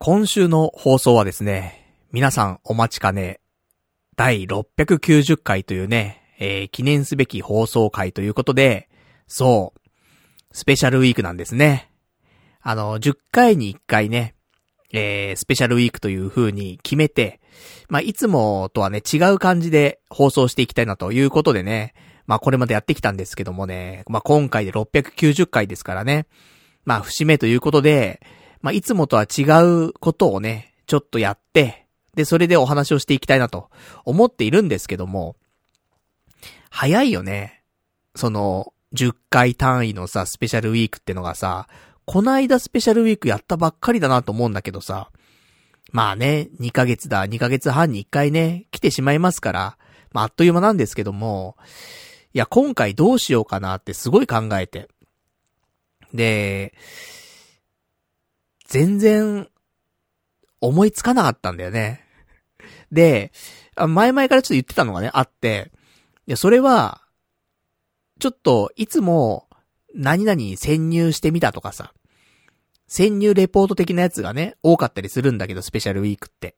今週の放送はですね、皆さんお待ちかね、第690回というね、えー、記念すべき放送回ということで、そう、スペシャルウィークなんですね。あの、10回に1回ね、えー、スペシャルウィークという風に決めて、まあ、いつもとはね、違う感じで放送していきたいなということでね、まあ、これまでやってきたんですけどもね、まあ、今回で690回ですからね、まあ、節目ということで、まあ、いつもとは違うことをね、ちょっとやって、で、それでお話をしていきたいなと思っているんですけども、早いよね。その、10回単位のさ、スペシャルウィークってのがさ、こないだスペシャルウィークやったばっかりだなと思うんだけどさ、まあね、2ヶ月だ、2ヶ月半に1回ね、来てしまいますから、まああっという間なんですけども、いや、今回どうしようかなってすごい考えて。で、全然、思いつかなかったんだよね。で、前々からちょっと言ってたのがね、あって、いや、それは、ちょっと、いつも、何々に潜入してみたとかさ、潜入レポート的なやつがね、多かったりするんだけど、スペシャルウィークって。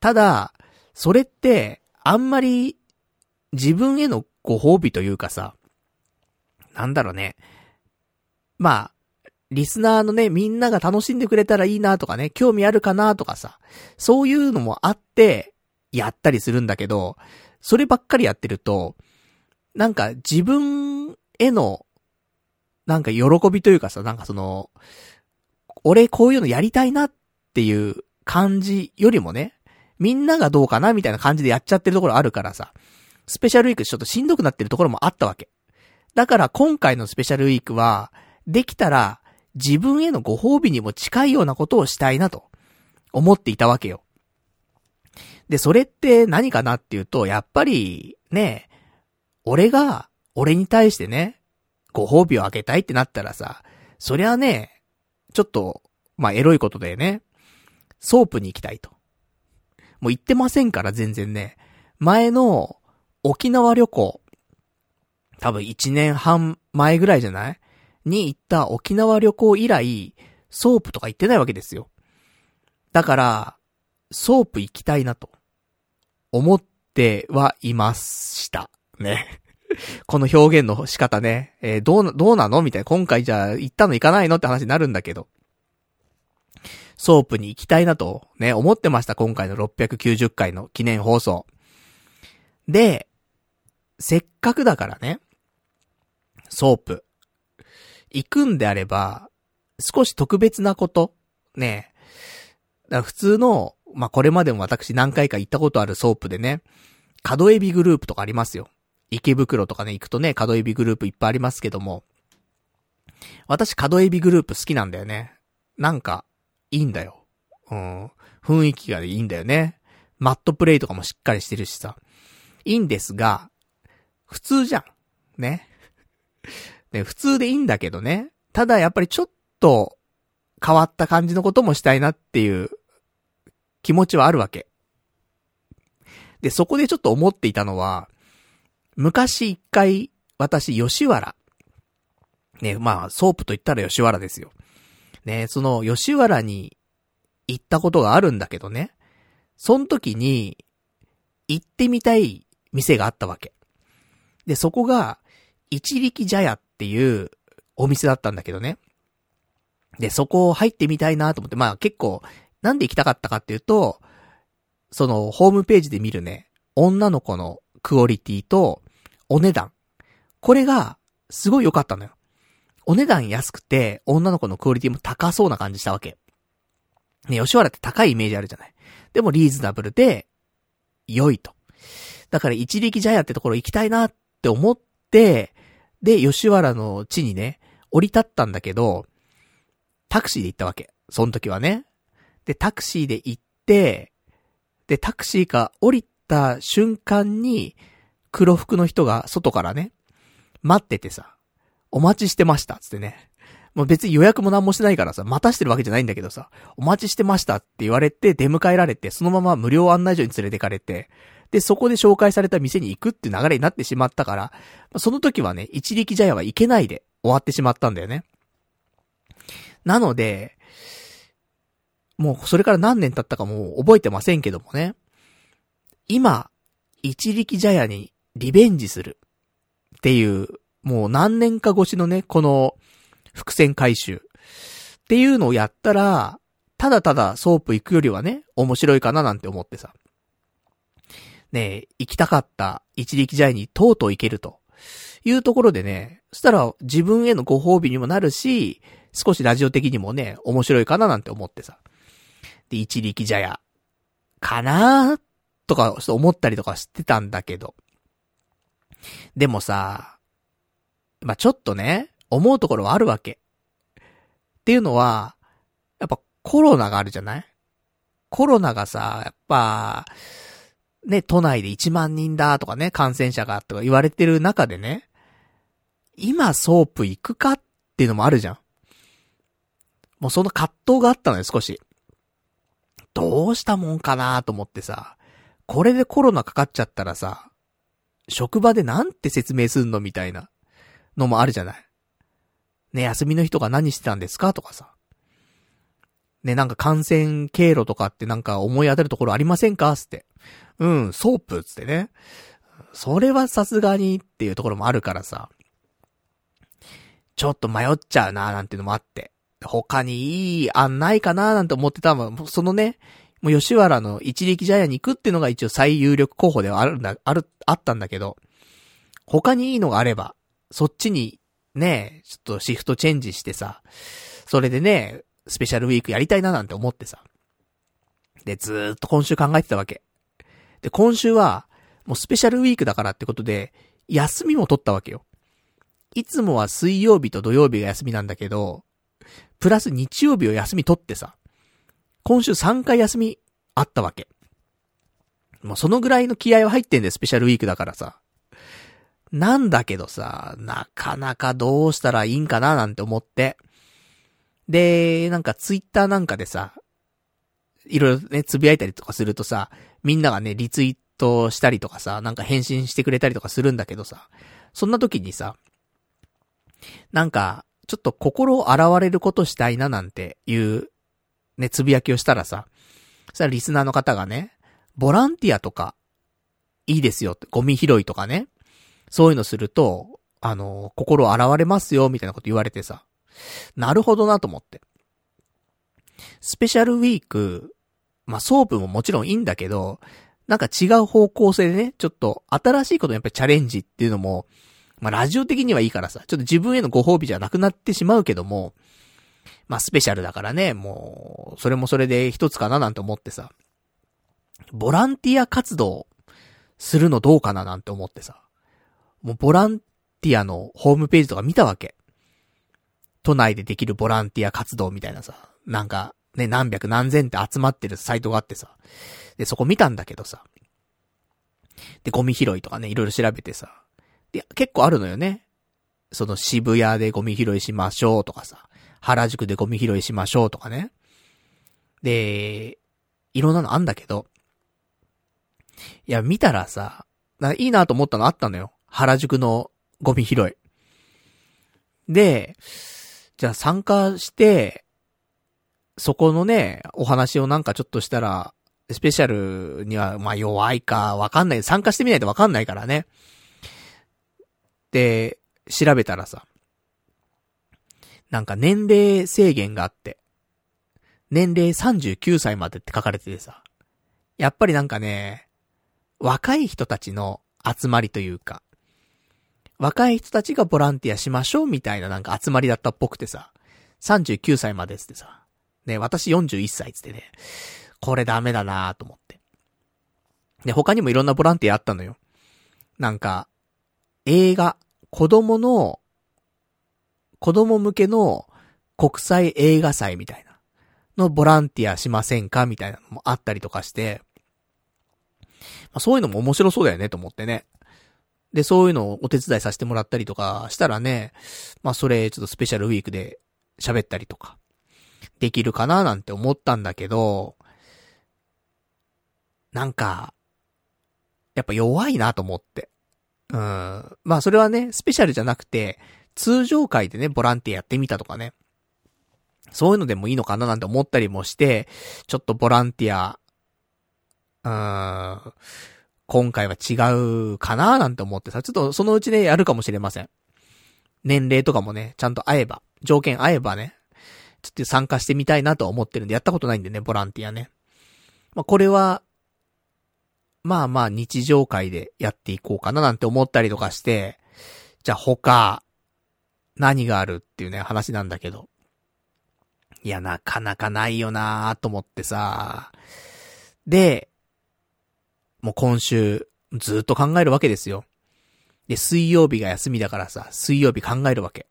ただ、それって、あんまり、自分へのご褒美というかさ、なんだろうね。まあ、リスナーのね、みんなが楽しんでくれたらいいなとかね、興味あるかなとかさ、そういうのもあって、やったりするんだけど、そればっかりやってると、なんか自分への、なんか喜びというかさ、なんかその、俺こういうのやりたいなっていう感じよりもね、みんながどうかなみたいな感じでやっちゃってるところあるからさ、スペシャルウィークちょっとしんどくなってるところもあったわけ。だから今回のスペシャルウィークは、できたら、自分へのご褒美にも近いようなことをしたいなと思っていたわけよ。で、それって何かなっていうと、やっぱり、ね、俺が、俺に対してね、ご褒美をあげたいってなったらさ、そりゃね、ちょっと、まあ、エロいことだよね。ソープに行きたいと。もう行ってませんから全然ね。前の沖縄旅行、多分1年半前ぐらいじゃないに行った沖縄旅行以来、ソープとか行ってないわけですよ。だから、ソープ行きたいなと、思ってはいました。ね。この表現の仕方ね、えー、どう、どうなの？みたいな。今回じゃあ行ったの行かないのって話になるんだけど。ソープに行きたいなと、ね、思ってました。今回の690回の記念放送。で、せっかくだからね、ソープ。行くんであれば、少し特別なこと、ね。だ普通の、まあ、これまでも私何回か行ったことあるソープでね、角エビグループとかありますよ。池袋とかね、行くとね、角エビグループいっぱいありますけども、私角エビグループ好きなんだよね。なんか、いいんだよ。うん。雰囲気がいいんだよね。マットプレイとかもしっかりしてるしさ。いいんですが、普通じゃん。ね。ね、普通でいいんだけどね。ただやっぱりちょっと変わった感じのこともしたいなっていう気持ちはあるわけ。で、そこでちょっと思っていたのは、昔一回、私、吉原。ね、まあ、ソープと言ったら吉原ですよ。ね、その吉原に行ったことがあるんだけどね。その時に、行ってみたい店があったわけ。で、そこが、一力茶屋っていうお店だったんだけどね。で、そこを入ってみたいなと思って、まあ結構、なんで行きたかったかっていうと、その、ホームページで見るね、女の子のクオリティと、お値段。これが、すごい良かったのよ。お値段安くて、女の子のクオリティも高そうな感じしたわけ。ね、吉原って高いイメージあるじゃない。でもリーズナブルで、良いと。だから一力茶屋ってところ行きたいなって思って、で、吉原の地にね、降り立ったんだけど、タクシーで行ったわけ。その時はね。で、タクシーで行って、で、タクシーが降りた瞬間に、黒服の人が外からね、待っててさ、お待ちしてました、つってね。もう別に予約も何もしてないからさ、待たしてるわけじゃないんだけどさ、お待ちしてましたって言われて出迎えられて、そのまま無料案内所に連れてかれて、で、そこで紹介された店に行くっていう流れになってしまったから、その時はね、一力茶屋は行けないで終わってしまったんだよね。なので、もうそれから何年経ったかもう覚えてませんけどもね。今、一力茶屋にリベンジするっていう、もう何年か越しのね、この伏線回収っていうのをやったら、ただただソープ行くよりはね、面白いかななんて思ってさ。ね行きたかった一力茶屋にとうとう行けると。いうところでね、そしたら自分へのご褒美にもなるし、少しラジオ的にもね、面白いかななんて思ってさ。で、一力茶屋、かなとか、思ったりとかしてたんだけど。でもさ、まあ、ちょっとね、思うところはあるわけ。っていうのは、やっぱコロナがあるじゃない？コロナがさ、やっぱ、ね、都内で1万人だとかね、感染者がとか言われてる中でね、今ソープ行くかっていうのもあるじゃん。もうその葛藤があったのよ、少し。どうしたもんかなと思ってさ、これでコロナかかっちゃったらさ、職場でなんて説明すんのみたいなのもあるじゃない。ね、休みの人が何してたんですかとかさ。ね、なんか感染経路とかってなんか思い当たるところありませんかっつって。うん、ソープつってね。それはさすがにっていうところもあるからさ。ちょっと迷っちゃうなーなんていうのもあって。他にいい案ないかなーなんて思ってたもん。そのね、もう吉原の一力茶屋に行くっていうのが一応最有力候補ではあるんだ、ある、あったんだけど、他にいいのがあれば、そっちに、ね、ちょっとシフトチェンジしてさ、それでね、スペシャルウィークやりたいななんて思ってさ。で、ずーっと今週考えてたわけ。で、今週は、もうスペシャルウィークだからってことで、休みも取ったわけよ。いつもは水曜日と土曜日が休みなんだけど、プラス日曜日を休み取ってさ、今週3回休みあったわけ。もうそのぐらいの気合は入ってんだよ、スペシャルウィークだからさ。なんだけどさ、なかなかどうしたらいいんかななんて思って。で、なんかツイッターなんかでさ、いろいろね、つぶやいたりとかするとさ、みんながね、リツイートしたりとかさ、なんか返信してくれたりとかするんだけどさ、そんな時にさ、なんか、ちょっと心を洗われることしたいななんていうね、つぶやきをしたらさ、さ、リスナーの方がね、ボランティアとか、いいですよって、ゴミ拾いとかね、そういうのすると、あの、心洗われますよ、みたいなこと言われてさ、なるほどなと思って。スペシャルウィーク、まあ、ソープももちろんいいんだけど、なんか違う方向性でね、ちょっと新しいことにやっぱりチャレンジっていうのも、まあ、ラジオ的にはいいからさ、ちょっと自分へのご褒美じゃなくなってしまうけども、まあ、スペシャルだからね、もう、それもそれで一つかななんて思ってさ、ボランティア活動するのどうかななんて思ってさ、もうボランティアのホームページとか見たわけ。都内でできるボランティア活動みたいなさ、なんか、ね、何百何千って集まってるサイトがあってさ、で、そこ見たんだけどさ、で、ゴミ拾いとかね、いろいろ調べてさ、で、結構あるのよね。その渋谷でゴミ拾いしましょうとかさ、原宿でゴミ拾いしましょうとかね。で、いろんなのあんだけど、いや、見たらさ、いいなと思ったのあったのよ。原宿のゴミ拾い。で、じゃあ参加して、そこのね、お話をなんかちょっとしたら、スペシャルには、まあ弱いか、わかんない。参加してみないとわかんないからね。で、調べたらさ、なんか年齢制限があって、年齢39歳までって書かれててさ、やっぱりなんかね、若い人たちの集まりというか、若い人たちがボランティアしましょうみたいななんか集まりだったっぽくてさ、39歳までってさ、ね、私41歳つってね、これダメだなと思って。で、他にもいろんなボランティアあったのよ。なんか、映画、子供の子供向けの国際映画祭みたいなのボランティアしませんかみたいなのもあったりとかして、まあ、そういうのも面白そうだよねと思ってね。で、そういうのをお手伝いさせてもらったりとかしたらね、まあそれちょっとスペシャルウィークで喋ったりとか、できるかななんて思ったんだけど、なんか、やっぱ弱いなと思って。うん。まあそれはね、スペシャルじゃなくて、通常会でね、ボランティアやってみたとかね。そういうのでもいいのかななんて思ったりもして、ちょっとボランティア、うーん、今回は違うかななんて思ってさ、ちょっとそのうちでやるかもしれません。年齢とかもね、ちゃんと会えば、条件合えばね、ちょっと参加してみたいなと思ってるんで、やったことないんでね、ボランティアね。まあ、これは、まあまあ日常会でやっていこうかななんて思ったりとかして、じゃあ他、何があるっていうね、話なんだけど。いや、なかなかないよなーと思ってさ。で、もう今週、ずっと考えるわけですよ。で、水曜日が休みだからさ、水曜日考えるわけ。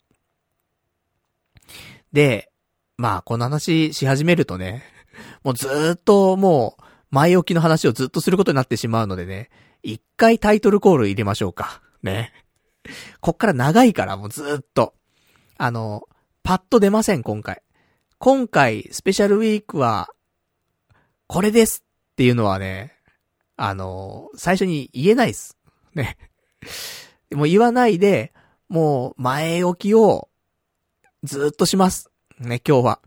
で、まあ、この話し始めるとね、もうずっともう、前置きの話をずっとすることになってしまうのでね、一回タイトルコール入れましょうか。ね。こっから長いからもうずっと。あの、パッと出ません、今回。今回、スペシャルウィークは、これですっていうのはね、あの、最初に言えないっす。ね。もう言わないで、もう前置きをずっとします。ね、今日は。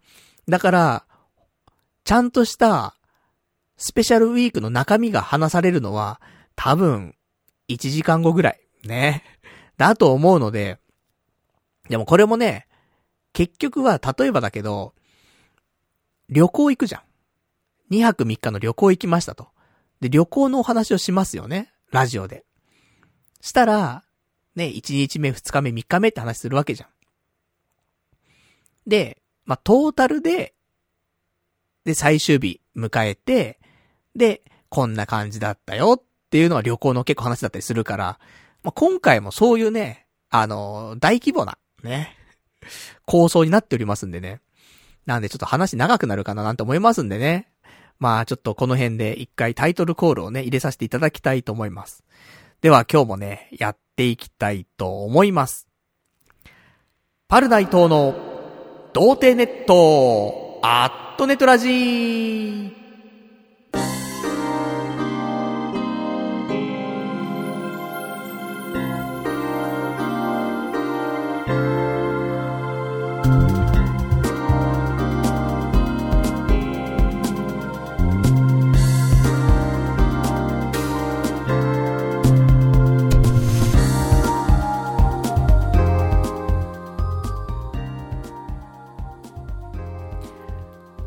だから、ちゃんとしたスペシャルウィークの中身が話されるのは多分1時間後ぐらい。ね。だと思うので、でもこれもね、結局は例えばだけど、旅行行くじゃん。2泊3日の旅行行きましたと。で、旅行のお話をしますよね。ラジオで。したら、ね、1日目、2日目、3日目って話するわけじゃん。で、まあ、トータルで、で、最終日迎えて、で、こんな感じだったよっていうのは旅行の結構話だったりするから、まあ、今回もそういうね、あの、大規模な、ね、構想になっておりますんでね。なんでちょっと話長くなるかななんて思いますんでね。まあちょっとこの辺で一回タイトルコールをね、入れさせていただきたいと思います。では今日もね、やっていきたいと思います。パルナイトの童貞ネット、アットネトラジー。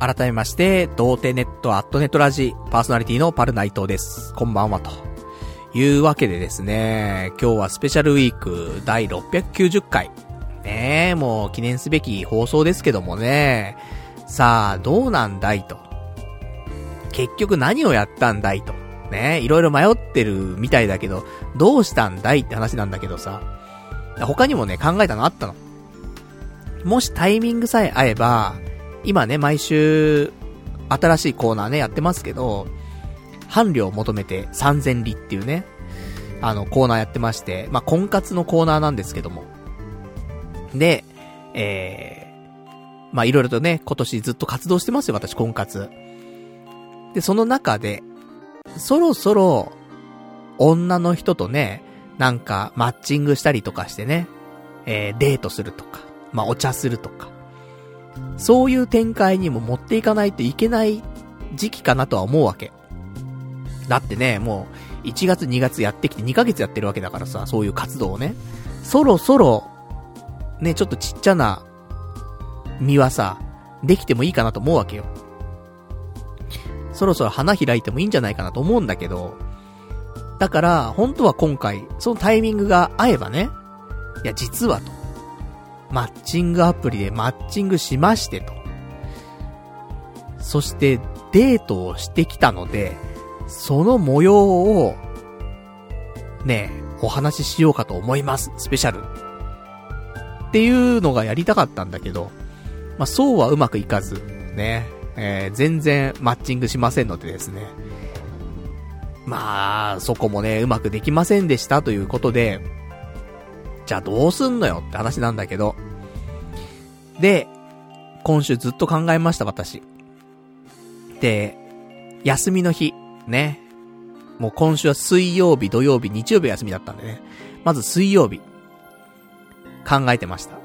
改めまして、童貞ネットアットネットラジパーソナリティのパルナイトです。こんばんはと。いうわけでですね、今日はスペシャルウィーク第690回。ねえ、もう記念すべき放送ですけどもね。さあ、どうなんだいと。結局何をやったんだいと。ねいろいろ迷ってるみたいだけど、どうしたんだいって話なんだけどさ。他にもね、考えたのあったの。もしタイミングさえ合えば、今ね、毎週、新しいコーナーね、やってますけど、伴侶を求めて3000里っていうね、あの、コーナーやってまして、まあ、婚活のコーナーなんですけども。で、えー、まあ、いろいろとね、今年ずっと活動してますよ、私、婚活。で、その中で、そろそろ、女の人とね、なんか、マッチングしたりとかしてね、えー、デートするとか、まあ、お茶するとか、そういう展開にも持っていかないといけない時期かなとは思うわけ。だってね、もう、1月2月やってきて2ヶ月やってるわけだからさ、そういう活動をね。そろそろ、ね、ちょっとちっちゃな実はさ、できてもいいかなと思うわけよ。そろそろ花開いてもいいんじゃないかなと思うんだけど、だから、本当は今回、そのタイミングが合えばね、いや、実はと。マッチングアプリでマッチングしましてと。そしてデートをしてきたので、その模様を、ね、お話ししようかと思います。スペシャル。っていうのがやりたかったんだけど、まあ、そうはうまくいかず、ね、えー、全然マッチングしませんのでですね。まあ、そこもね、うまくできませんでしたということで、じゃあどうすんのよって話なんだけど。で、今週ずっと考えました、私。で、休みの日、ね。もう今週は水曜日、土曜日、日曜日休みだったんでね。まず水曜日、考えてました。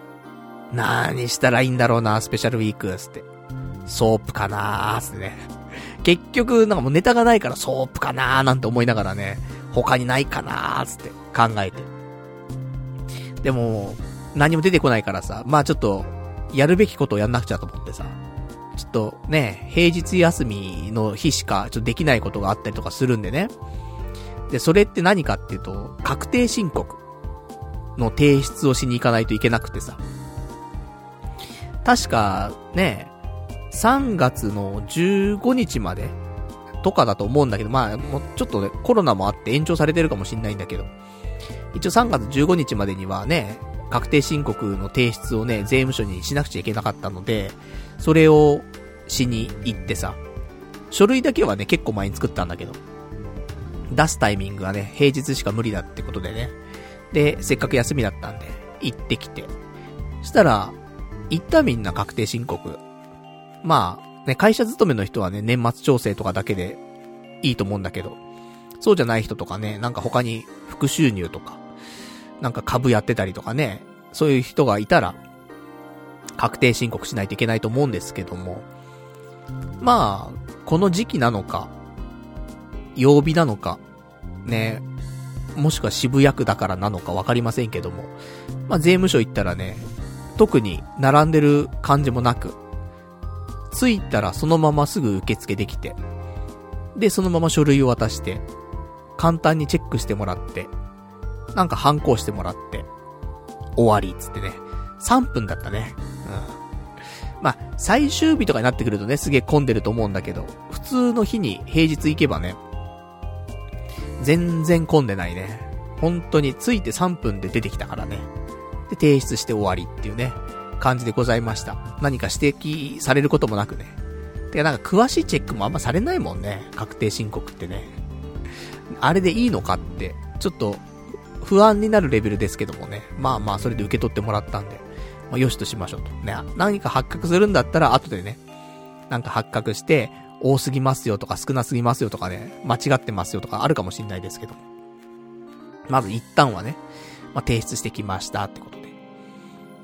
何したらいいんだろうな、スペシャルウィーク、つって。ソープかなー、つってね。結局、なんかもうネタがないからソープかなーなんて思いながらね、他にないかなー、つって考えて。でも、何も出てこないからさ、まあちょっと、やるべきことをやんなくちゃと思ってさ、ちょっとね、平日休みの日しかちょっとできないことがあったりとかするんでね。で、それって何かっていうと、確定申告の提出をしに行かないといけなくてさ。確か、ね、3月の15日までとかだと思うんだけど、まあ、もうちょっとね、コロナもあって延長されてるかもしんないんだけど、一応3月15日までにはね、確定申告の提出をね、税務署にしなくちゃいけなかったので、それをしに行ってさ、書類だけはね、結構前に作ったんだけど、出すタイミングがね、平日しか無理だってことでね。で、せっかく休みだったんで、行ってきて。したら、行ったみんな確定申告。まあ、ね、会社勤めの人はね、年末調整とかだけでいいと思うんだけど、そうじゃない人とかね、なんか他に副収入とか、なんか株やってたりとかね、そういう人がいたら、確定申告しないといけないと思うんですけども、まあ、この時期なのか、曜日なのか、ね、もしくは渋谷区だからなのかわかりませんけども、まあ税務署行ったらね、特に並んでる感じもなく、着いたらそのまますぐ受付できて、で、そのまま書類を渡して、簡単にチェックしてもらって、なんか反抗してもらって、終わり、つってね。3分だったね。うん。まあ、最終日とかになってくるとね、すげえ混んでると思うんだけど、普通の日に平日行けばね、全然混んでないね。本当に着いて3分で出てきたからね。で、提出して終わりっていうね、感じでございました。何か指摘されることもなくね。てかなんか詳しいチェックもあんまされないもんね。確定申告ってね。あれでいいのかって、ちょっと不安になるレベルですけどもね。まあまあ、それで受け取ってもらったんで、まあ、よしとしましょうと。ね、何か発覚するんだったら、後でね、なんか発覚して、多すぎますよとか少なすぎますよとかね、間違ってますよとかあるかもしんないですけども。まず一旦はね、まあ、提出してきましたってことで。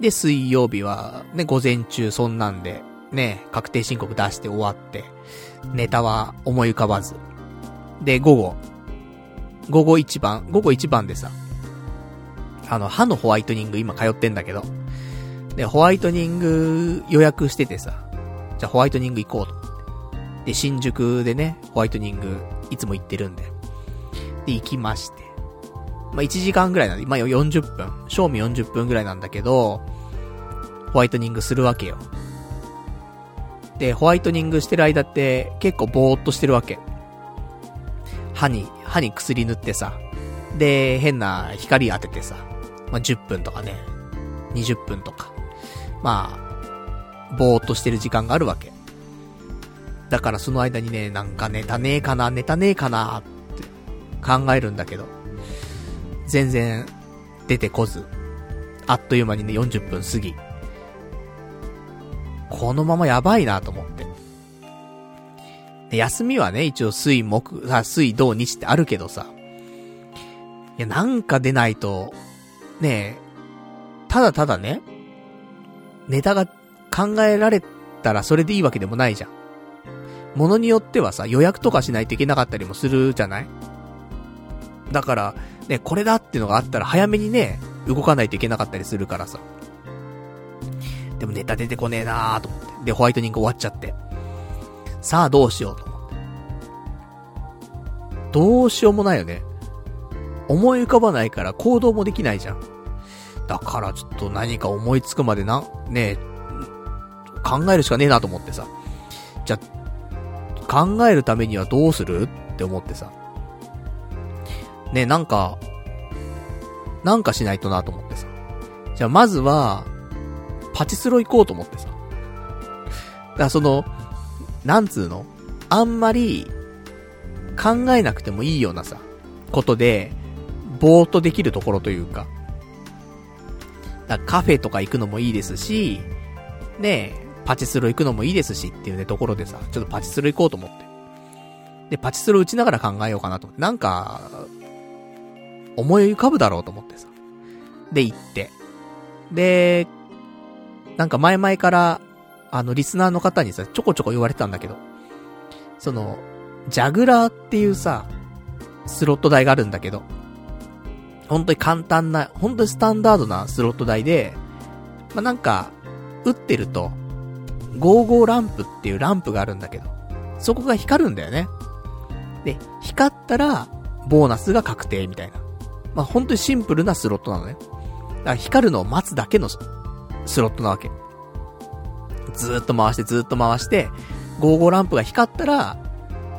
で、水曜日は、ね、午前中そんなんで、ね、確定申告出して終わって、ネタは思い浮かばず。で、午後。午後一番、午後一番でさ、あの、歯のホワイトニング今通ってんだけど。で、ホワイトニング予約しててさ、じゃあホワイトニング行こうと。で、新宿でね、ホワイトニングいつも行ってるんで。で、行きまして。まあ、1時間ぐらいなんで、今40分。賞味40分ぐらいなんだけど、ホワイトニングするわけよ。で、ホワイトニングしてる間って結構ぼーっとしてるわけ。歯に、歯に薬塗ってさ。で、変な光当ててさ。まあ、10分とかね、20分とか、まあ、ぼーっとしてる時間があるわけ。だからその間にね、なんかネタねえかな、ネタねえかなって考えるんだけど、全然出てこず、あっという間にね、40分過ぎ。このままやばいなと思って。休みはね、一応水木、あ、水土日ってあるけどさ。いや、なんか出ないと、ねえ、ただただね、ネタが考えられたらそれでいいわけでもないじゃん。ものによってはさ、予約とかしないといけなかったりもするじゃない？だから、ね、これだっていうのがあったら早めにね、動かないといけなかったりするからさ。でもネタ出てこねえなーと思って。で、ホワイトニング終わっちゃって。さあどうしようと思って。どうしようもないよね。思い浮かばないから行動もできないじゃん。だからちょっと何か思いつくまでな、ねえ考えるしかねえなと思ってさ。じゃ、考えるためにはどうする？って思ってさ。ねえなんか、なんかしないとなと思ってさ。じゃあまずは、パチスロ行こうと思ってさ。だからその、なんつうの？あんまり、考えなくてもいいようなさ、ことで、ぼーっとできるところというか。だカフェとか行くのもいいですし、ねえパチスロ行くのもいいですしっていうね、ところでさ、ちょっとパチスロ行こうと思って。で、パチスロ打ちながら考えようかなと思って。なんか、思い浮かぶだろうと思ってさ。で、行って。で、なんか前々から、あの、リスナーの方にさ、ちょこちょこ言われたんだけど、その、ジャグラーっていうさ、スロット台があるんだけど、本当に簡単な、本当にスタンダードなスロット台で、まあ、なんか、打ってると、55ランプっていうランプがあるんだけど、そこが光るんだよね。で、光ったら、ボーナスが確定みたいな。まあ、本当にシンプルなスロットなのね。だから光るのを待つだけのスロットなわけ。ずっと回してずっと回して、55ランプが光ったら、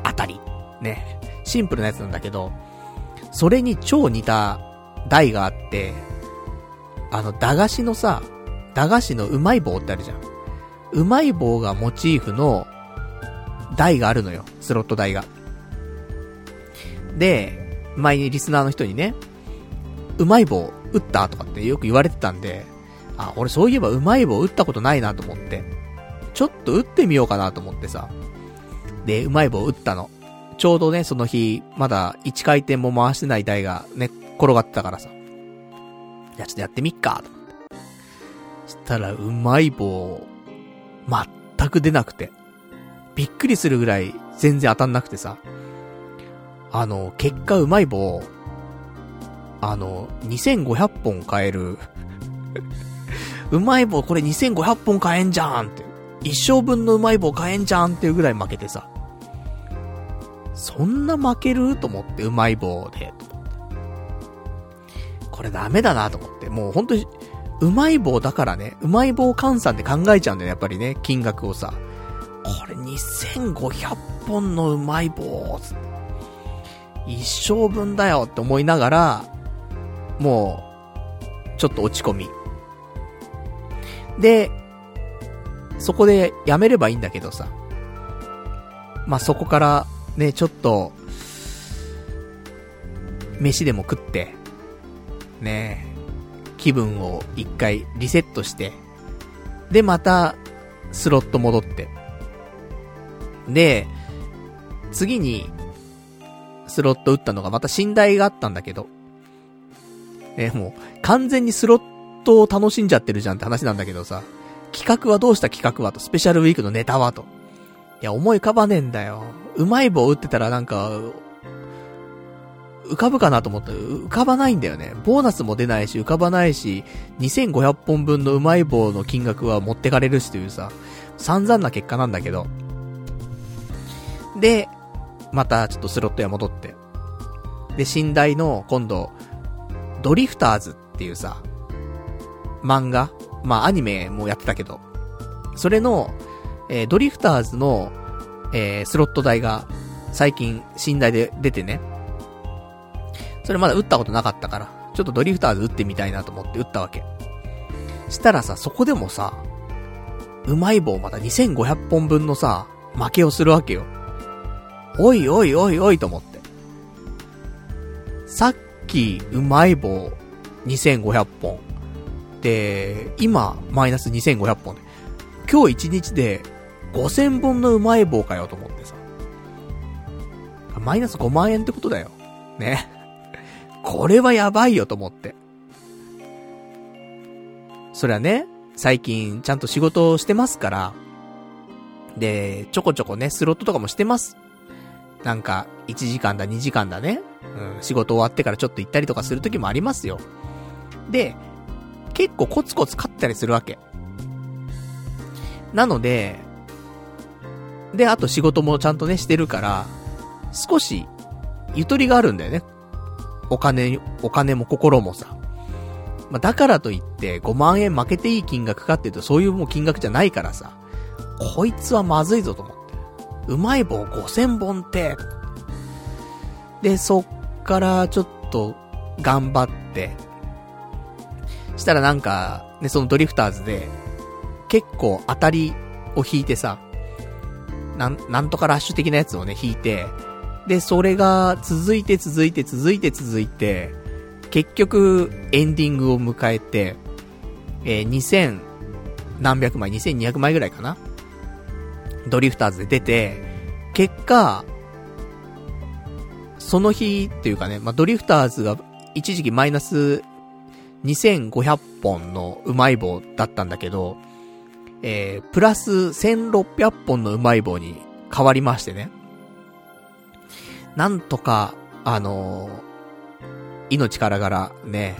当たり。ね。シンプルなやつなんだけど、それに超似た台があって、あの、駄菓子のさ、駄菓子のうまい棒ってあるじゃん。うまい棒がモチーフの台があるのよ。スロット台が。で、前にリスナーの人にね、うまい棒打ったとかってよく言われてたんで、あ、俺そういえばうまい棒打ったことないなと思って、ちょっと打ってみようかなと思ってさ。で、うまい棒打ったの。ちょうどね、その日、まだ1回転も回してない台がね、転がってたからさ。じゃあちょっとやってみっか、と思って。したら、うまい棒、全く出なくて。びっくりするぐらい全然当たんなくてさ。あの、結果うまい棒、あの、2500本買える うまい棒これ2500本買えんじゃんって。一生分のうまい棒買えんじゃんっていうぐらい負けてさ。そんな負ける？と思って、うまい棒で、これダメだなと思って、もう本当に、うまい棒だからね、うまい棒換算で考えちゃうんだよね、やっぱりね、金額をさ。これ2500本のうまい棒、一生分だよって思いながら、もう、ちょっと落ち込み。で、そこでやめればいいんだけどさ。まあ、そこからね、ちょっと、飯でも食って、ね、気分を一回リセットして、で、また、スロット戻って。で、次に、スロット打ったのがまた寝台があったんだけど、ね、もう、完全にスロットを楽しんじゃってるじゃんって話なんだけどさ、企画はどうした企画はと、スペシャルウィークのネタはと。いや、思い浮かばねえんだよ。うまい棒打ってたらなんか、浮かぶかなと思ったら、浮かばないんだよね。ボーナスも出ないし、浮かばないし、2500本分のうまい棒の金額は持ってかれるしというさ、散々な結果なんだけど。で、またちょっとスロット屋戻って。で、寝台の、今度、ドリフターズっていうさ、漫画まあアニメもやってたけど、それの、えー、ドリフターズの、えー、スロット台が、最近、寝台で出てね。それまだ打ったことなかったから、ちょっとドリフターズ打ってみたいなと思って打ったわけ。したらさ、そこでもさ、うまい棒また2500本分のさ、負けをするわけよ。おいおいおいおいと思って。さっき、うまい棒2500本。で、今、マイナス2500本で。今日1日で5000本のうまい棒かよと思ってさ。マイナス5万円ってことだよ。ね。これはやばいよと思って。そりゃね、最近ちゃんと仕事をしてますから、で、ちょこちょこね、スロットとかもしてます。なんか、1時間だ、2時間だね。うん、仕事終わってからちょっと行ったりとかする時もありますよ。で、結構コツコツ勝ったりするわけ。なので、で、あと仕事もちゃんとね、してるから、少し、ゆとりがあるんだよね。お金、お金も心もさ。まあ、だからといって、5万円負けていい金額かっていうと、そういうもう金額じゃないからさ。こいつはまずいぞと思って。うまい棒5000本って。で、そっからちょっと、頑張って、したらなんか、ね、そのドリフターズで、結構当たりを引いてさ、なん、なんとかラッシュ的なやつをね、引いて、で、それが続いて続いて続いて続いて、結局、エンディングを迎えて、えー、2000何百枚、2200枚ぐらいかなドリフターズで出て、結果、その日っていうかね、まあ、ドリフターズが一時期マイナス2500本のうまい棒だったんだけど、えー、プラス1600本のうまい棒に変わりましてね。なんとか、あのー、命からがらね、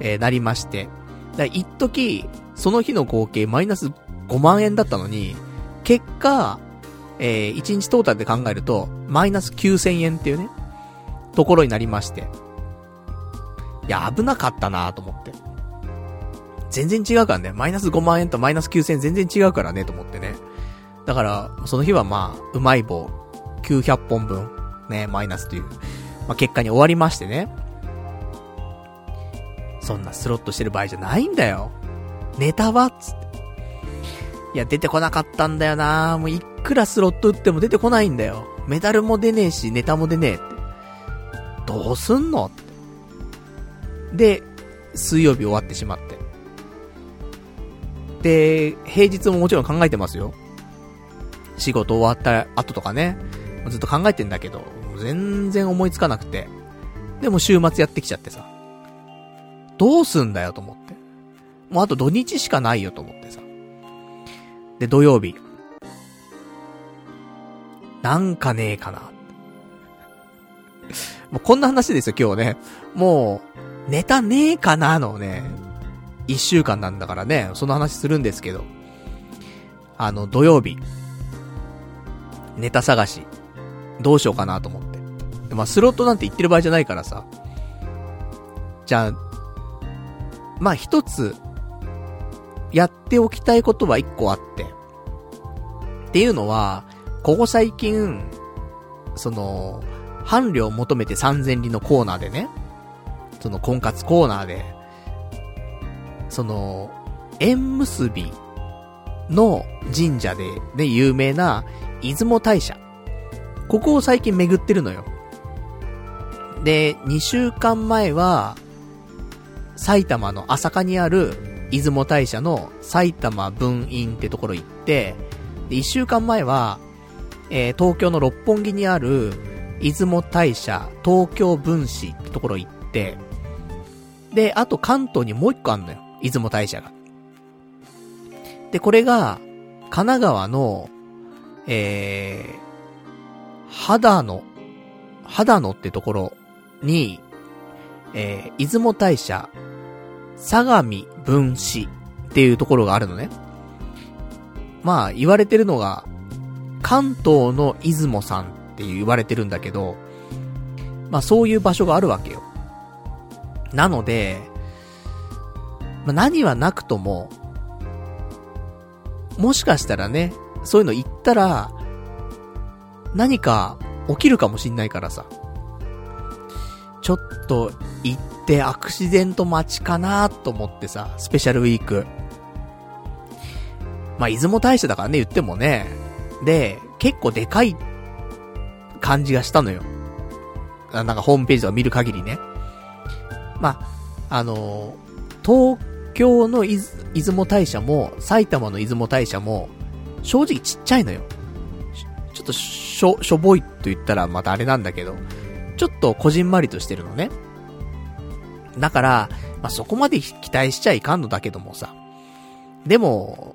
えー、なりまして。だ一時、その日の合計マイナス5万円だったのに、結果、えー、1日トータルで考えると、マイナス9000円っていうね、ところになりまして。いや、危なかったなと思って。全然違うからね。マイナス5万円とマイナス9000円全然違うからね、と思ってね。だから、その日はまあ、うまい棒、900本分、ね、マイナスという、まあ、結果に終わりましてね。そんなスロットしてる場合じゃないんだよ。ネタはつって。いや、出てこなかったんだよなもういくらスロット打っても出てこないんだよ。メダルも出ねえし、ネタも出ねえって。どうすんのって。で、水曜日終わってしまって。で、平日ももちろん考えてますよ。仕事終わった後とかね。ずっと考えてんだけど、全然思いつかなくて。でも週末やってきちゃってさ。どうすんだよと思って。もうあと土日しかないよと思ってさ。で、土曜日。なんかねえかな。もうこんな話ですよ、今日ね。もう、ネタねえかなのね、一週間なんだからね、その話するんですけど。あの、土曜日。ネタ探し。どうしようかなと思って。まあ、スロットなんて言ってる場合じゃないからさ。じゃあ、まあ一つ、やっておきたいことは一個あって。っていうのは、ここ最近、その、伴侶を求めて3000里のコーナーでね、その婚活コーナーで、その、縁結びの神社でね、有名な出雲大社。ここを最近巡ってるのよ。で、2週間前は、埼玉の朝霞にある出雲大社の埼玉分院ってところ行って、で、1週間前は、えー、東京の六本木にある出雲大社東京分子ってところ行って、で、あと関東にもう一個あんのよ。出雲大社が。で、これが、神奈川の、えー、肌の、肌のってところに、えー、出雲大社、相模分子っていうところがあるのね。まあ、言われてるのが、関東の出雲さんって言われてるんだけど、まあそういう場所があるわけよ。なので、まあ何はなくとも、もしかしたらね、そういうの言ったら、何か起きるかもしんないからさ。ちょっと行ってアクシデント待ちかなと思ってさ、スペシャルウィーク。まあ、出雲大社だからね、言ってもね。で、結構でかい感じがしたのよ。なんかホームページとか見る限りね。まあ、あの、東京の出雲大社も、埼玉の出雲大社も、正直ちっちゃいのよ。ちょっとしょ、しょぼいと言ったらまたあれなんだけど、ちょっとこじんまりとしてるのね。だから、まあ、そこまで期待しちゃいかんのだけどもさ。でも、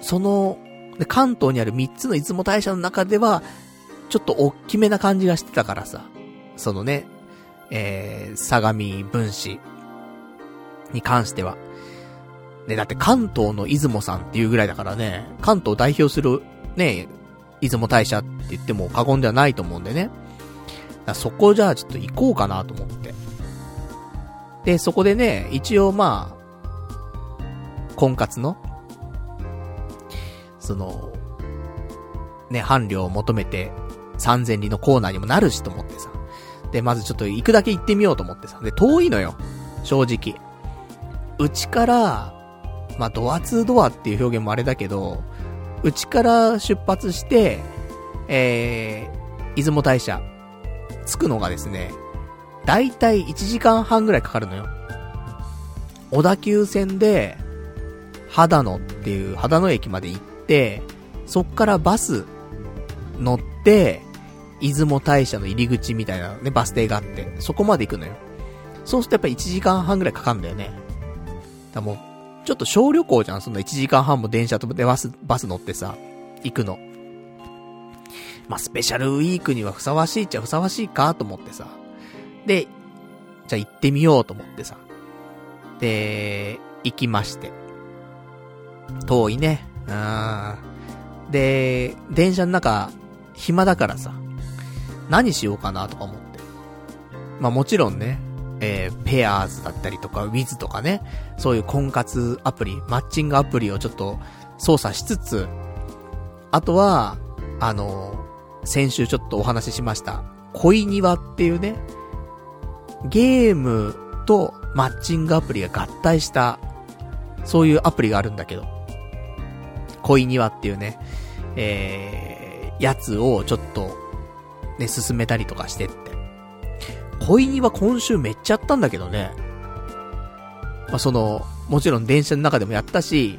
その、関東にある3つの出雲大社の中では、ちょっと大きめな感じがしてたからさ。そのね、えー、相模分子に関しては。ね、だって関東の出雲さんっていうぐらいだからね、関東を代表する、ね、出雲大社って言っても過言ではないと思うんでね。そこじゃあちょっと行こうかなと思って。で、そこでね、一応まあ、婚活の、その、ね、伴侶を求めて、3000里のコーナーにもなるしと思ってさ。で、まずちょっと行くだけ行ってみようと思ってさ。で、遠いのよ。正直。うちから、まあ、ドア2ドアっていう表現もあれだけど、うちから出発して、えー、出雲大社、着くのがですね、だいたい1時間半ぐらいかかるのよ。小田急線で、秦野っていう秦野駅まで行って、そっからバス乗って、出雲大社の入り口みたいなね、バス停があって、そこまで行くのよ。そうするとやっぱ1時間半ぐらいかかるんだよね。だもう、ちょっと小旅行じゃん、その1時間半も電車とバス、バス乗ってさ、行くの。まあ、スペシャルウィークにはふさわしいっちゃふさわしいかと思ってさ。で、じゃあ行ってみようと思ってさ。で、行きまして。遠いね。うん。で、電車の中、暇だからさ、何しようかなとか思って。まあもちろんね、えー、ペアーズだったりとか、ウィズとかね、そういう婚活アプリ、マッチングアプリをちょっと操作しつつ、あとは、あのー、先週ちょっとお話ししました、恋庭っていうね、ゲームとマッチングアプリが合体した、そういうアプリがあるんだけど、恋庭っていうね、えー、やつをちょっと、ね、進めたりとかしてって。恋庭今週めっちゃやったんだけどね。まあ、その、もちろん電車の中でもやったし、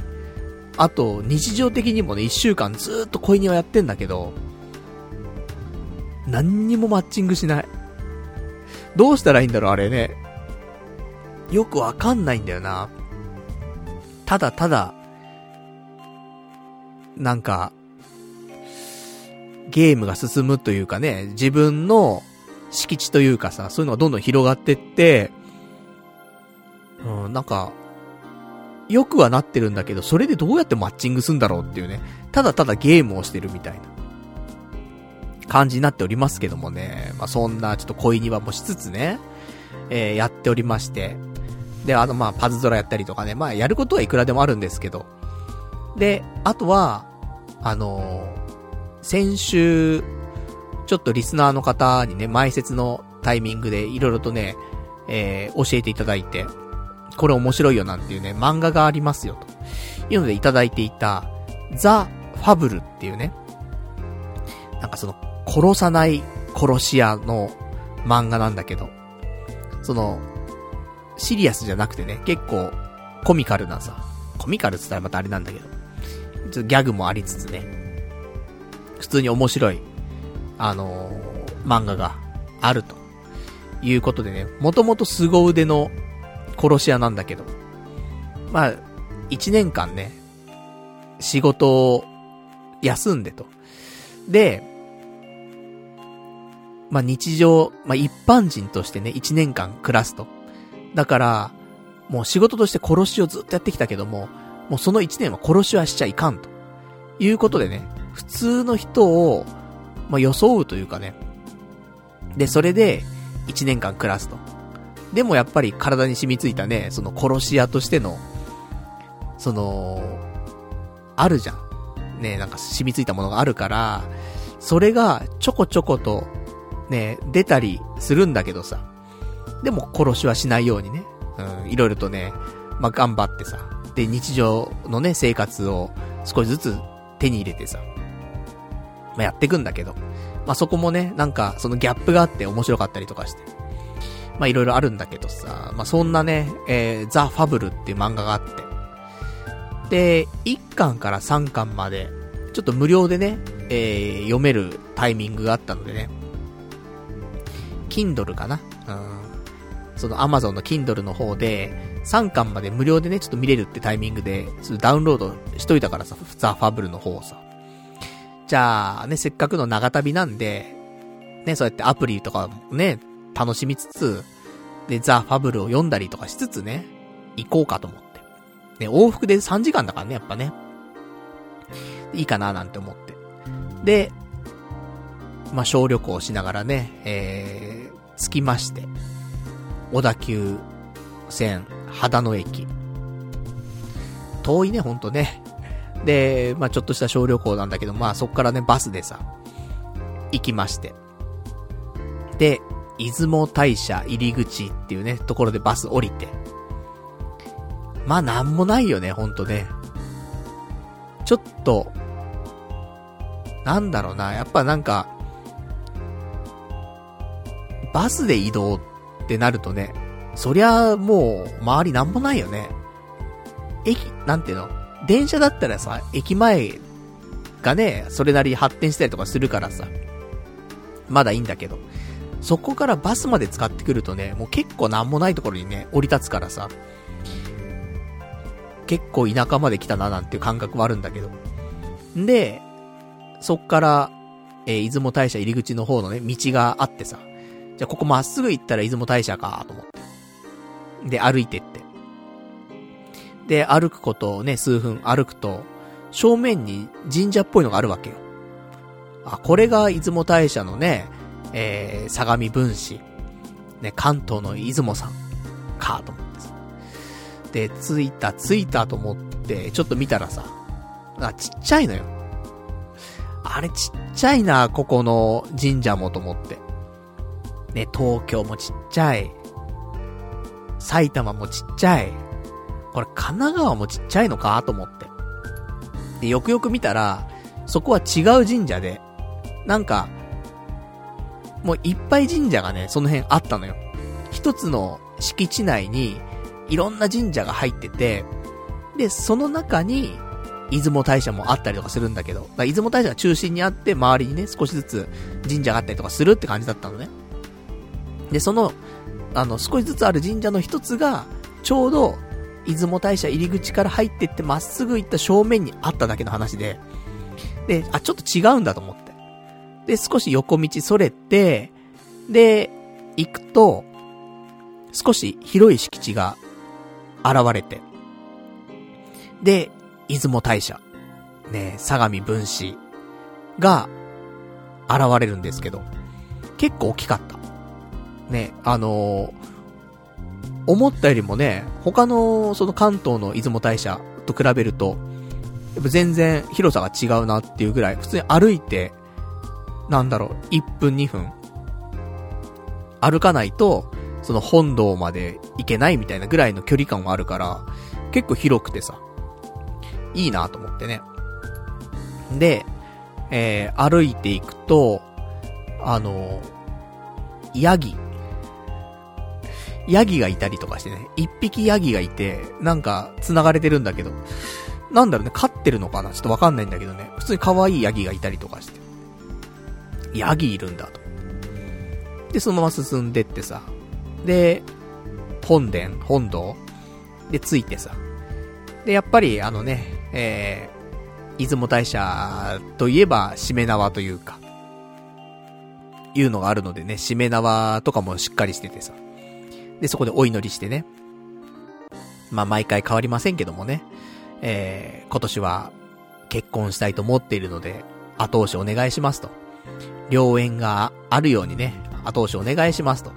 あと、日常的にもね、一週間ずっと恋庭やってんだけど、何にもマッチングしない。どうしたらいいんだろう、あれね。よくわかんないんだよな。ただただ、なんか、ゲームが進むというかね、自分の敷地というかさ、そういうのがどんどん広がってって、うん、なんか、よくはなってるんだけど、それでどうやってマッチングすんだろうっていうね、ただただゲームをしてるみたいな。感じになっておりますけどもね、まあそんなちょっと恋庭もしつつね、えー、やっておりまして、で、あのまあパズドラやったりとかね、まあやることはいくらでもあるんですけど、で、あとは、あのー、先週、ちょっとリスナーの方にね、前説のタイミングでいろいろとね、えー、教えていただいて、これ面白いよなんていうね、漫画がありますよ、と。いうのでいただいていた、ザ・ファブルっていうね、なんかその、殺さない殺し屋の漫画なんだけど、その、シリアスじゃなくてね、結構コミカルなさ、コミカルって言ったらまたあれなんだけど、ちょっとギャグもありつつね、普通に面白い、あのー、漫画があると。いうことでね、もともと凄腕の殺し屋なんだけど、まあ、一年間ね、仕事を休んでと。で、まあ日常、まあ一般人としてね、一年間暮らすと。だから、もう仕事として殺しをずっとやってきたけども、もうその一年は殺しはしちゃいかんと。いうことでね、普通の人を、まあ、装うというかね。で、それで、一年間暮らすと。でもやっぱり体に染みついたね、その殺し屋としての、その、あるじゃん。ね、なんか染みついたものがあるから、それがちょこちょこと、ね、出たりするんだけどさ。でも殺しはしないようにね、うん、いろいろとね、まあ、頑張ってさ。で、日常のね、生活を少しずつ手に入れてさ、まあ、やっていくんだけど、まあ、そこもね、なんか、そのギャップがあって面白かったりとかして、まあ、いろいろあるんだけどさ、まあ、そんなね、えー、ザ・ファブルっていう漫画があって、で、1巻から3巻まで、ちょっと無料でね、えー、読めるタイミングがあったのでね、Kindle かな？うん。その Amazon の Kindle の方で、3巻まで無料でね、ちょっと見れるってタイミングで、ダウンロードしといたからさ、ザ・ファブルの方をさ。じゃあ、ね、せっかくの長旅なんで、ね、そうやってアプリとかね、楽しみつつ、で、ザ・ファブルを読んだりとかしつつね、行こうかと思って。ね、往復で3時間だからね、やっぱね。いいかななんて思って。で、まあ、小旅行しながらね、えー、着きまして、小田急線秦野駅。遠いね、ほんとね。で、まあちょっとした小旅行なんだけど、まあそっからね、バスでさ、行きまして。で、出雲大社入り口っていうね、ところでバス降りて。まあなんもないよね、ほんとね。ちょっと、なんだろうな、やっぱなんか、バスで移動ってなるとね、そりゃもう、周りなんもないよね。駅、なんていうの？電車だったらさ、駅前がね、それなり発展したりとかするからさ、まだいいんだけど、そこからバスまで使ってくるとね、もう結構なんもないところにね、降り立つからさ、結構田舎まで来たななんていう感覚はあるんだけど。で、そっから、えー、出雲大社入り口の方のね、道があってさ。じゃあここまっすぐ行ったら出雲大社か、と思って。で、歩いてって。で、歩くことをね、数分歩くと、正面に神社っぽいのがあるわけよ。あ、これが出雲大社のね、えー、相模分子。ね、関東の出雲さん。か、と思って。で、着いた、着いたと思って、ちょっと見たらさ、あ、ちっちゃいのよ。あれちっちゃいな、ここの神社もと思って。ね、東京もちっちゃい。埼玉もちっちゃい。これ神奈川もちっちゃいのかと思って。で、よくよく見たら、そこは違う神社で、なんか、もういっぱい神社がね、その辺あったのよ。一つの敷地内に、いろんな神社が入ってて、で、その中に、出雲大社もあったりとかするんだけど、だ出雲大社が中心にあって、周りにね、少しずつ神社があったりとかするって感じだったのね。で、その、あの、少しずつある神社の一つが、ちょうど、出雲大社入り口から入ってってまっすぐ行った正面にあっただけの話で、で、あ、ちょっと違うんだと思って。で、少し横道それて、で、行くと、少し広い敷地が現れて、で、出雲大社、ね、相模分子が現れるんですけど、結構大きかった。ね、あのー、思ったよりもね、他のその関東の出雲大社と比べると、やっぱ全然広さが違うなっていうぐらい、普通に歩いて、なんだろう、1分2分、歩かないと、その本堂まで行けないみたいなぐらいの距離感があるから、結構広くてさ、いいなと思ってね。で、えー、歩いていくと、あの、ヤギ。ヤギがいたりとかしてね、一匹ヤギがいて、なんか、繋がれてるんだけど、なんだろうね、飼ってるのかな？ちょっとわかんないんだけどね、普通に可愛いヤギがいたりとかして。ヤギいるんだと。で、そのまま進んでってさ、で、本殿、本堂で着いてさ、で、やっぱりあのね、えー、出雲大社といえば、しめ縄というか、いうのがあるのでね、しめ縄とかもしっかりしててさ。で、そこでお祈りしてね。まあ、毎回変わりませんけどもね。えー、今年は結婚したいと思っているので、後押しお願いしますと。良縁があるようにね、後押しお願いしますと。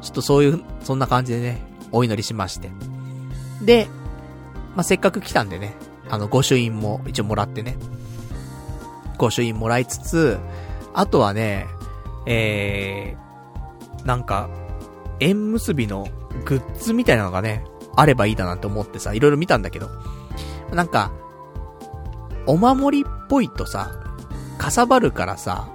ちょっとそういう、そんな感じでね、お祈りしまして。で、まあ、せっかく来たんでね、あの、御朱印も一応もらってね。御朱印もらいつつ、あとはね、えー、なんか、縁結びのグッズみたいなのがね、あればいいだなって思ってさ、いろいろ見たんだけど、なんか、お守りっぽいとさ、かさばるからさ、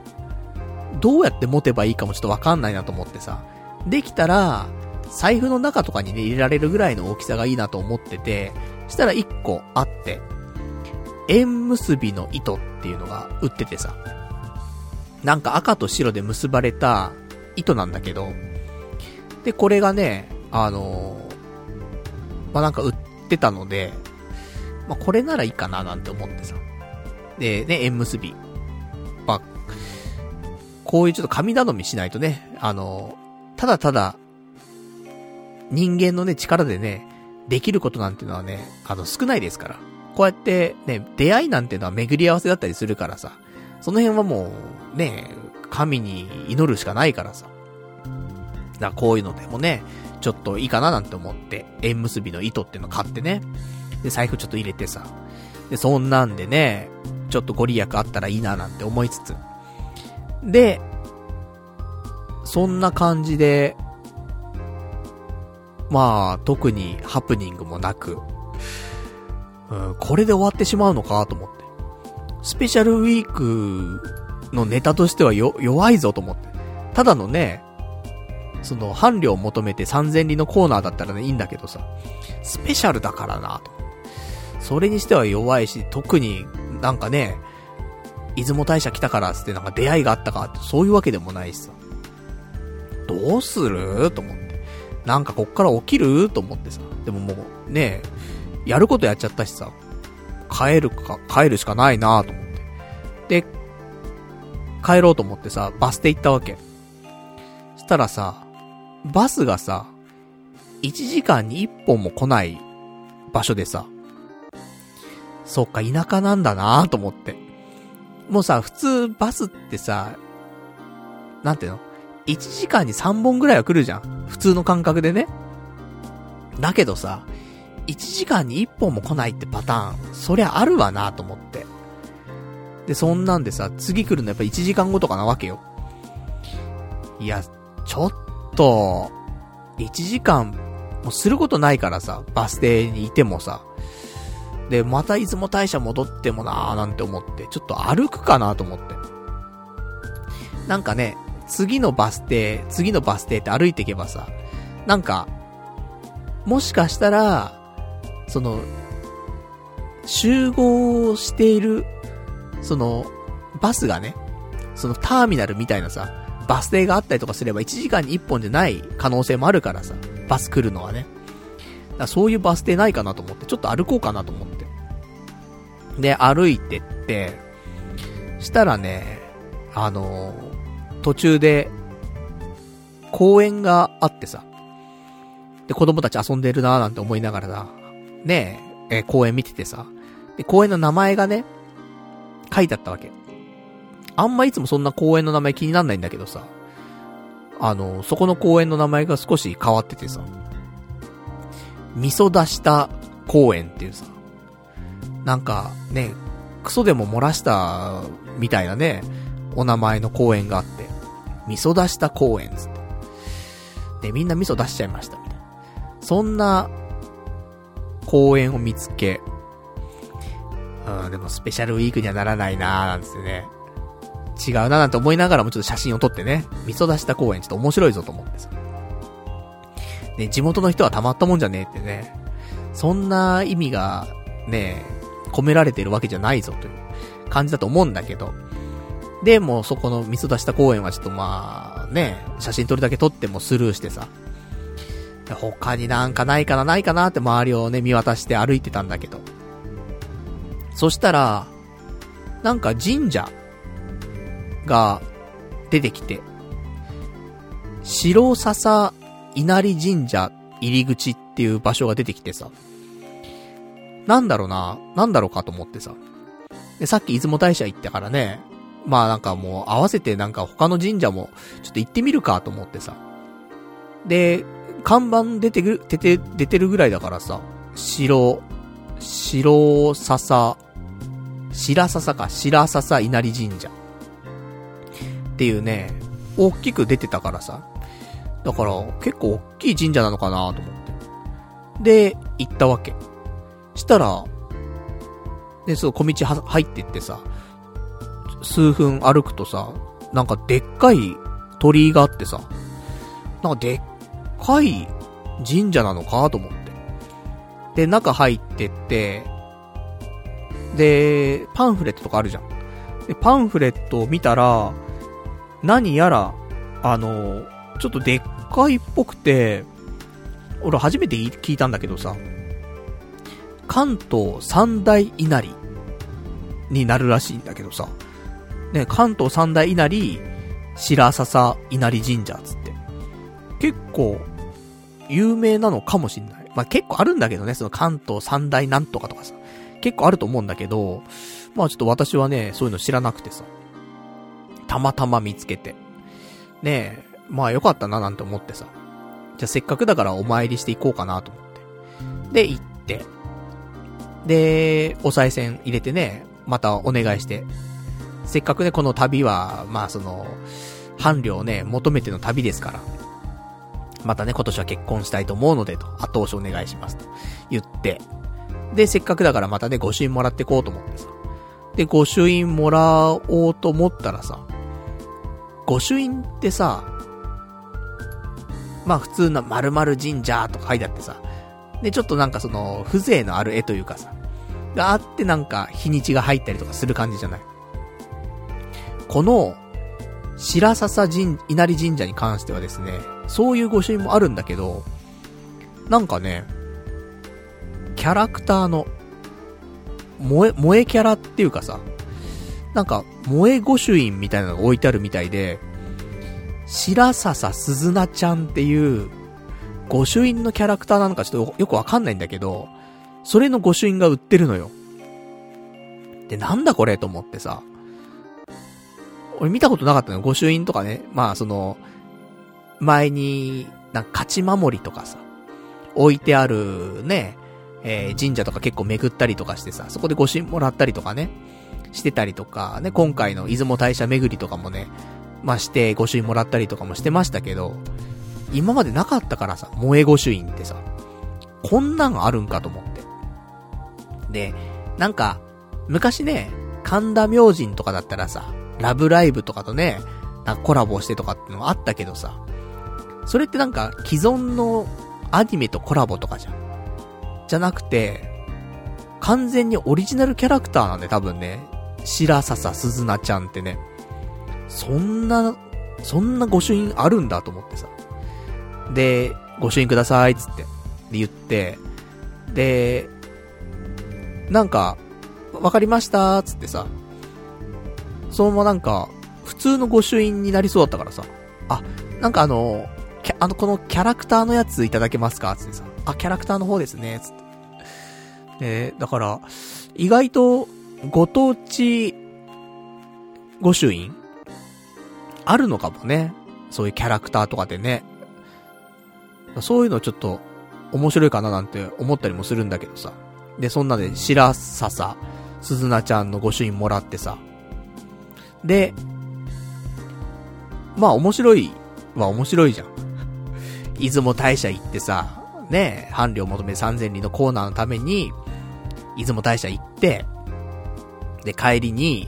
どうやって持てばいいかもちょっとわかんないなと思ってさ、できたら、財布の中とかにね、入れられるぐらいの大きさがいいなと思ってて、したら1個あって、縁結びの糸っていうのが売っててさ、なんか赤と白で結ばれた糸なんだけど、で、これがね、あのー、まあ、なんか売ってたので、まあ、これならいいかななんて思ってさ。で、ね、縁結び。まあ、こういうちょっと神頼みしないとね、あのー、ただただ、人間のね、力でね、できることなんてのはね、あの、少ないですから。こうやってね、出会いなんてのは巡り合わせだったりするからさ、その辺はもう、ね、神に祈るしかないからさ。だからこういうのでもね、ちょっといいかななんて思って、縁結びの糸っていうの買ってね。で、財布ちょっと入れてさ。で、そんなんでね、ちょっとご利益あったらいいななんて思いつつ。で、そんな感じで、まあ、特にハプニングもなく、うん、これで終わってしまうのかと思って。スペシャルウィークのネタとしてはよ、弱いぞと思って。ただのね、その、伴侶を求めて3000里のコーナーだったらね、いいんだけどさ、スペシャルだからなと。それにしては弱いし、特になんかね、出雲大社来たからつってなんか出会いがあったかって、そういうわけでもないしさ。どうする？と思って。なんかこっから起きる？と思ってさ。でももう、ねやることやっちゃったしさ、帰るか、帰るしかないなと思って。で、帰ろうと思ってさ、バス停行ったわけ。したらさ、バスがさ、1時間に1本も来ない場所でさ、そっか、田舎なんだなぁと思って。もうさ、普通バスってさ、なんていうの ?1 時間に3本ぐらいは来るじゃん。普通の感覚でね。だけどさ、1時間に1本も来ないってパターン、そりゃあるわなと思って。で、そんなんでさ、次来るのやっぱ1時間後とかなわけよ。いや、ちょっと、1時間もすることないからさ、バス停にいてもさ。で、また出雲大社戻ってもなーなんて思って、ちょっと歩くかなと思って。なんかね、次のバス停、次のバス停って歩いていけばさ、なんか、もしかしたら、その、集合している、その、バスがね、そのターミナルみたいなさ、バス停があったりとかすれば1時間に1本じゃない可能性もあるからさ、バス来るのはね。だそういうバス停ないかなと思って、ちょっと歩こうかなと思って。で、歩いてって、したらね、あのー、途中で、公園があってさ、で、子供たち遊んでるなーなんて思いながらさ、ねえ、え、公園見ててさ、で、公園の名前がね、書いてあったわけ。あんまいつもそんな公園の名前気になんないんだけどさ、あの、そこの公園の名前が少し変わっててさ、味噌出した公園っていうさ、なんかね、クソでも漏らしたみたいなね、お名前の公園があって、味噌出した公園つって。で、みんな味噌出しちゃいましたみたいな。そんな公園を見つけ、うん、でもスペシャルウィークにはならないなーなんつってね。違うななんて思いながらもちょっと写真を撮ってね、味噌出した公園ちょっと面白いぞと思ってさ。ね、地元の人はたまったもんじゃねえってね。そんな意味が、ね、込められてるわけじゃないぞという感じだと思うんだけど。で、もうそこの味噌出した公園はちょっとまあ、ね、写真撮るだけ撮ってもスルーしてさ。他になんかないかなないかなって周りをね、見渡して歩いてたんだけど。そしたら、なんか神社が出てきて、白笹稲荷神社入り口っていう場所が出てきてさ、なんだろうな、なんだろうかと思ってさ。で、さっき出雲大社行ったからね、まあなんかもう合わせてなんか他の神社もちょっと行ってみるかと思ってさ。で、看板出てる、出て、出てるぐらいだからさ、白、白笹、白笹か、白笹稲荷神社。っていうね、大きく出てたからさ。だから、結構大きい神社なのかなと思って。で、行ったわけ。したら、で、そう、小道入ってってさ、数分歩くとさ、なんかでっかい鳥居があってさ、なんかでっかい神社なのかと思って。で、中入ってって、で、パンフレットとかあるじゃん。で、パンフレットを見たら、何やら、あの、ちょっとでっかいっぽくて、俺初めて聞いたんだけどさ、関東三大稲荷になるらしいんだけどさ、ね、関東三大稲荷、白笹稲荷神社つって。結構、有名なのかもしんない。まあ、結構あるんだけどね、その関東三大なんとかとかさ。結構あると思うんだけど、まあちょっと私はね、そういうの知らなくてさ。たまたま見つけて。ねえ、まあよかったななんて思ってさ。じゃあせっかくだからお参りしていこうかなと思って。で、行って。で、お賽銭入れてね、またお願いして。せっかくね、この旅は、まあその、伴侶をね、求めての旅ですから。またね、今年は結婚したいと思うので、と、後押しお願いします。と言って。で、せっかくだからまたね、御朱印もらってこうと思ってさ。で、御朱印もらおうと思ったらさ、御朱印ってさ、まあ普通の〇〇神社とか書いてあってさ、で、ちょっとなんかその、風情のある絵というかさ、があってなんか日にちが入ったりとかする感じじゃない？この、白笹神、稲荷神社に関してはですね、そういう御朱印もあるんだけど、なんかね、キャラクターの、萌え、萌えキャラっていうかさ、なんか、萌え御朱印みたいなのが置いてあるみたいで、白笹鈴菜ちゃんっていう、御朱印のキャラクターなのかちょっとよくわかんないんだけど、それの御朱印が売ってるのよ。で、なんだこれと思ってさ。俺見たことなかったのよ御朱印とかね。まあ、その、前に、なんか勝ち守りとかさ、置いてあるね、えー、神社とか結構巡ったりとかしてさ、そこで御朱印もらったりとかね、してたりとか、ね、今回の出雲大社巡りとかもね、まあ、して御朱印もらったりとかもしてましたけど、今までなかったからさ、萌え御朱印ってさ、こんなんあるんかと思って。で、なんか、昔ね、神田明神とかだったらさ、ラブライブとかとね、なんかコラボしてとかってのがあったけどさ、それってなんか既存のアニメとコラボとかじゃん。じゃなくて、完全にオリジナルキャラクターなんで多分ね、白笹鈴菜ちゃんってね、そんな、そんな御朱印あるんだと思ってさ。で、御朱印くださいっ、つって。で、言って、で、なんか、わかりましたつってさ、そのままなんか、普通の御朱印になりそうだったからさ、あ、なんかあの、あの、このキャラクターのやついただけますかつってさ、あ、キャラクターの方ですね、つって。えだから、意外と、ご当地、御朱印？あるのかもね。そういうキャラクターとかでね。そういうのちょっと面白いかななんて思ったりもするんだけどさ。で、そんなで白笹、鈴菜ちゃんの御朱印もらってさ。で、まあ面白いは面白いじゃん。出雲大社行ってさ、ね、伴侶を求め3000里のコーナーのために、出雲大社行って、で、帰りに、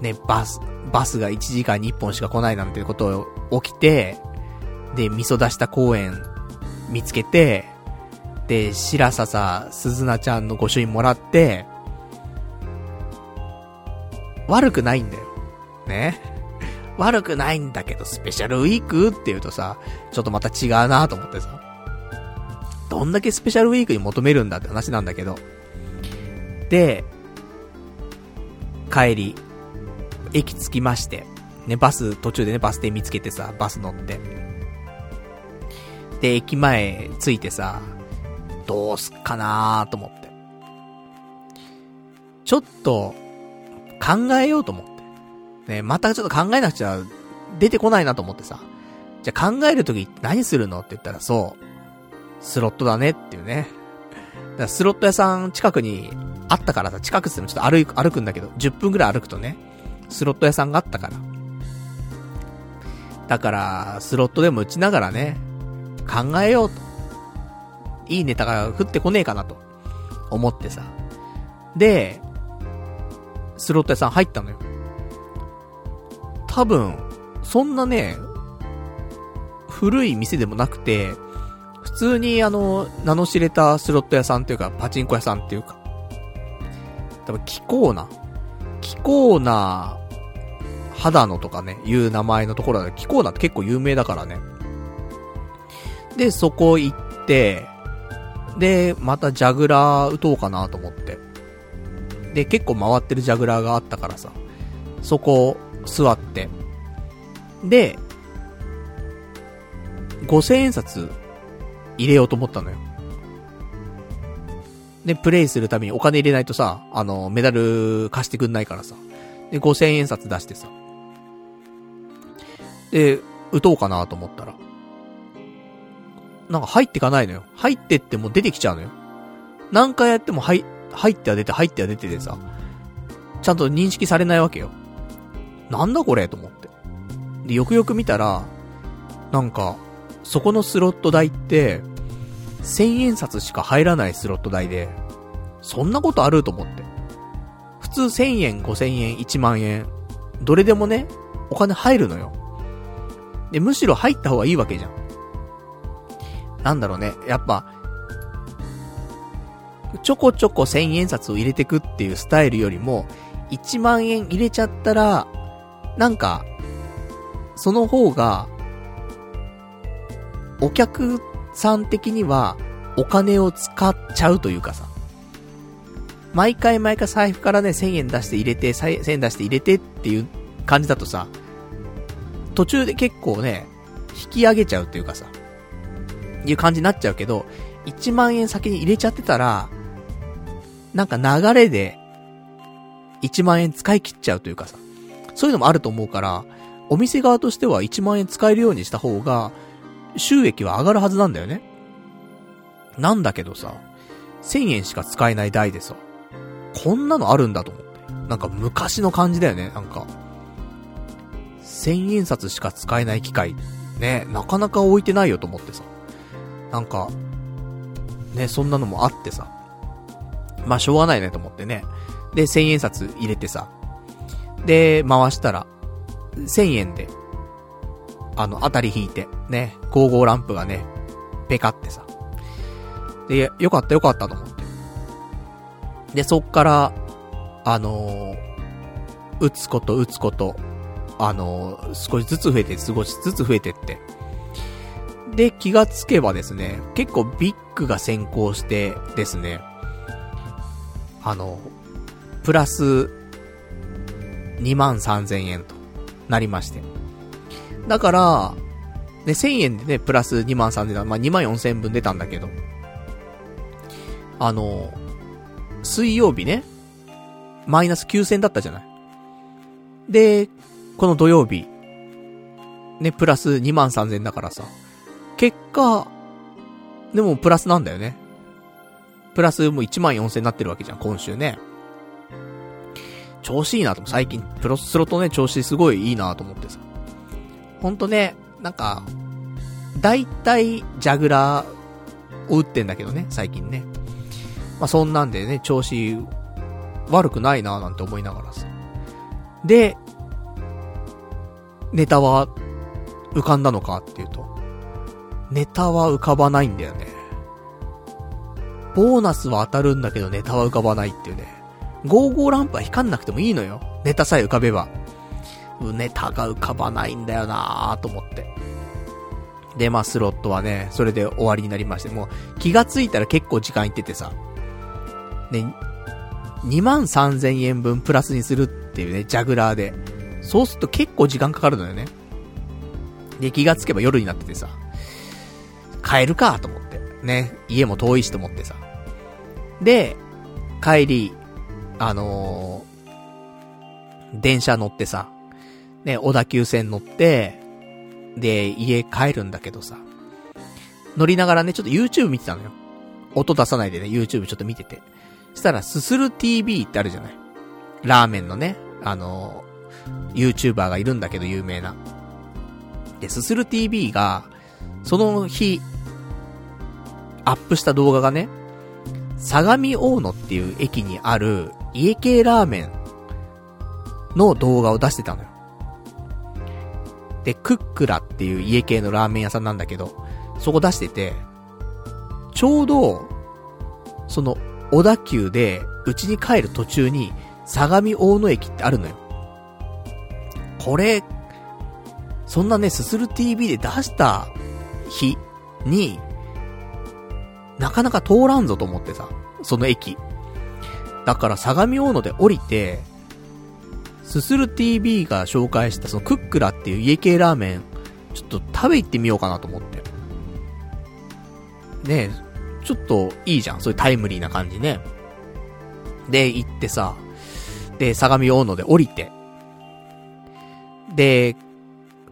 ね、バス、バスが1時間に1本しか来ないなんてことを起きて、で、味噌出した公園見つけて、で、白笹鈴菜ちゃんの御朱印もらって、悪くないんだよ。ね。悪くないんだけど、スペシャルウィーク？って言うとさ、ちょっとまた違うなと思ってさ。どんだけスペシャルウィークに求めるんだって話なんだけど。で、帰り、駅着きまして、ね、バス、途中でね、バス停見つけてさ、バス乗って。で、駅前着いてさ、どうすっかなーと思って。ちょっと、考えようと思って。ね、またちょっと考えなくちゃ出てこないなと思ってさ。じゃあ考えるとき何するのって言ったらそう、スロットだねっていうね。だからスロット屋さん近くにあったからさ、近くってもちょっと歩く、歩くんだけど、10分くらい歩くとね、スロット屋さんがあったから。だから、スロットでも打ちながらね、考えようと。いいネタが降ってこねえかなと。思ってさ。で、スロット屋さん入ったのよ。多分、そんなね、古い店でもなくて、普通にあの、名の知れたスロット屋さんっていうか、パチンコ屋さんっていうか、多分、気候な、気候な肌のとかね、いう名前のところだキコーナって結構有名だからね。で、そこ行って、で、またジャグラー打とうかなと思って。で、結構回ってるジャグラーがあったからさ、そこ座って。で、5000円札入れようと思ったのよ。で、プレイするためにお金入れないとさ、あの、メダル貸してくんないからさ。で、5000円札出してさ。で、打とうかなと思ったら。なんか入ってかないのよ。入ってっても出てきちゃうのよ。何回やっても入、入っては出て、入っては出てでさ、ちゃんと認識されないわけよ。なんだこれと思って。で、よくよく見たら、なんか、そこのスロット台って、1000円札しか入らないスロット台で、そんなことあると思って。普通1000円、5000円、1万円、どれでもね、お金入るのよ。で、むしろ入った方がいいわけじゃん。なんだろうね。やっぱ、ちょこちょこ千円札を入れてくっていうスタイルよりも、1万円入れちゃったら、なんか、その方が、お客さん的にはお金を使っちゃうというかさ、毎回毎回財布からね、1000円出して入れて、1000円出して入れてっていう感じだとさ、途中で結構ね、引き上げちゃうっていうかさ、いう感じになっちゃうけど、1万円先に入れちゃってたら、なんか流れで、1万円使い切っちゃうというかさ、そういうのもあると思うから、お店側としては1万円使えるようにした方が、収益は上がるはずなんだよね。なんだけどさ、1000円しか使えない台でさ、こんなのあるんだと思って。なんか昔の感じだよね、なんか。1000円札しか使えない機械、ね、なかなか置いてないよと思ってさ。なんか、ね、そんなのもあってさ。まあ、しょうがないねと思ってね。で、1000円札入れてさ。で、回したら、1000円で、あの、当たり引いて、ね、55ランプがね、ペカってさ。で、よかったよかったと思って。で、そっから、あのー、打つこと打つこと、あのー、少しずつ増えて、少しずつ増えてって。で、気がつけばですね、結構ビッグが先行してですね、あの、プラス2万3000円となりまして。だから、ね、1000円でね、プラス2万3000円、まあ、2万4000円分出たんだけど、あの、水曜日ね、マイナス9000だったじゃない。で、この土曜日、ね、プラス2万3000だからさ、結果、でもプラスなんだよね。プラスもう1万4000になってるわけじゃん、今週ね。調子いいなと、最近、プロスロとね、調子すごいいいなと思ってさ。ほんとね、なんか、だいたいジャグラーを打ってんだけどね、最近ね。まあ、そんなんでね、調子悪くないなぁなんて思いながらさ。で、ネタは浮かんだのかっていうと、ネタは浮かばないんだよね。ボーナスは当たるんだけどネタは浮かばないっていうね。55ランプは光んなくてもいいのよ。ネタさえ浮かべば。ネタが浮かばないんだよなぁと思って。で、まあスロットはね、それで終わりになりまして、もう気がついたら結構時間いっててさ、ね、2万3000円分プラスにするっていうね、ジャグラーで。そうすると結構時間かかるのよね。で、気がつけば夜になっててさ、帰るかと思って。ね、家も遠いしと思ってさ。で、帰り、あのー、電車乗ってさ、ね、小田急線乗って、で、家帰るんだけどさ、乗りながらね、ちょっと YouTube 見てたのよ。音出さないでね、YouTube ちょっと見てて。したら、すする TV ってあるじゃない。ラーメンのね、あのー、YouTuber がいるんだけど有名な。で、すする TV が、その日、アップした動画がね、相模大野っていう駅にある家系ラーメンの動画を出してたのよ。で、クックラっていう家系のラーメン屋さんなんだけど、そこ出してて、ちょうど、その小田急で、うちに帰る途中に、相模大野駅ってあるのよ。これ、そんなね、すする TV で出した日に、なかなか通らんぞと思ってさ、その駅。だから相模大野で降りて、すする TV が紹介したそのクックラっていう家系ラーメン、ちょっと食べ行ってみようかなと思って。ねえ、ちょっといいじゃん。そういうタイムリーな感じね。で、行ってさ、で、相模大野で降りて、で、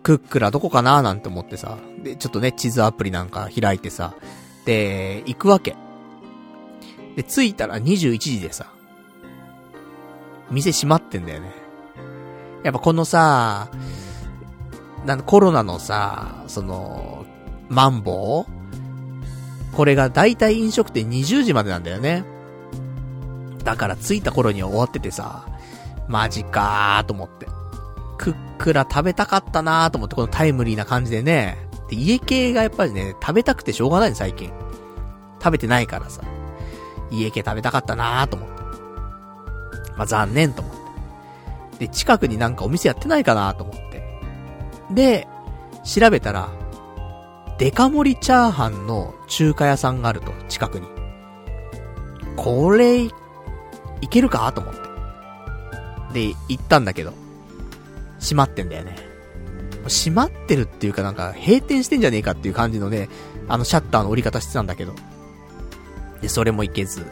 クックラどこかななんて思ってさ、で、ちょっとね、地図アプリなんか開いてさ、で、行くわけ。で、着いたら21時でさ、店閉まってんだよね。やっぱこのさ、なんコロナのさ、その、マンボウ？これが大体飲食店20時までなんだよね。だから着いた頃には終わっててさ、マジかーと思って。クックラ食べたかったなーと思って、このタイムリーな感じでね。で、家系がやっぱりね、食べたくてしょうがない最近。食べてないからさ。家系食べたかったなーと思って。まあ、残念と思って。で、近くになんかお店やってないかなと思って。で、調べたら、デカ盛りチャーハンの中華屋さんがあると、近くに。これ、いけるかと思って。で、行ったんだけど、閉まってんだよね。閉まってるっていうかなんか、閉店してんじゃねえかっていう感じのね、あのシャッターの折り方してたんだけど。で、それも行けず。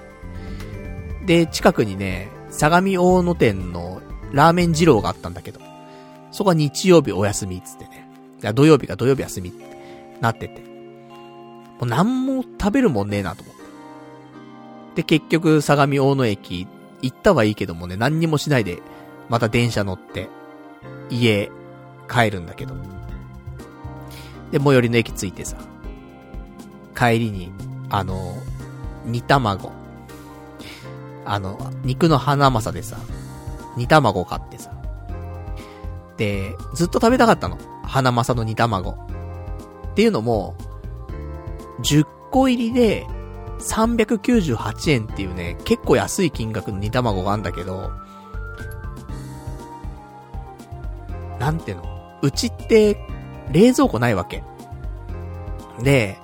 で、近くにね、相模大野店のラーメン二郎があったんだけど、そこは日曜日お休みっつってね。土曜日が土曜日休みってなってて。もう何も食べるもんねえなと思って。で、結局、相模大野駅行ったはいいけどもね、何にもしないで、また電車乗って、家、帰るんだけど。で、最寄りの駅着いてさ、帰りに、あの、煮卵。あの、肉の花正でさ、煮卵買ってさ。で、ずっと食べたかったの。花正の煮卵。っていうのも、10個入りで398円っていうね、結構安い金額の煮卵があんだけど、なんていうの？うちって冷蔵庫ないわけ。で、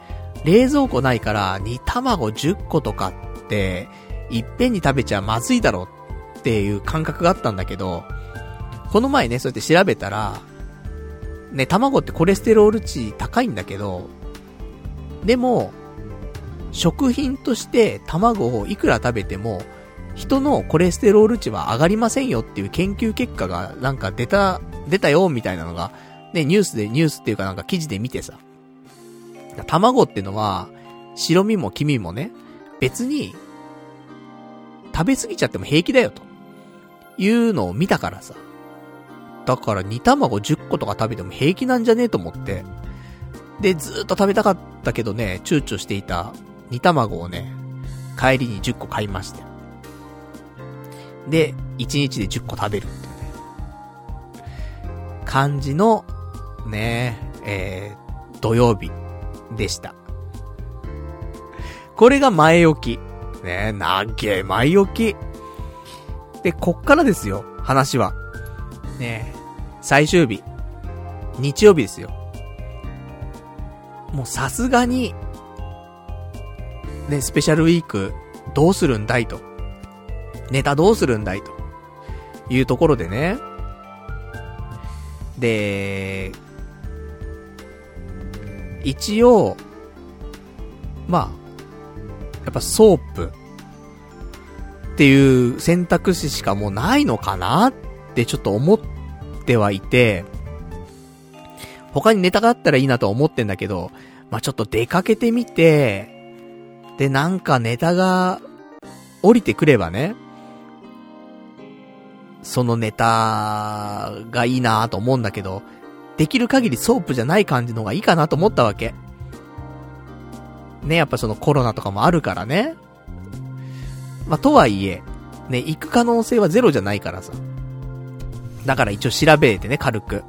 冷蔵庫ないから煮卵10個とかって、いっぺんに食べちゃまずいだろうっていう感覚があったんだけど、この前ね、そうやって調べたら、ね、卵ってコレステロール値高いんだけど、でも、食品として卵をいくら食べても、人のコレステロール値は上がりませんよっていう研究結果がなんか出た、出たよみたいなのが、ね、ニュースで、ニュースっていうかなんか記事で見てさ。卵ってのは、白身も黄身もね、別に、食べ過ぎちゃっても平気だよと。いうのを見たからさ。だから煮卵10個とか食べても平気なんじゃねえと思って。で、ずーっと食べたかったけどね、躊躇していた煮卵をね、帰りに10個買いまして。で、1日で10個食べるっていうね。感じの、ね、えー、土曜日でした。これが前置き。ねなげえ前置き。で、こっからですよ、話は。ねえ最終日。日曜日ですよ。もうさすがに、ね、スペシャルウィーク、どうするんだいと。ネタどうするんだいと。いうところでね。で、一応、まあ、やっぱソープっていう選択肢しかもうないのかなってちょっと思ってはいて、他にネタがあったらいいなと思ってんだけど、まあ、ちょっと出かけてみて、で、なんかネタが降りてくればね、そのネタがいいなと思うんだけど、できる限りソープじゃない感じの方がいいかなと思ったわけ。ね、やっぱそのコロナとかもあるからね。まあ、とはいえ、ね、行く可能性はゼロじゃないからさ。だから一応調べてね、軽く。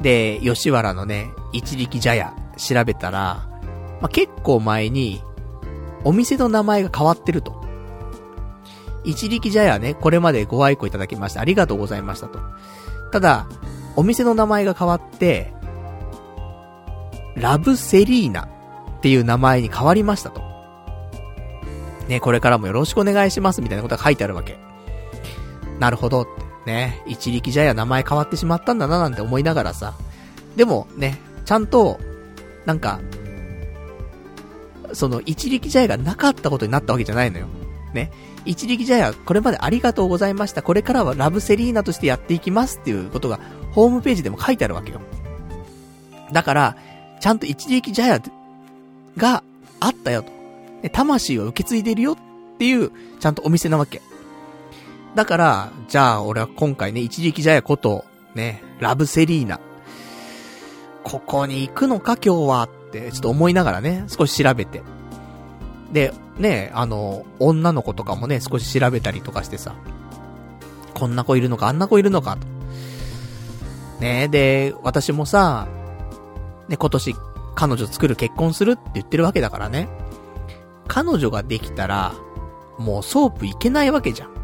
で、吉原のね、一力茶屋調べたら、まあ、結構前に、お店の名前が変わってると。一力茶屋ね、これまでご愛顧いただきましてありがとうございましたと。ただ、お店の名前が変わって、ラブセリーナっていう名前に変わりましたと。ね、これからもよろしくお願いしますみたいなことが書いてあるわけ。なるほどって。ね、一力茶屋名前変わってしまったんだななんて思いながらさ。でもね、ちゃんと、なんか、その一力茶屋がなかったことになったわけじゃないのよ。ね。一力茶屋、これまでありがとうございました。これからはラブセリーナとしてやっていきますっていうことが、ホームページでも書いてあるわけよ。だから、ちゃんと一力茶屋があったよと。魂を受け継いでるよっていう、ちゃんとお店なわけ。だから、じゃあ俺は今回ね、一力茶屋こと、ね、ラブセリーナ。ここに行くのか今日はって、ちょっと思いながらね、少し調べて。で、ね、あの、女の子とかもね、少し調べたりとかしてさ。こんな子いるのか、あんな子いるのか、と。ねで、私もさ、ね、今年、彼女作る結婚するって言ってるわけだからね。彼女ができたら、もうソープいけないわけじゃん。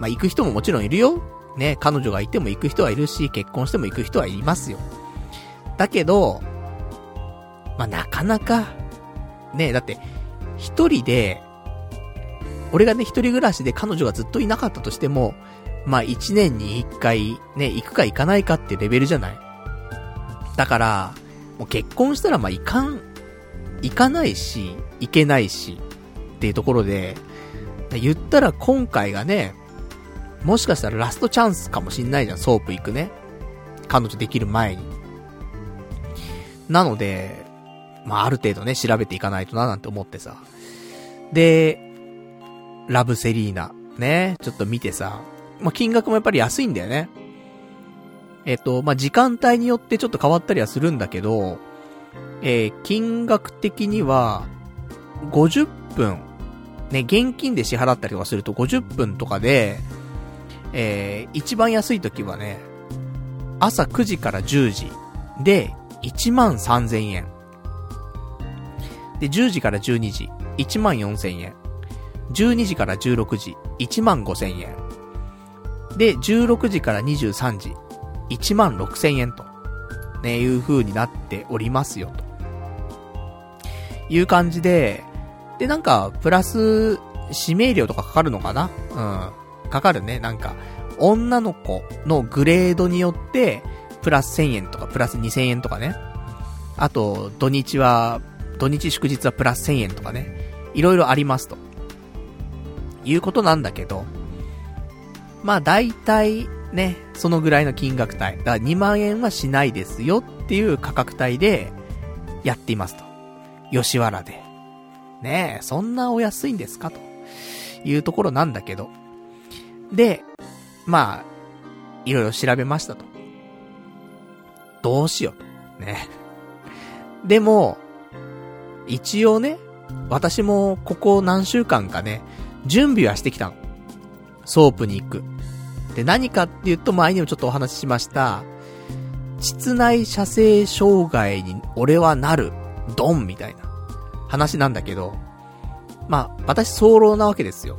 まあ、行く人ももちろんいるよ。ね、彼女がいても行く人はいるし、結婚しても行く人はいますよ。だけど、まあ、なかなか、ねだって、一人で、俺がね、一人暮らしで彼女がずっといなかったとしても、まあ一年に一回、ね、行くか行かないかってレベルじゃない？だから、もう結婚したらまあ行かん、行かないし、行けないし、っていうところで、言ったら今回がね、もしかしたらラストチャンスかもしんないじゃん、ソープ行くね。彼女できる前に。なので、まあある程度ね、調べていかないとななんて思ってさ。で、ラブセリーナ、ね、ちょっと見てさ、まあ金額もやっぱり安いんだよね。えっと、まあ時間帯によってちょっと変わったりはするんだけど、えー、金額的には、50分、ね、現金で支払ったりとかすると50分とかで、えー、一番安い時はね、朝9時から10時で1万3000円。で、10時から12時、1万4000円。12時から16時、1万5000円。で、16時から23時、1万6000円と、ね、いう風になっておりますよ、と。いう感じで、で、なんか、プラス、指名料とかかかるのかな？うん。かかるね。なんか、女の子のグレードによって、プラス1000円とか、プラス2000円とかね。あと、土日は、土日祝日はプラス1000円とかね。いろいろありますと。いうことなんだけど、まあ大体ね、そのぐらいの金額帯。だから2万円はしないですよっていう価格帯でやっていますと。吉原で。ねえ、そんなお安いんですか？というところなんだけど。で、まあ、いろいろ調べましたと。どうしようと。ね。でも、一応ね、私もここ何週間かね、準備はしてきたの。ソープに行く。で、何かっていうと、前にもちょっとお話ししました、膣内射精障害に俺はなる、ドンみたいな話なんだけど、まあ、私早漏なわけですよ。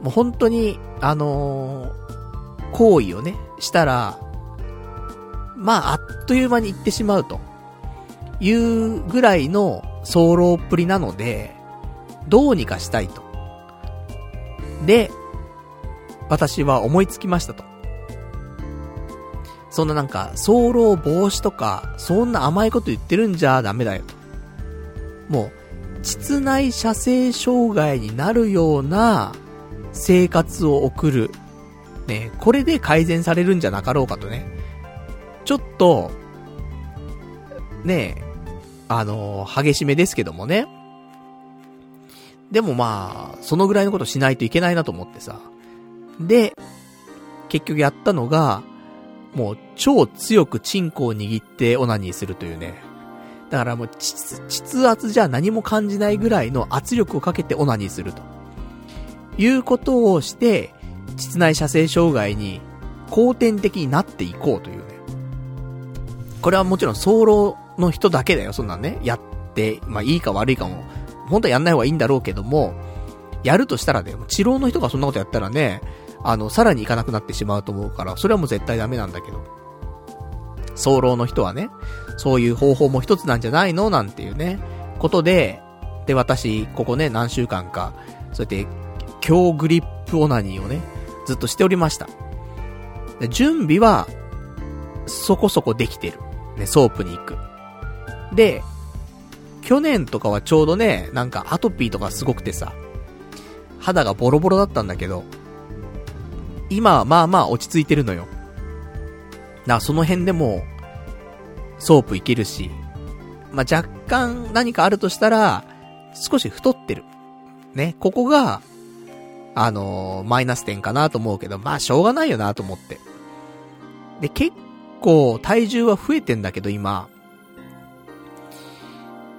もう本当に、あのー、行為をね、したら、まあ、あっという間に行ってしまうと。いうぐらいの早漏っぷりなので、どうにかしたいと。で、私は思いつきましたと。そんななんか、早漏防止とか、そんな甘いこと言ってるんじゃダメだよと。もう、膣内射精障害になるような生活を送る。ね、これで改善されるんじゃなかろうかとね。ちょっと、ねあのー、激しめですけどもね。でもまあ、そのぐらいのことしないといけないなと思ってさ。で、結局やったのが、もう超強くチンコを握ってオナニーするというね。だからもう膣圧じゃ何も感じないぐらいの圧力をかけてオナニーすると。いうことをして、膣内射精障害に後天的になっていこうというね。これはもちろん早漏の人だけだよ、そんなんね。やって、まあいいか悪いかも、本当はやんない方がいいんだろうけども、やるとしたらね、治療の人がそんなことやったらね、あの、さらに行かなくなってしまうと思うから、それはもう絶対ダメなんだけど。早漏の人はね、そういう方法も一つなんじゃないの？なんていうね、ことで、で、私、ここね、何週間か、そうやって、強グリップオナニーをね、ずっとしておりました。で準備は、そこそこできてる。ね、ソープに行く。で、去年とかはちょうどね、なんかアトピーとかすごくてさ、肌がボロボロだったんだけど、今はまあまあ落ち着いてるのよ。な、その辺でも、ソープいけるし、まあ若干何かあるとしたら、少し太ってる。ね、ここが、あのー、マイナス点かなと思うけど、まあしょうがないよなと思って。で、結構体重は増えてんだけど今、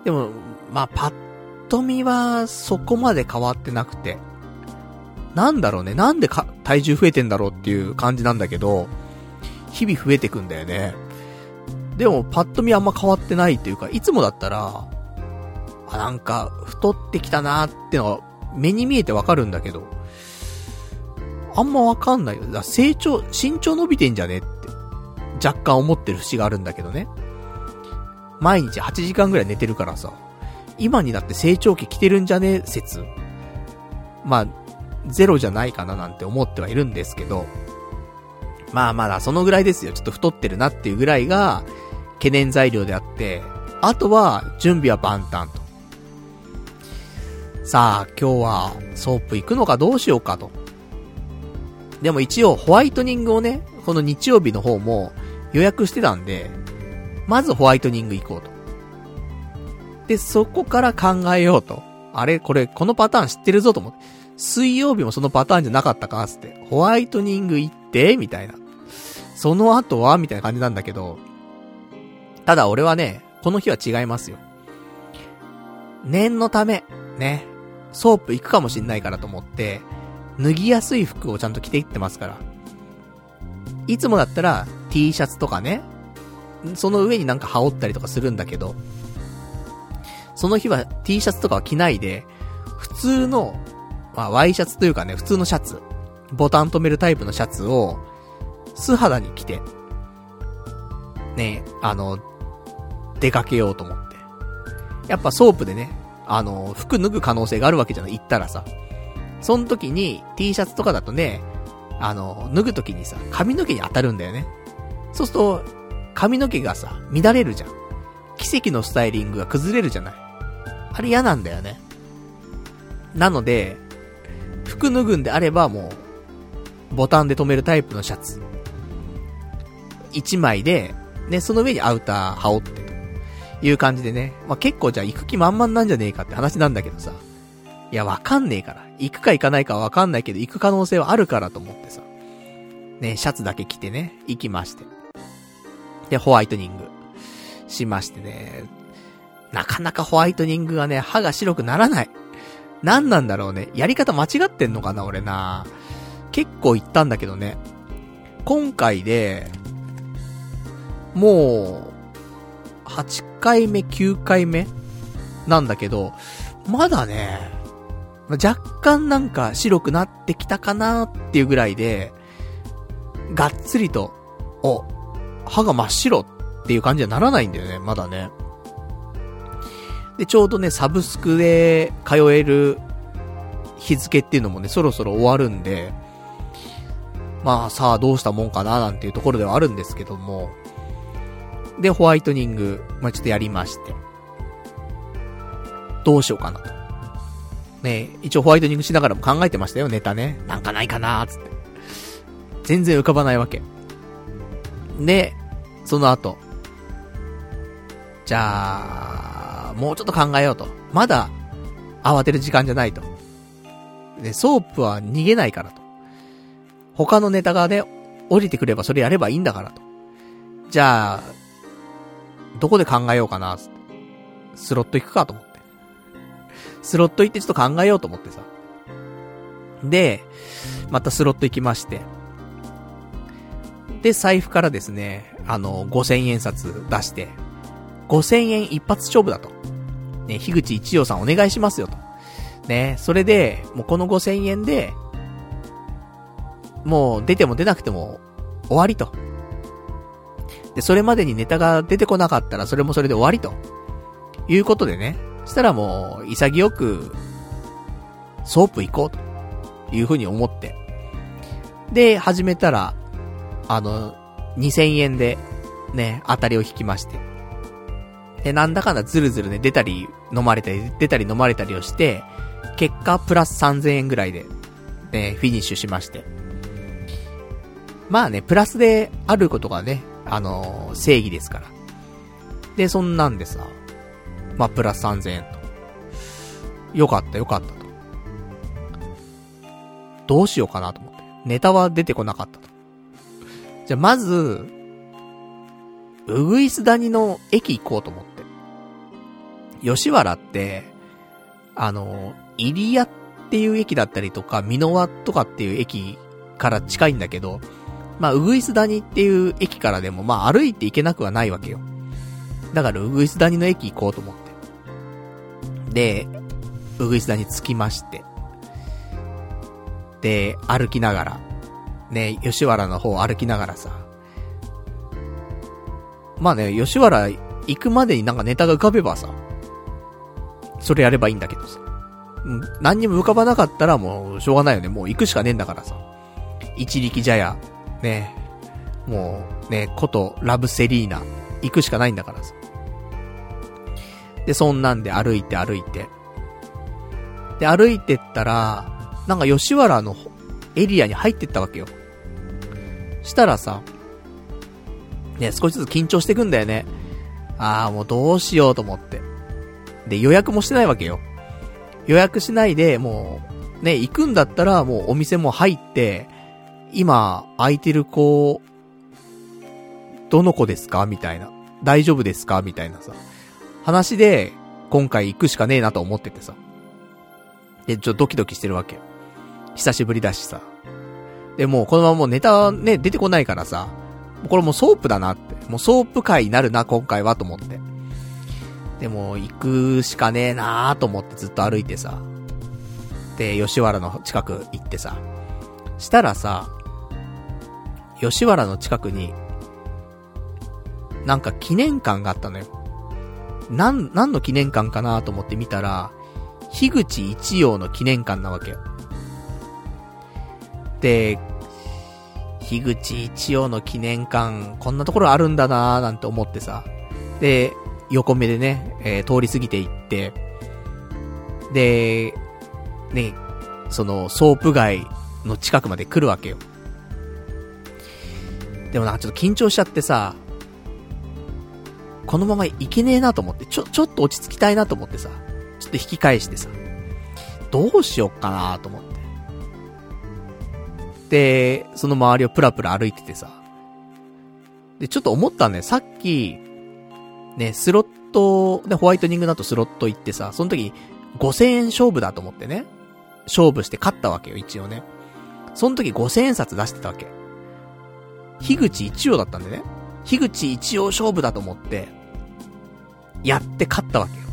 でも、まあ、パッと見はそこまで変わってなくて。なんだろうね。なんでか、体重増えてんだろうっていう感じなんだけど、日々増えてくんだよね。でも、パッと見あんま変わってないっていうか、いつもだったら、あ、なんか、太ってきたなーってのは、目に見えてわかるんだけど、あんまわかんないよ。だ成長、身長伸びてんじゃねって、若干思ってる節があるんだけどね。毎日8時間ぐらい寝てるからさ、今になって成長期来てるんじゃね説。まあ、ゼロじゃないかななんて思ってはいるんですけど、まあまだそのぐらいですよ。ちょっと太ってるなっていうぐらいが、懸念材料であって、あとは、準備は万端と。さあ、今日は、ソープ行くのかどうしようかと。でも一応、ホワイトニングをね、この日曜日の方も予約してたんで、まずホワイトニング行こうと。で、そこから考えようと。あれ？これ、このパターン知ってるぞと思って。水曜日もそのパターンじゃなかったかつって。ホワイトニング行ってみたいな。その後はみたいな感じなんだけど。ただ俺はね、この日は違いますよ。念のため、ね、ソープ行くかもしんないからと思って、脱ぎやすい服をちゃんと着ていってますから。いつもだったら T シャツとかね、その上になんか羽織ったりとかするんだけど、その日は T シャツとかは着ないで、普通の、まあ、ワイシャツというかね、普通のシャツ、ボタン止めるタイプのシャツを、素肌に着て、ね、あの、出かけようと思って。やっぱソープでね、あの、服脱ぐ可能性があるわけじゃない、行ったらさ。その時に T シャツとかだとね、あの、脱ぐ時にさ、髪の毛に当たるんだよね。そうすると、髪の毛がさ、乱れるじゃん。奇跡のスタイリングが崩れるじゃない。あれ嫌なんだよね。なので、服脱ぐんであればもう、ボタンで止めるタイプのシャツ。1枚で、ね、その上にアウター羽織ってという感じでね。まあ、結構じゃあ行く気満々なんじゃねえかって話なんだけどさ。いや、わかんねえから。行くか行かないかわかんないけど、行く可能性はあるからと思ってさ。ね、シャツだけ着てね、行きまして。で、ホワイトニングしましてね。なかなかホワイトニングがね、歯が白くならない。何なんだろうね。やり方間違ってんのかな、俺な。結構言ったんだけどね。今回で、もう、8回目、9回目なんだけど、まだね、若干なんか白くなってきたかなっていうぐらいで、がっつりと、お、歯が真っ白っていう感じにはならないんだよね、まだね。で、ちょうどね、サブスクで通える日付っていうのもね、そろそろ終わるんで、まあさあどうしたもんかななんていうところではあるんですけども、で、ホワイトニング、まあ、ちょっとやりまして。どうしようかなと。ね一応ホワイトニングしながらも考えてましたよ、ネタね。なんかないかなーつって。全然浮かばないわけ。で、その後。じゃあ、もうちょっと考えようと。まだ、慌てる時間じゃないと。で、ソープは逃げないからと。他のネタがね、降りてくればそれやればいいんだからと。じゃあ、どこで考えようかな、スロット行くかと思って。スロット行ってちょっと考えようと思ってさ。で、またスロット行きまして。で、財布からですね、あの、5000円札出して、5000円一発勝負だと。ね、樋口一葉さんお願いしますよと。ね、それで、もうこの5000円で、もう出ても出なくても終わりと。で、それまでにネタが出てこなかったらそれもそれで終わりと。いうことでね。したらもう、潔く、ソープ行こうと。いうふうに思って。で、始めたら、あの、2000円で、ね、当たりを引きまして。で、なんだかんだずるずるね、出たり、飲まれたり、出たり飲まれたりをして、結果、プラス3000円ぐらいで、ね、フィニッシュしまして。まあね、プラスであることがね、あのー、正義ですから。で、そんなんでさ、まあ、プラス3000円と。よかった、よかったと。どうしようかなと思って。ネタは出てこなかったと。じゃ、まず、うぐいす谷の駅行こうと思って。吉原って、あの、入谷っていう駅だったりとか、美濃輪とかっていう駅から近いんだけど、まあ、うぐいす谷っていう駅からでも、まあ、歩いて行けなくはないわけよ。だから、うぐいす谷の駅行こうと思って。で、うぐいす谷着きまして。で、歩きながら、ね、吉原の方歩きながらさ。まあね、吉原行くまでになんかネタが浮かべばさ、それやればいいんだけどさ。うん、何にも浮かばなかったらもうしょうがないよね。もう行くしかねえんだからさ。一力茶屋、ね、もうね、ことラブセリーナ、行くしかないんだからさ。で、そんなんで歩いて歩いて。で、歩いてったら、なんか吉原のエリアに入ってったわけよ。したらさ、ね、少しずつ緊張してくんだよね。ああ、もうどうしようと思って。で、予約もしてないわけよ。予約しないで、もう、ね、行くんだったら、もうお店も入って、今、空いてる子、どの子ですか？みたいな。大丈夫ですか？みたいなさ。話で、今回行くしかねえなと思っててさ。で、ちょっとドキドキしてるわけ。久しぶりだしさ。で、もうこのままもうネタね、出てこないからさ。これもうソープだなって。もうソープ会になるな、今回はと思って。でも、行くしかねえなーと思ってずっと歩いてさ。で、吉原の近く行ってさ。したらさ、吉原の近くに、なんか記念館があったのよ。なん、何の記念館かなと思って見たら、樋口一葉の記念館なわけよ。で、樋口一葉の記念館、こんなところあるんだなーなんて思ってさ。で、横目でね、えー、通り過ぎていって、で、ね、その、ソープ街の近くまで来るわけよ。でもなんかちょっと緊張しちゃってさ、このまま行けねえなと思って、ちょ、ちょっと落ち着きたいなと思ってさ、ちょっと引き返してさ、どうしよっかなと思って。で、その周りをプラプラ歩いててさ、で、ちょっと思ったね、さっき、ね、スロット、で、ホワイトニングだとスロット行ってさ、その時、5000円勝負だと思ってね、勝負して勝ったわけよ、一応ね。その時5000円札出してたわけ。樋口一葉だったんでね。樋口一葉勝負だと思って、やって勝ったわけよ。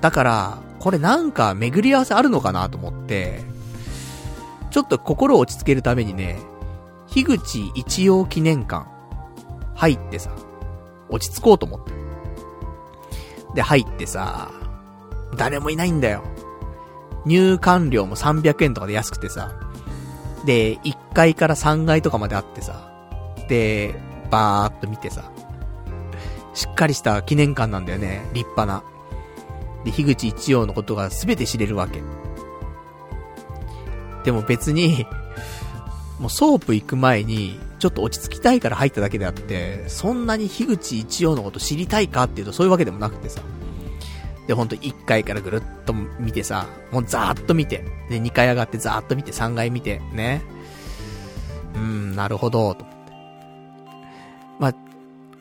だから、これなんか巡り合わせあるのかなと思って、ちょっと心を落ち着けるためにね、樋口一葉記念館、入ってさ、落ち着こうと思って。で、入ってさ、誰もいないんだよ。入館料も300円とかで安くてさ。で、1階から3階とかまであってさ。で、バーっと見てさ。しっかりした記念館なんだよね。立派な。で、樋口一葉のことが全て知れるわけ。でも別に、もうソープ行く前に、ちょっと落ち着きたいから入っただけであって、そんなに樋口一葉のこと知りたいかっていうとそういうわけでもなくてさ。で、ほんと1階からぐるっと見てさ、もうざーっと見て、で、2階上がってざーっと見て、3階見て、ね。うん、なるほど、と。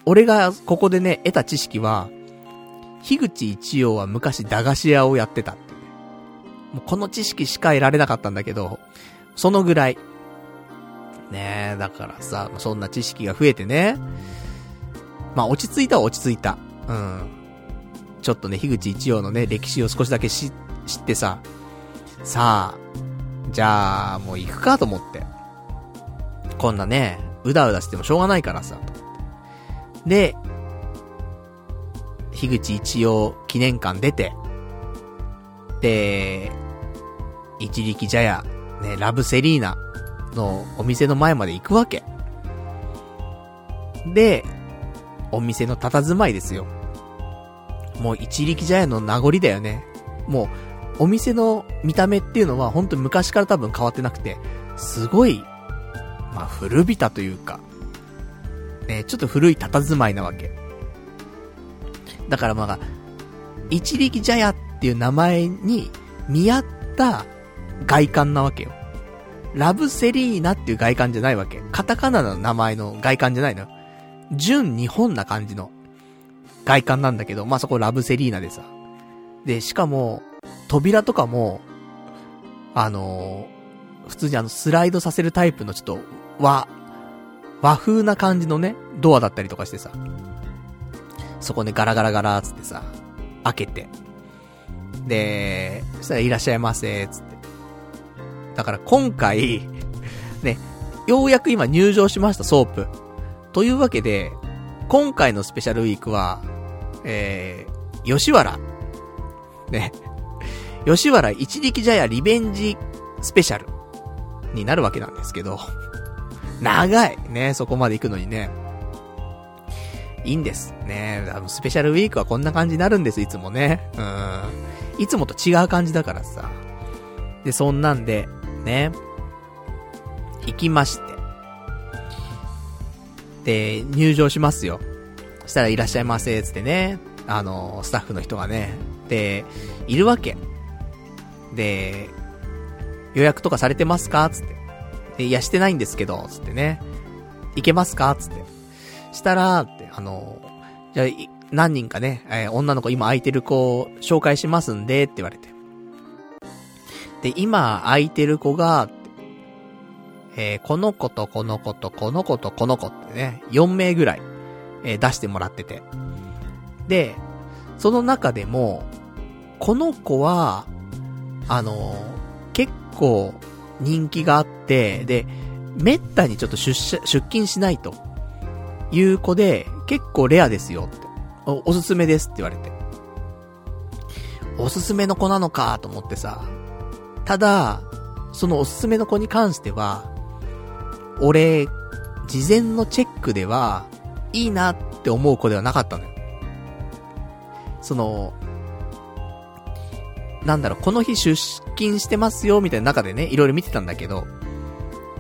俺がここでね、得た知識は、樋口一葉は昔駄菓子屋をやってたってね。もうこの知識しか得られなかったんだけど、そのぐらい、ねえ、だからさ、そんな知識が増えてね。まあ、落ち着いたは落ち着いた。うん。ちょっとね、樋口一葉のね、歴史を少しだけ知、知ってさ、さあ、じゃあ、もう行くかと思って。こんなね、うだうだしてもしょうがないからさ。で、樋口一葉記念館出て、で、一力茶屋、ね、ラブセリーナ、のお店の前まで行くわけ。で、お店の佇まいですよ。もう一力茶屋の名残だよね。もう、お店の見た目っていうのは本当に昔から多分変わってなくて、すごい、まあ古びたというか、ね、ちょっと古い佇まいなわけ。だからまあ、一力茶屋っていう名前に見合った外観なわけよ。ラブセリーナっていう外観じゃないわけ。カタカナの名前の外観じゃないの。純日本な感じの外観なんだけど、まあ、そこラブセリーナでさ。で、しかも、扉とかも、あのー、普通にあの、スライドさせるタイプのちょっと、和、和風な感じのね、ドアだったりとかしてさ。そこでガラガラガラーつってさ、開けて。で、そしたらいらっしゃいませー、つって。だから今回、ね、ようやく今入場しました、ソープ。というわけで、今回のスペシャルウィークは、えー、吉原。ね。吉原一力茶屋リベンジスペシャルになるわけなんですけど、長いね、そこまで行くのにね。いいんです。ねあの、スペシャルウィークはこんな感じになるんです、いつもね。うん。いつもと違う感じだからさ。で、そんなんで、ね。行きまして。で、入場しますよ。そしたらいらっしゃいませ、つってね。あの、スタッフの人がね。で、いるわけ。で、予約とかされてますか？つって。いや、してないんですけど、つってね。行けますか？つって。したら、って、あの、じゃあ、何人かね、えー、女の子今空いてる子を紹介しますんで、って言われて。で、今空いてる子が、えー、この子とこの子とこの子とこの子ってね、4名ぐらい、えー、出してもらってて。で、その中でも、この子は、あの、結構人気があって、で、めったにちょっと出社、出勤しないと。いう子で、結構レアですよって。お、おすすめですって言われて。おすすめの子なのかと思ってさ。ただ、そのおすすめの子に関しては、俺、事前のチェックでは、いいなって思う子ではなかったのよ。その、なんだろう、この日出勤してますよ、みたいな中でね、いろいろ見てたんだけど、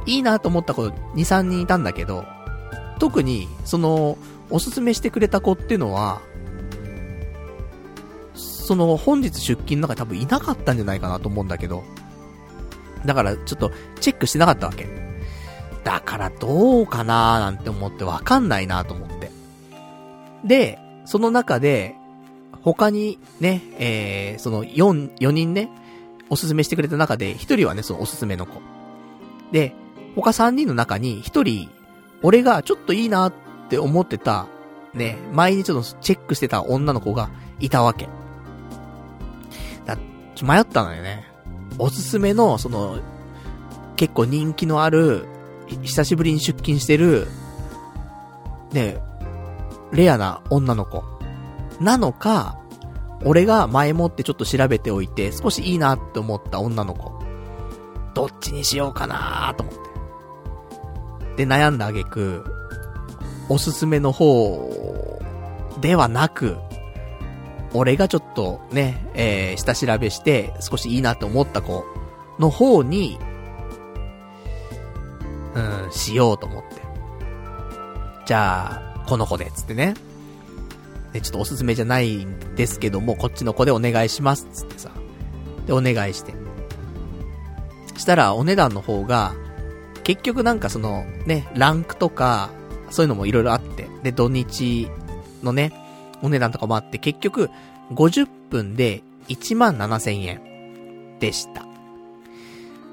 いいなと思った子2、3人いたんだけど、特に、その、おすすめしてくれた子っていうのは、その、本日出勤の中に多分いなかったんじゃないかなと思うんだけど、だから、ちょっと、チェックしてなかったわけ。だから、どうかなーなんて思ってわかんないなと思って。で、その中で、他にね、えー、その4、4人ね、おすすめしてくれた中で、1人はね、そのおすすめの子。で、他3人の中に1人、俺がちょっといいなって思ってた、ね、前にちょっとチェックしてた女の子がいたわけ。だ、ちょ迷ったのよね。おすすめの、その、結構人気のある、久しぶりに出勤してる、ね、レアな女の子。なのか、俺が前もってちょっと調べておいて、少しいいなって思った女の子。どっちにしようかなと思って。で悩んだあげく、おすすめの方ではなく、俺がちょっとね、えー、下調べして少しいいなって思った子の方に、うん、しようと思って。じゃあ、この子で、つってね。で、ちょっとおすすめじゃないんですけども、こっちの子でお願いします、つってさ。で、お願いして。したら、お値段の方が、結局なんかその、ね、ランクとか、そういうのもいろいろあって、で、土日のね、お値段とかもあって、結局、50分で1万7000円でした。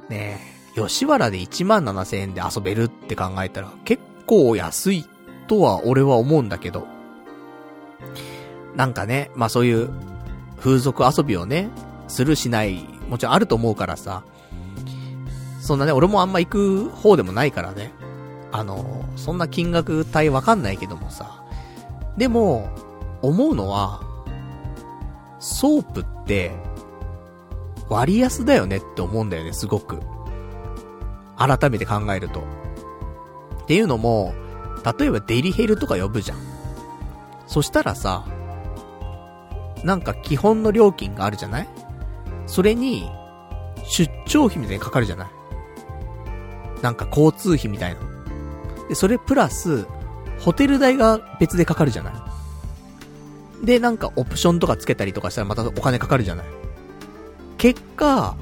ね、吉原で1万7000円で遊べるって考えたら、結構安いとは俺は思うんだけど、なんかね、まあそういう風俗遊びをね、するしない、もちろんあると思うからさ、そんなね、俺もあんま行く方でもないからね。あの、そんな金額帯わかんないけどもさ。でも、思うのは、ソープって、割安だよねって思うんだよね、すごく。改めて考えると。っていうのも、例えばデリヘルとか呼ぶじゃん。そしたらさ、なんか基本の料金があるじゃない？それに、出張費みたいにかかるじゃない？なんか交通費みたいな。で、それプラス、ホテル代が別でかかるじゃない？で、なんかオプションとかつけたりとかしたらまたお金かかるじゃない？結果、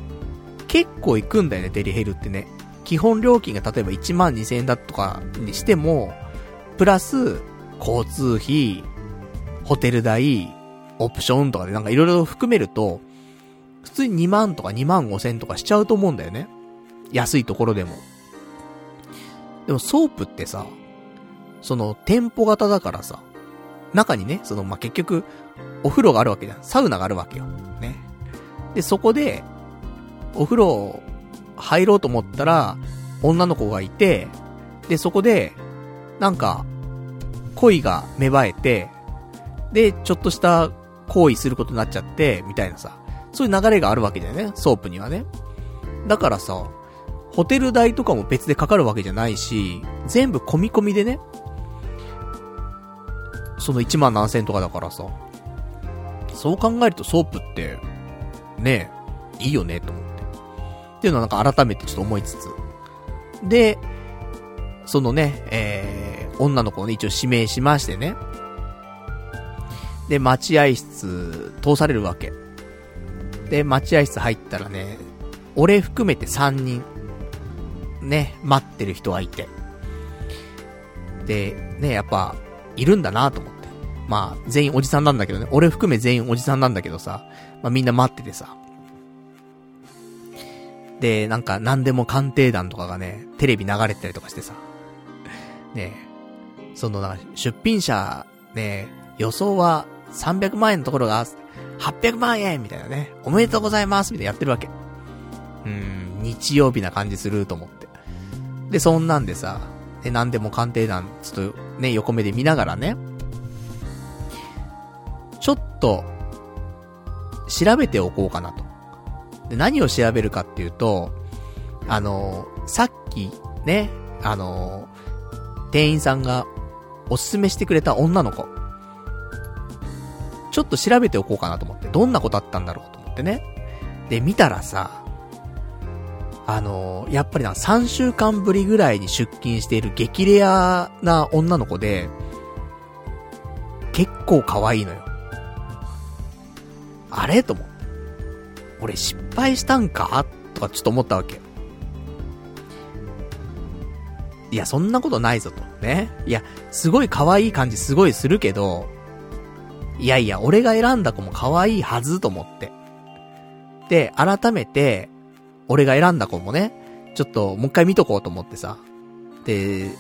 結構行くんだよね、デリヘルってね。基本料金が例えば1万2000円だとかにしても、プラス、交通費、ホテル代、オプションとかでなんかいろいろ含めると、普通に2万とか2万5千とかしちゃうと思うんだよね。安いところでも。でもソープってさ、その店舗型だからさ、中にね、その、まあ、結局、お風呂があるわけじゃん。サウナがあるわけよ。ね。で、そこで、お風呂入ろうと思ったら、女の子がいて、で、そこで、なんか、恋が芽生えて、で、ちょっとした行為することになっちゃって、みたいなさ。そういう流れがあるわけだよね、ソープにはね。だからさ、ホテル代とかも別でかかるわけじゃないし、全部込み込みでね、その1万何千とかだからさ、そう考えるとソープって、ねえいいよね、と思って。っていうのはなんか改めてちょっと思いつつ。で、そのね、えー、女の子をね、一応指名しましてね。で、待合室、通されるわけ。で、待合室入ったらね、俺含めて3人、ね、待ってる人がいて。で、ね、やっぱ、いるんだなと思って。まあ、全員おじさんなんだけどね。俺含め全員おじさんなんだけどさ。まあみんな待っててさ。で、なんか何でも鑑定団とかがね、テレビ流れてたりとかしてさ。ねそのなんか出品者、ね予想は300万円のところが800万円みたいなね。おめでとうございますみたいなやってるわけ。うん、日曜日な感じすると思って。で、そんなんでさ、ね、何でも鑑定団、ちょっとね、横目で見ながらね、ちょっと、調べておこうかなと。で、何を調べるかっていうと、あの、さっき、ね、あの、店員さんがおすすめしてくれた女の子。ちょっと調べておこうかなと思って。どんな子だったんだろうと思ってね。で、見たらさ、あのやっぱりな、3週間ぶりぐらいに出勤している激レアな女の子で、結構可愛いのよ。あれ？と思って。俺失敗したんか？とかちょっと思ったわけ。いや、そんなことないぞと。ね。いや、すごい可愛い感じすごいするけど、いやいや、俺が選んだ子も可愛いはずと思って。で、改めて、俺が選んだ子もね、ちょっともう一回見とこうと思ってさ。で、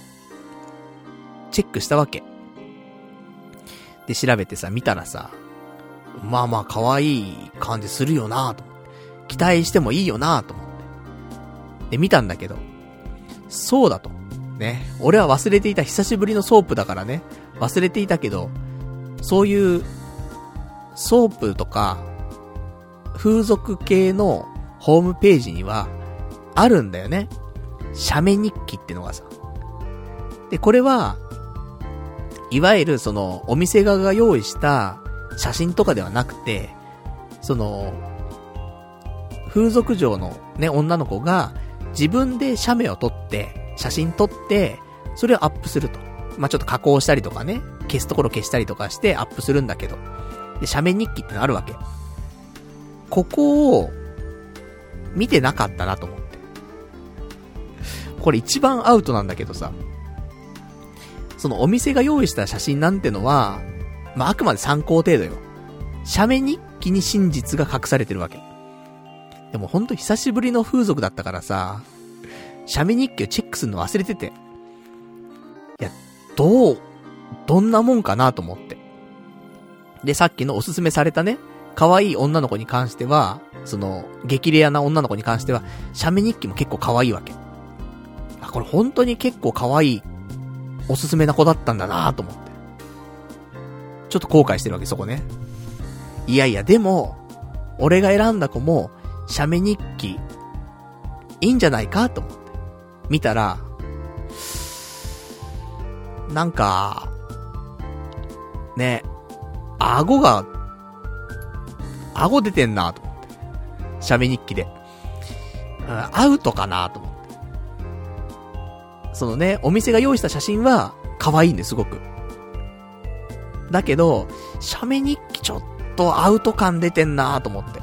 チェックしたわけ。で、調べてさ、見たらさ、まあまあ可愛い感じするよなと期待してもいいよなと思って。で、見たんだけど、そうだと。ね。俺は忘れていた久しぶりのソープだからね。忘れていたけど、そういう、ソープとか、風俗系のホームページには、あるんだよね。写メ日記ってのがさ。で、これは、いわゆるその、お店側が用意した写真とかではなくて、その、風俗嬢のね、女の子が、自分で写メを撮って、写真撮って、それをアップすると。まあ、ちょっと加工したりとかね、消すところ消したりとかしてアップするんだけど。で、写メ日記ってのあるわけ。ここを、見てなかったなと思って。これ一番アウトなんだけどさ。そのお店が用意した写真なんてのは、まあ、あくまで参考程度よ。写メ日記に真実が隠されてるわけ。でもほんと久しぶりの風俗だったからさ、写メ日記をチェックするの忘れてて。いや、どう、どんなもんかなと思って。で、さっきのおすすめされたね、可愛い女の子に関しては、その、激レアな女の子に関しては、写メ日記も結構可愛いわけ。あ、これ本当に結構可愛い、おすすめな子だったんだなと思って。ちょっと後悔してるわけ、そこね。いやいや、でも、俺が選んだ子も、写メ日記、いいんじゃないかと思って。見たら、なんか、ね、顎が、顎出てんなと思って。写メ日記で。アウトかなと思って。そのね、お店が用意した写真は、可愛いんですごく。だけど、写メ日記ちょっとアウト感出てんなと思って。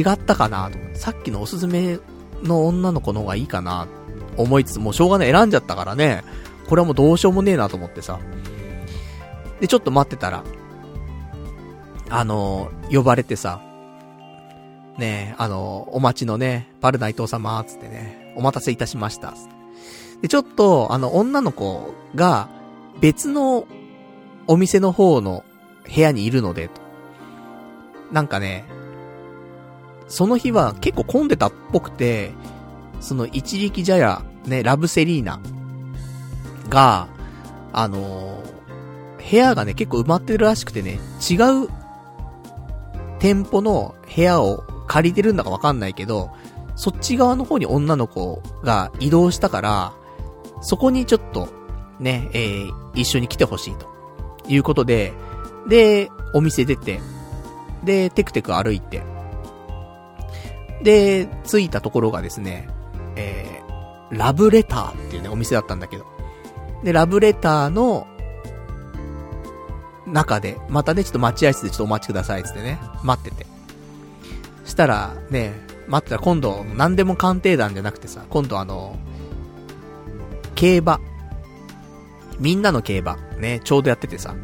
違ったかなと思って。さっきのおすすめの女の子の方がいいかな、思いつつ、もうしょうがない、選んじゃったからね、これはもうどうしようもねえなと思ってさ。で、ちょっと待ってたら、あの呼ばれてさ、ねえあのお待ちのね、パルナイト様、つってね、お待たせいたしました。で、ちょっと、あの、女の子が、別のお店の方の部屋にいるので、と。なんかね、その日は結構混んでたっぽくて、その一力茶屋、ね、ラブセリーナが、あのー、部屋がね、結構埋まってるらしくてね、違う店舗の部屋を借りてるんだかわかんないけど、そっち側の方に女の子が移動したから、そこにちょっと、ね、えー、一緒に来てほしいと。いうことで、で、お店出て、で、テクテク歩いて、で、着いたところがですね、えー、ラブレターっていうね、お店だったんだけど。で、ラブレターの、中で、またね、ちょっと待合室でちょっとお待ちくださいってね、待ってて。したら、ね、待ってたら今度、何でも鑑定団じゃなくてさ、今度あの、競馬。みんなの競馬。ね、ちょうどやっててさ。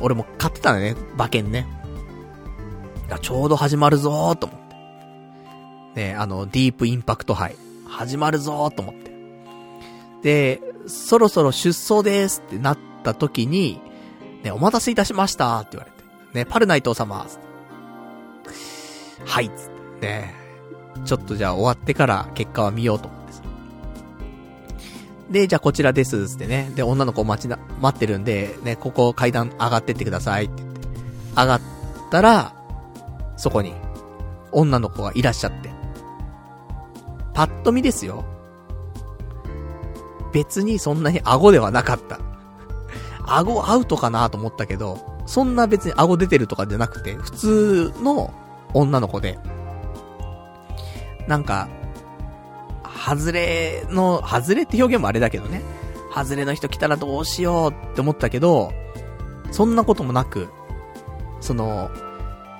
俺も買ってたんだね、馬券ね。ちょうど始まるぞーと思って。ね、あの、ディープインパクト杯。始まるぞーと思って。で、そろそろ出走ですってなった時に、ね、お待たせいたしましたって言われて。ね、パルナイト様。はい、つって。ね、ちょっとじゃあ終わってから結果は見ようと思ってさ。で、じゃあこちらです、つってね。で、女の子待ちな、待ってるんで、ね、ここ階段上がってってくださいって言って。上がったら、そこに、女の子がいらっしゃって。パッと見ですよ。別にそんなに顎ではなかった。顎アウトかなと思ったけど、そんな別に顎出てるとかじゃなくて、普通の女の子で、なんか、外れの、外れって表現もあれだけどね。外れの人来たらどうしようって思ったけど、そんなこともなく、その、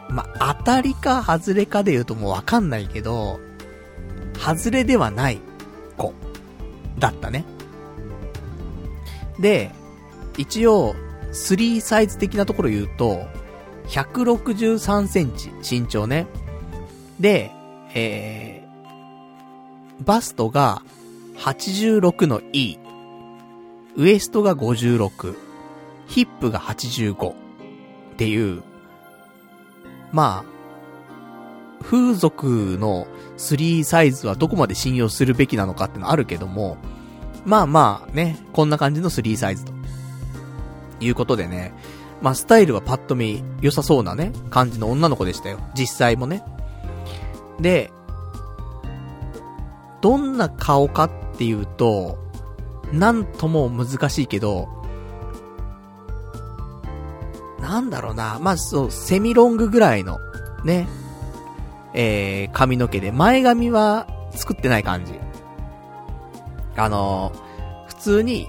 ま当たりか外れかで言うともうわかんないけど、外れではない子だったね。で、一応、3サイズ的なところ言うと、163センチ、身長ね。で、えー、バストが86の E、ウエストが56、ヒップが85っていう、まあ、風俗の3サイズはどこまで信用するべきなのかってのあるけども、まあまあね、こんな感じの3サイズと。いうことでね、まあスタイルはパッと見良さそうなね、感じの女の子でしたよ。実際もね。で、どんな顔かっていうと、なんとも難しいけど、なんだろうな、まあそう、セミロングぐらいの、ね、えー、髪の毛で、前髪は作ってない感じ。あのー、普通に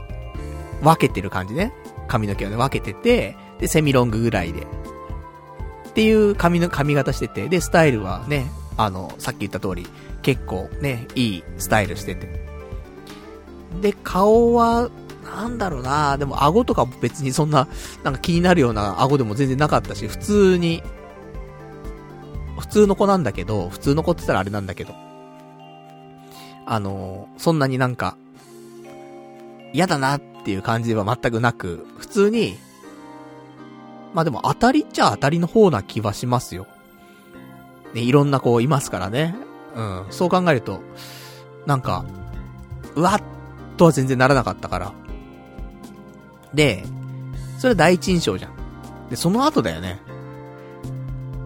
分けてる感じね。髪の毛をね、分けてて、で、セミロングぐらいで。っていう髪の、髪型してて、で、スタイルはね、あの、さっき言った通り、結構ね、いいスタイルしてて。で、顔は、なんだろうなでも顎とかも別にそんな、なんか気になるような顎でも全然なかったし、普通に、普通の子なんだけど、普通の子って言ったらあれなんだけど、あの、そんなになんか、嫌だなっていう感じは全くなく、普通に、まあでも当たりっちゃ当たりの方な気はしますよ。ね、いろんな子いますからね。うん、そう考えると、なんか、うわっとは全然ならなかったから。で、それは第一印象じゃん。で、その後だよね。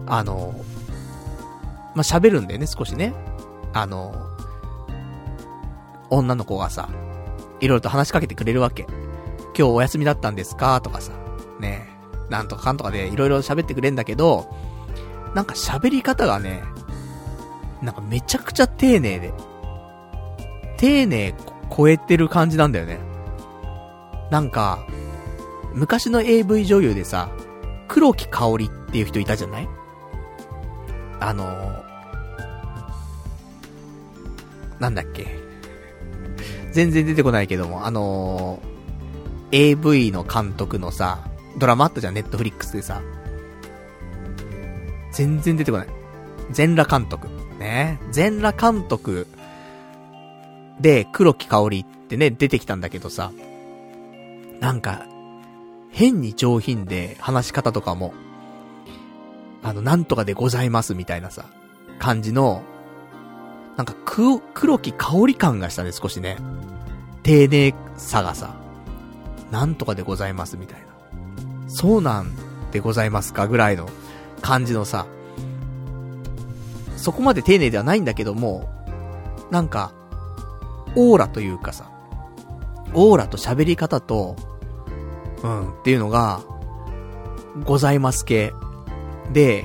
あの、まあ、喋るんだよね、少しね。あの、女の子がさ、いろいろと話しかけてくれるわけ。今日お休みだったんですか？とかさ、ねなんとかかんとかでいろいろ喋ってくれんだけど、なんか喋り方がね、なんかめちゃくちゃ丁寧で、丁寧超えてる感じなんだよね。なんか、昔の AV 女優でさ、黒木香織っていう人いたじゃない？あのー、なんだっけ？全然出てこないけども、あのー、AV の監督のさ、ドラマあったじゃん、ネットフリックスでさ。全然出てこない。全裸監督。ね。全裸監督で、黒木香織ってね、出てきたんだけどさ。なんか、変に上品で話し方とかも、あの、なんとかでございますみたいなさ、感じの、なんか、黒、黒木香り感がしたね、少しね。丁寧さがさ、なんとかでございますみたいな。そうなんでございますかぐらいの感じのさ、そこまで丁寧ではないんだけども、なんか、オーラというかさ、オーラと喋り方と、うん、っていうのが、ございます系。で、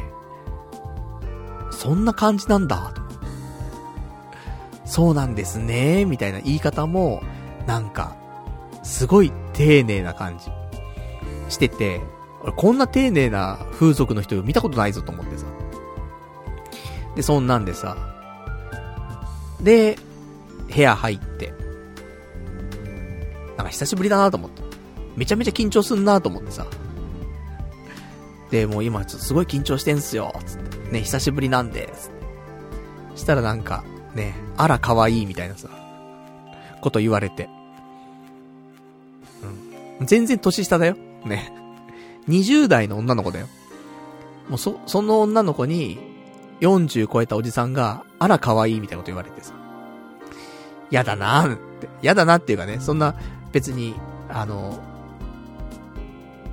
そんな感じなんだ、そうなんですね、みたいな言い方も、なんか、すごい丁寧な感じ。してて、俺こんな丁寧な風俗の人見たことないぞと思ってさ。で、そんなんでさ。で、部屋入って。なんか久しぶりだなと思って。めちゃめちゃ緊張すんなと思ってさ。で、もう今ちょっとすごい緊張してんすよ、つって。ね、久しぶりなんで、つって。したらなんか、ね、あら可愛いみたいなさ、こと言われて。うん。全然年下だよ。ね。20代の女の子だよ。もうそ、その女の子に、40超えたおじさんが、あら可愛いみたいなこと言われてさ。やだなって。やだなっていうかね、そんな、別に、あの、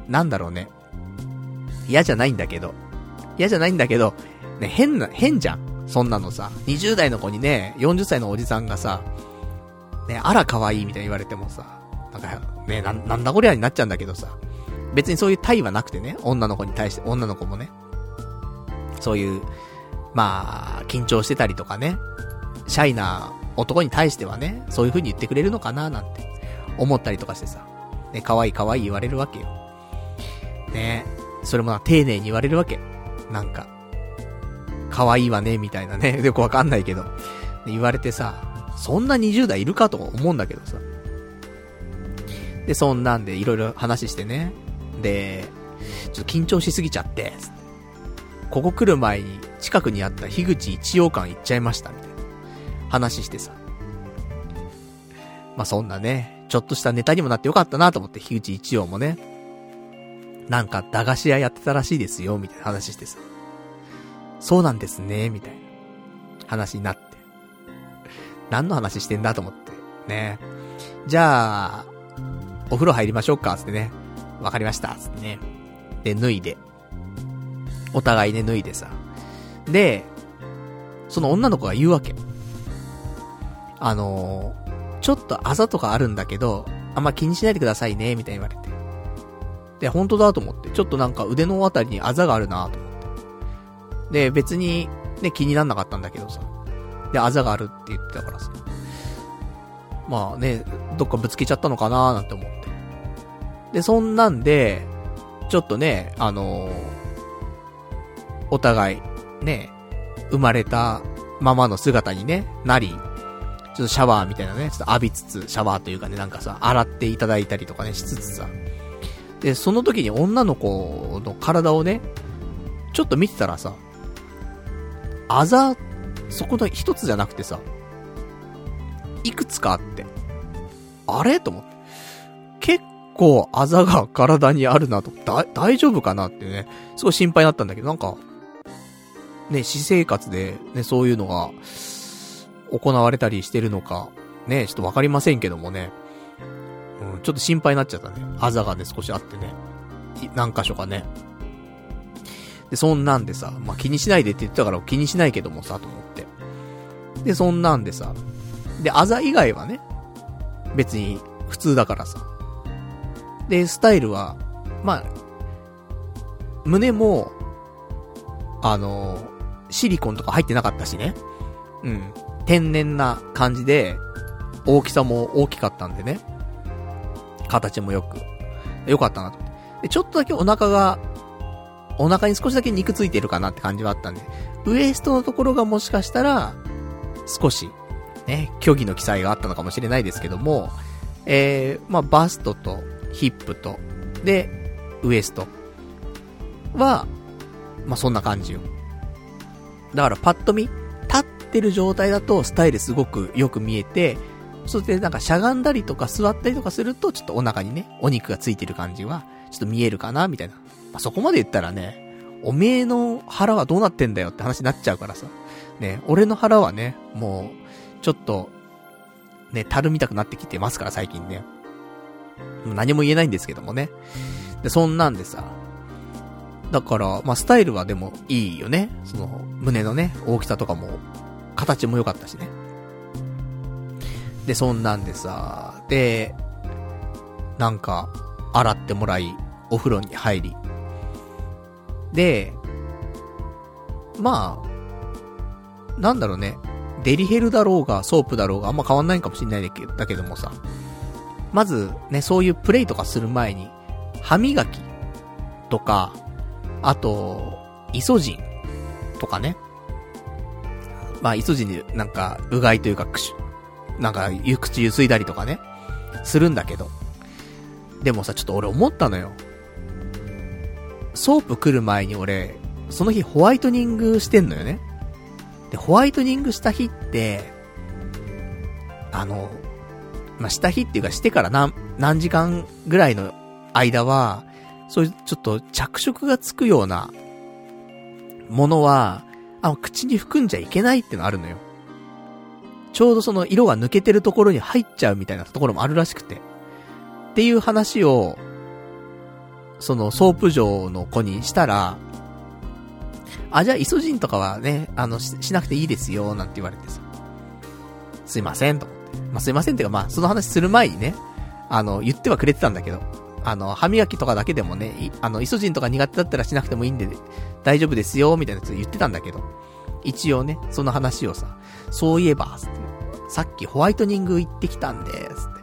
なんだろうね。嫌じゃないんだけど。嫌じゃないんだけど、ね、変な、変じゃん。そんなのさ。20代の子にね、40歳のおじさんがさ、ね、あら可愛いみたいに言われてもさ、なんか、ね、な、なんだこりゃになっちゃうんだけどさ。別にそういう対はなくてね、女の子に対して、女の子もね。そういう、まあ、緊張してたりとかね、シャイな男に対してはね、そういう風に言ってくれるのかななんて思ったりとかしてさ、ね、可愛い可愛い言われるわけよ。ねそれもな丁寧に言われるわけ。なんか、可愛いわね、みたいなね、よくわかんないけど、言われてさ、そんな20代いるかと思うんだけどさ。で、そんなんでいろいろ話してね。で、ちょっと緊張しすぎちゃって、ここ来る前に近くにあった樋口一葉館行っちゃいました、みたいな。話してさ。まあ、そんなね、ちょっとしたネタにもなってよかったなと思って、樋口一葉もね。なんか、駄菓子屋やってたらしいですよ、みたいな話してさ。そうなんですね、みたいな話になって。何の話してんだと思って。ね。じゃあ、お風呂入りましょうか、つってね。わかりました、つってね。で、脱いで。お互いね、脱いでさ。で、その女の子が言うわけ。あのー、ちょっとあざとかあるんだけど、あんま気にしないでくださいね、みたいに言われて。で、本当だと思って。ちょっとなんか腕のあたりにあざがあるなと思っ。で、別に、ね、気になんなかったんだけどさ。で、あざがあるって言ってたからさ。まあね、どっかぶつけちゃったのかなーなんて思って。で、そんなんで、ちょっとね、あのー、お互い、ね、生まれたままの姿にね、なり、ちょっとシャワーみたいなね、ちょっと浴びつつ、シャワーというかね、なんかさ、洗っていただいたりとかね、しつつさ。で、その時に女の子の体をね、ちょっと見てたらさ、あざ、そこの一つじゃなくてさ、いくつかあって、あれ？と思って。結構あざが 体にあるなと、だ、大丈夫かなってね、すごい心配になったんだけど、なんか、ね、私生活でね、そういうのが、行われたりしてるのか、ね、ちょっとわかりませんけどもね、うん、ちょっと心配になっちゃったね。あざがね、少しあってね。何箇所かね。で、そんなんでさ、まあ、気にしないでって言ってたから気にしないけどもさ、と思って。で、そんなんでさ、で、あざ以外はね、別に普通だからさ。で、スタイルは、まあ、胸も、あのシリコンとか入ってなかったしね。うん。天然な感じで、大きさも大きかったんでね。形もよく。よかったなと。で、ちょっとだけお腹が、お腹に少しだけ肉ついてるかなって感じはあったんで、ウエストのところがもしかしたら、少し、ね、虚偽の記載があったのかもしれないですけども、えー、まあ、バストと、ヒップと、で、ウエストは、まあ、そんな感じよ。だからパッと見、立ってる状態だとスタイルすごくよく見えて、そしてなんかしゃがんだりとか座ったりとかすると、ちょっとお腹にね、お肉がついてる感じは、ちょっと見えるかな、みたいな。まあ、そこまで言ったらね、おめえの腹はどうなってんだよって話になっちゃうからさ。ね、俺の腹はね、もう、ちょっと、ね、たるみたくなってきてますから、最近ね。何も言えないんですけどもね。で、そんなんでさ、だから、まあ、スタイルはでもいいよね。その、胸のね、大きさとかも、形も良かったしね。で、そんなんでさ、で、なんか、洗ってもらい、お風呂に入り。で、まあ、なんだろうね。デリヘルだろうが、ソープだろうが、あんま変わんないかもしんないだけだけどもさ。まず、ね、そういうプレイとかする前に、歯磨きとか、あと、イソジンとかね。まあ、イソジンでなんか、うがいというか、くし、なんか、ゆ口ゆすいだりとかね、するんだけど。でもさ、ちょっと俺思ったのよ。ソープ来る前に俺、その日ホワイトニングしてんのよね。で、ホワイトニングした日って、あの、まあ、した日っていうかしてから何、何時間ぐらいの間は、そういうちょっと着色がつくようなものは、あの、口に含んじゃいけないってのあるのよ。ちょうどその色が抜けてるところに入っちゃうみたいなところもあるらしくて。っていう話を、そのソープ嬢の子にしたら、あ、じゃあイソジンとかはね、あの、ししなくていいですよ、なんて言われてさ。すいません、と思って。まあ、すいませんっていうか、まあ、その話する前にね、あの、言ってはくれてたんだけど、あの、歯磨きとかだけでもね、あの、イソジンとか苦手だったらしなくてもいいんで、大丈夫ですよ、みたいなやつ言ってたんだけど、一応ね、その話をさ、そういえば、さっきホワイトニング行ってきたんで、つって、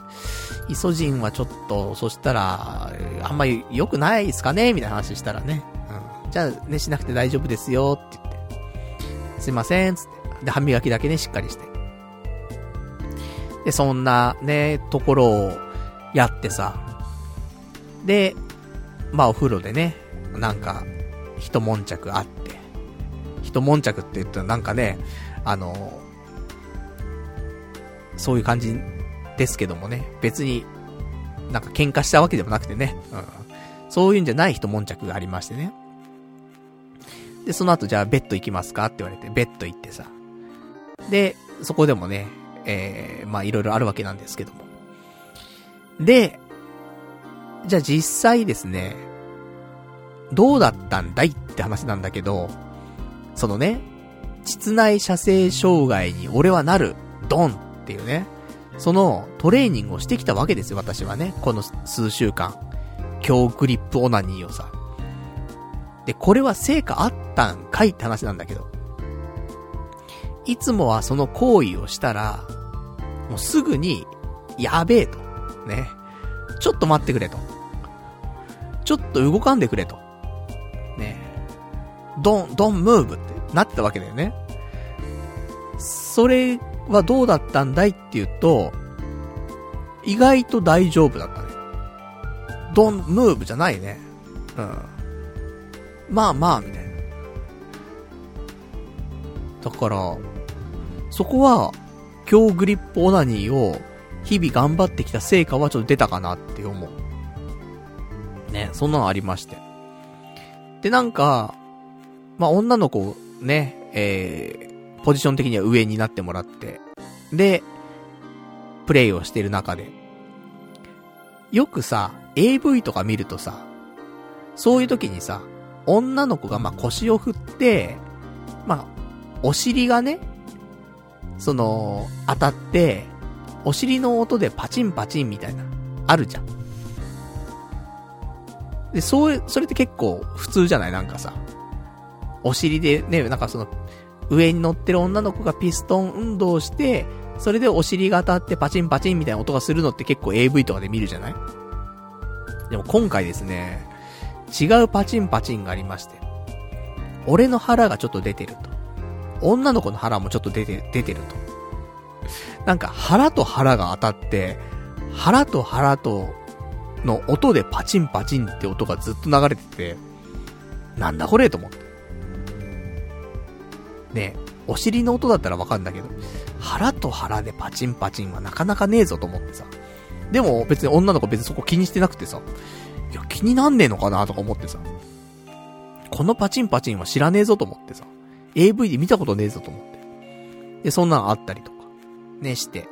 イソジンはちょっと、そしたら、あんまり良くないですかね？みたいな話したらね、うん。じゃあね、しなくて大丈夫ですよ、って言って、すいません、つって。で、歯磨きだけね、しっかりして。で、そんなね、ところをやってさ。で、まあお風呂でね、なんか、一悶着あって。一悶着って言ったらなんかね、あの、そういう感じですけどもね、別になんか喧嘩したわけでもなくてね、うん。そういうんじゃない一悶着がありましてね。で、その後じゃあベッド行きますか？って言われて、ベッド行ってさ。で、そこでもね、えー、まあいろいろあるわけなんですけども。で、じゃあ実際ですね、どうだったんだいって話なんだけど、そのね、膣内射精障害に俺はなる、ドンっていうね、そのトレーニングをしてきたわけですよ、私はね。この数週間。強グリップオナニーをさ。で、これは成果あったんかいって話なんだけど。いつもはその行為をしたら、もうすぐに、やべえと。ね。ちょっと待ってくれと。ちょっと動かんでくれと。ね。ドン、ドンムーブってなってたわけだよね。それはどうだったんだいっていうと、意外と大丈夫だったね。ドン、ムーブじゃないね。うん。まあまあ、みたいな。だから、そこは、強グリップオナニーを日々頑張ってきた成果はちょっと出たかなって思う。ね、そんなのありまして。で、なんか、まあ、女の子ね、えー、ポジション的には上になってもらって、で、プレイをしてる中で、よくさ、AV とか見るとさ、そういう時にさ、女の子がま腰を振って、まあ、お尻がね、その、当たって、お尻の音でパチンパチンみたいな、あるじゃん。で、そう、それって結構普通じゃない？なんかさ。お尻でね、なんかその、上に乗ってる女の子がピストン運動して、それでお尻が当たってパチンパチンみたいな音がするのって結構 AV とかで見るじゃない？でも今回ですね、違うパチンパチンがありまして。俺の腹がちょっと出てると。女の子の腹もちょっと出て、出てると。なんか腹と腹が当たって、腹と腹との音でパチンパチンって音がずっと流れてて、なんだこれと思って。ね、お尻の音だったらわかるんだけど、腹と腹でパチンパチンはなかなかねえぞと思ってさ。でも別に女の子別にそこ気にしてなくてさ、いや気になんねえのかなとか思ってさ。このパチンパチンは知らねえぞと思ってさ。AV で見たことねえぞと思って。で、そんなんあったりとか、ね、して。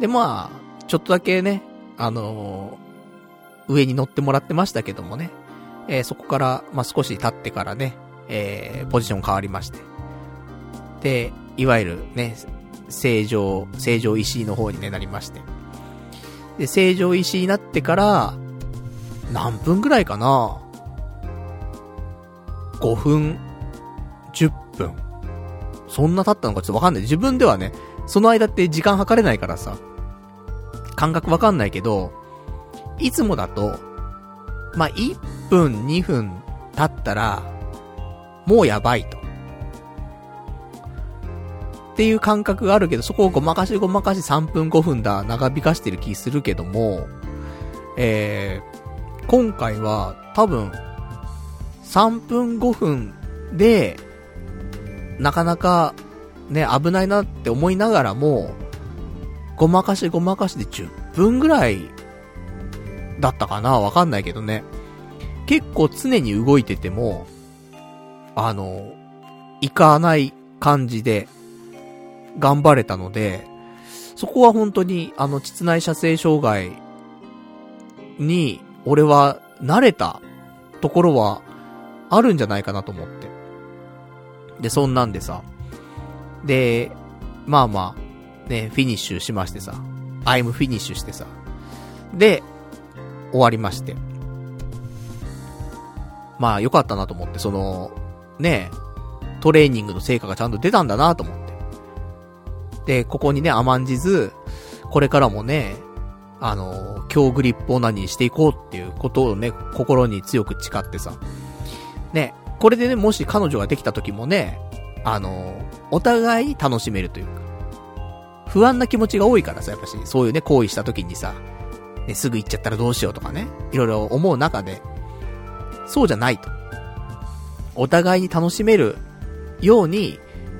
で、まあ、ちょっとだけね、あの上に乗ってもらってましたけどもね。えー、そこから、まあ、少し経ってからね、えー、ポジション変わりまして。で、いわゆるね、正常、正常石井の方にね、なりまして。で、正常石井になってから、何分ぐらいかな ?5 分、10分。そんな経ったのかちょっとわかんない。自分ではね、その間って時間計れないからさ、感覚わかんないけど、いつもだと、まあ、1分、2分経ったら、もうやばいと。っていう感覚があるけど、そこをごまかしごまかし3分5分だ、長引かしてる気するけども、えー、今回は多分、3分5分で、なかなか、ね、危ないなって思いながらも、ごまかしごまかしで10分ぐらいだったかなわかんないけどね。結構常に動いてても、あの、行かない感じで、頑張れたので、そこは本当に、あの、膣内射精障害に、俺は慣れたところはあるんじゃないかなと思って。で、そんなんでさ。で、まあまあ、ね、フィニッシュしましてさ。 I'm finish してさ。で、終わりまして。まあ、よかったなと思って、その、ね、トレーニングの成果がちゃんと出たんだなと思って。で、ここにね、甘んじず、これからもね、あの、強グリップを何にしていこうっていうことをね、心に強く誓ってさ。ね、これでね、もし彼女ができた時もね、あの、お互いに楽しめるというか、不安な気持ちが多いからさ、やっぱし、そういうね、行為した時にさ、ね、すぐ行っちゃったらどうしようとかね、いろいろ思う中で、そうじゃないと。お互いに楽しめるように、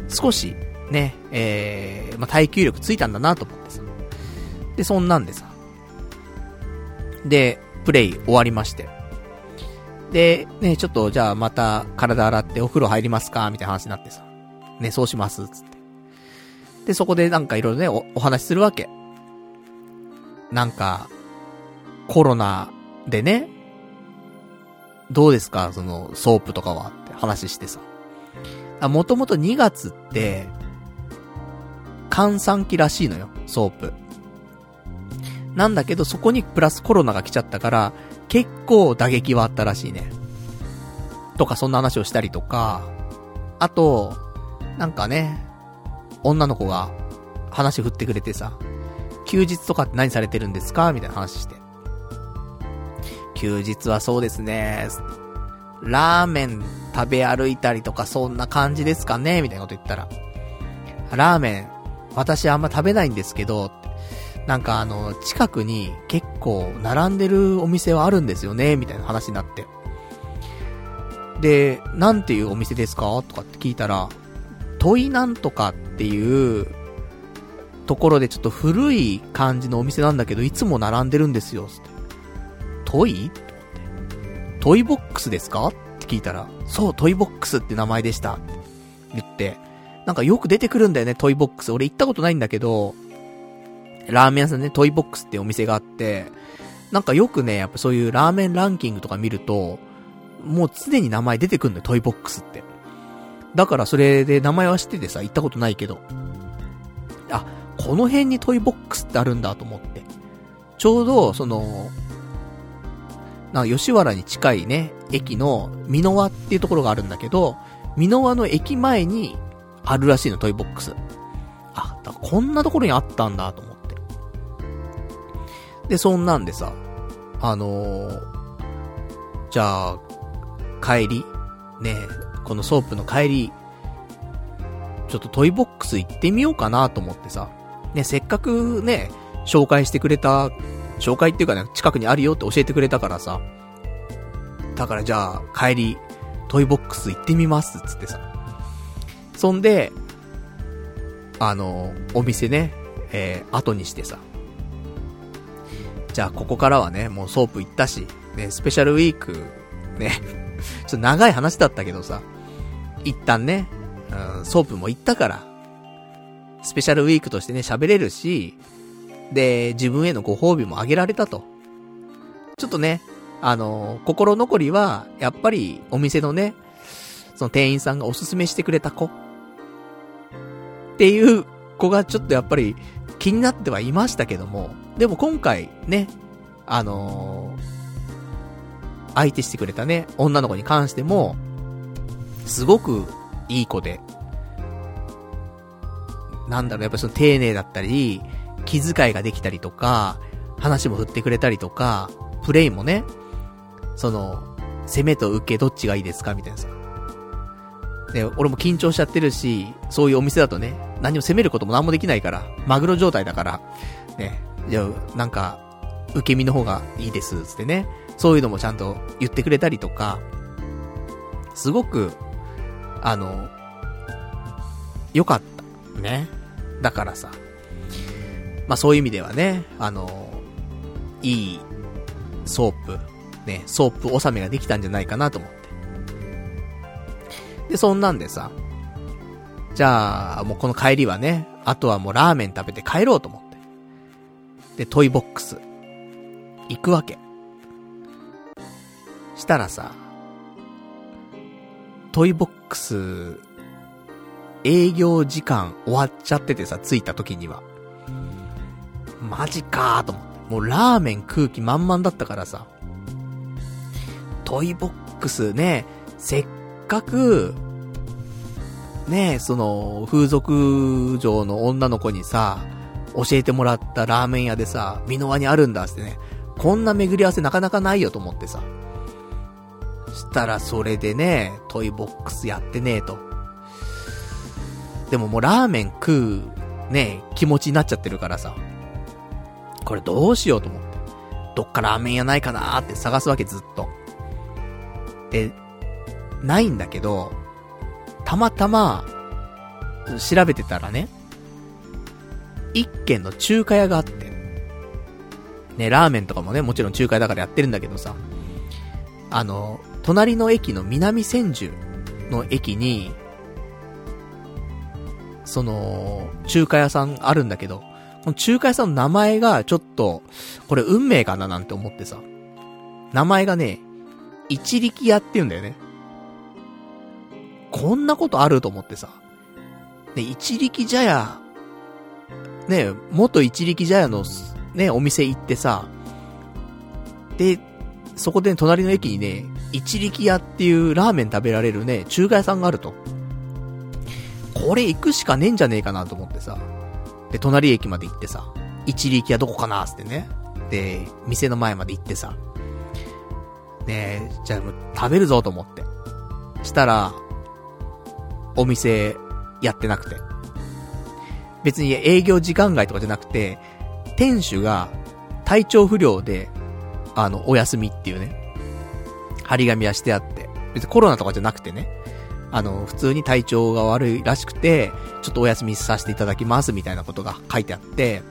少し、ね、えー、まあ、耐久力ついたんだなと思ってさ。で、そんなんでさ。で、プレイ終わりまして。で、ね、ちょっと、じゃあまた体洗ってお風呂入りますか？みたいな話になってさ。ね、そうします、つって。で、そこでなんかいろいろねお、お話しするわけ。なんか、コロナでね、どうですか？その、ソープとかはって話してさ。あ、もともと2月って、閑散期らしいのよ、ソープ。なんだけど、そこにプラスコロナが来ちゃったから、結構打撃はあったらしいね。とか、そんな話をしたりとか、あと、なんかね、女の子が話振ってくれてさ、休日とかって何されてるんですか？みたいな話して。休日はそうですね。ラーメン食べ歩いたりとかそんな感じですかね？みたいなこと言ったら。ラーメン、私あんま食べないんですけど、なんかあの、近くに結構並んでるお店はあるんですよねみたいな話になって。で、なんていうお店ですか？とかって聞いたら、トイなんとかっていうところでちょっと古い感じのお店なんだけど、いつも並んでるんですよ。ってトイ？トイボックスですか？って聞いたら、そう、トイボックスって名前でした。言って、なんかよく出てくるんだよね、トイボックス。俺行ったことないんだけど、ラーメン屋さんね、トイボックスってお店があって、なんかよくね、やっぱそういうラーメンランキングとか見ると、もう常に名前出てくるんだよ、トイボックスって。だからそれで名前は知っててさ、行ったことないけど。あ、この辺にトイボックスってあるんだと思って。ちょうど、その、な吉原に近いね、駅の三ノ輪っていうところがあるんだけど、三ノ輪の駅前にあるらしいの、トイボックス。あ、だこんなところにあったんだと思って。で、そんなんでさ、あのー、じゃあ、帰り、ね、このソープの帰り、ちょっとトイボックス行ってみようかなと思ってさ、ね、せっかくね、紹介してくれた、紹介っていうかね、近くにあるよって教えてくれたからさ、だからじゃあ、帰り、トイボックス行ってみます、つってさ。そんで、あの、お店ね、えー、後にしてさ。じゃあ、ここからはね、もうソープ行ったし、ね、スペシャルウィーク、ね、ちょっと長い話だったけどさ、一旦ね、うん、ソープも行ったから、スペシャルウィークとしてね、喋れるし、で、自分へのご褒美もあげられたと。ちょっとね、あの、心残りは、やっぱりお店のね、その店員さんがおすすめしてくれた子。っていう子がちょっとやっぱり気になってはいましたけども、でも今回ね、あのー、相手してくれたね、女の子に関しても、すごくいい子で、なんだろう、やっぱその丁寧だったり、気遣いができたりとか、話も振ってくれたりとか、プレイもね、その、攻めと受けどっちがいいですかみたいなさ。で、俺も緊張しちゃってるし、そういうお店だとね、何も攻めることも何もできないから、マグロ状態だから、ね、じゃあ、なんか、受け身の方がいいです、つってね。そういうのもちゃんと言ってくれたりとか、すごく、あの、良かった。ね。だからさ、まあそういう意味ではね、あの、いいソープ、ね、ソープ納めができたんじゃないかなと思って。で、そんなんでさ、じゃあ、もうこの帰りはね、あとはもうラーメン食べて帰ろうと思って。で、トイボックス、行くわけ。したらさ、トイボックス、営業時間終わっちゃっててさ、着いた時には。マジかーと思って。もうラーメン食う気満々だったからさ。トイボックスね、せっかく、ねその、風俗嬢の女の子にさ、教えてもらったラーメン屋でさ、三ノ輪にあるんだってね。こんな巡り合わせなかなかないよと思ってさ。したらそれでね、トイボックスやってねえと。でももうラーメン食う、ね、気持ちになっちゃってるからさ。これどうしようと思って。どっかラーメン屋ないかなーって探すわけずっと。で、ないんだけど、たまたま、調べてたらね、一軒の中華屋があって、ね、ラーメンとかもね、もちろん中華屋だからやってるんだけどさ、あの、隣の駅の南千住の駅に、その、中華屋さんあるんだけど、この中華屋さんの名前がちょっと、これ運命かななんて思ってさ。名前がね、一力屋って言うんだよね。こんなことあると思ってさ。ね、一力茶屋、ね、元一力茶屋の、ね、お店行ってさ、で、そこで、ね、隣の駅にね、一力屋っていうラーメン食べられるね、中華屋さんがあると。これ行くしかねえんじゃねえかなと思ってさ。で、隣駅まで行ってさ、一力屋どこかなーってね。で、店の前まで行ってさ、ねえ、じゃあもう食べるぞと思って。したら、お店やってなくて。別に営業時間外とかじゃなくて、店主が体調不良で、あの、お休みっていうね、張り紙はしてあって、別にコロナとかじゃなくてね、あの、普通に体調が悪いらしくて、ちょっとお休みさせていただきますみたいなことが書いてあって、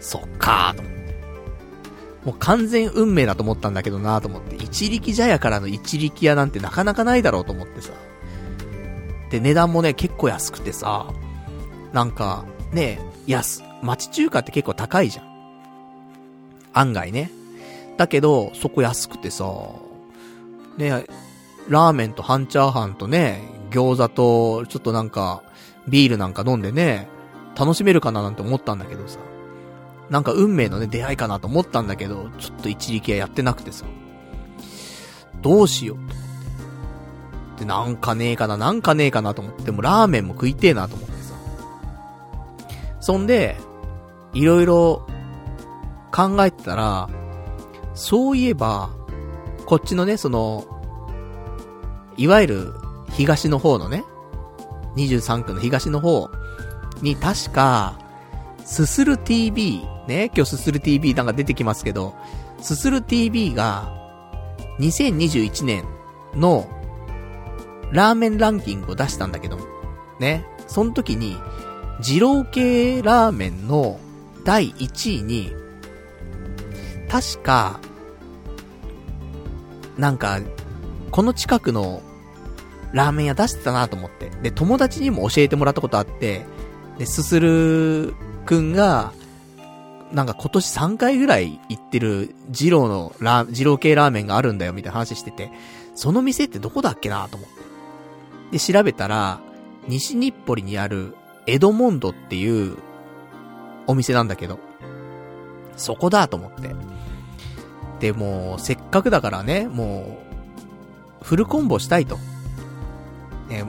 そっかーと思って。もう完全運命だと思ったんだけどなーと思って、一力茶屋からの一力屋なんてなかなかないだろうと思ってさ。で、値段もね、結構安くてさ、なんか、ね、安、町中華って結構高いじゃん。案外ね。だけど、そこ安くてさ、ね、ラーメンと半チャーハンとね、餃子と、ちょっとなんか、ビールなんか飲んでね、楽しめるかななんて思ったんだけどさ。なんか運命のね、出会いかなと思ったんだけど、ちょっと一時期はやってなくてさ。どうしようとって。なんかねえかな、なんかねえかなと思って、でもラーメンも食いてえなと思ってさ。そんで、いろいろ考えてたら、そういえば、こっちのね、その、いわゆる東の方のね、23区の東の方に確か、すする TV、ね、今日すする TV なんか出てきますけど、すする TV が、2021年のラーメンランキングを出したんだけど、ね、その時に、二郎系ラーメンの第1位に、確か、なんか、この近くのラーメン屋出してたなと思って。で、友達にも教えてもらったことあって、で、すするくんが、なんか今年3回ぐらい行ってる二郎のラ、二郎系ラーメンがあるんだよみたいな話してて、その店ってどこだっけなと思って。で、調べたら、西日暮里にあるエドモンドっていうお店なんだけど、そこだと思って。で、もう、せっかくだからね、もう、フルコンボしたいと。ね、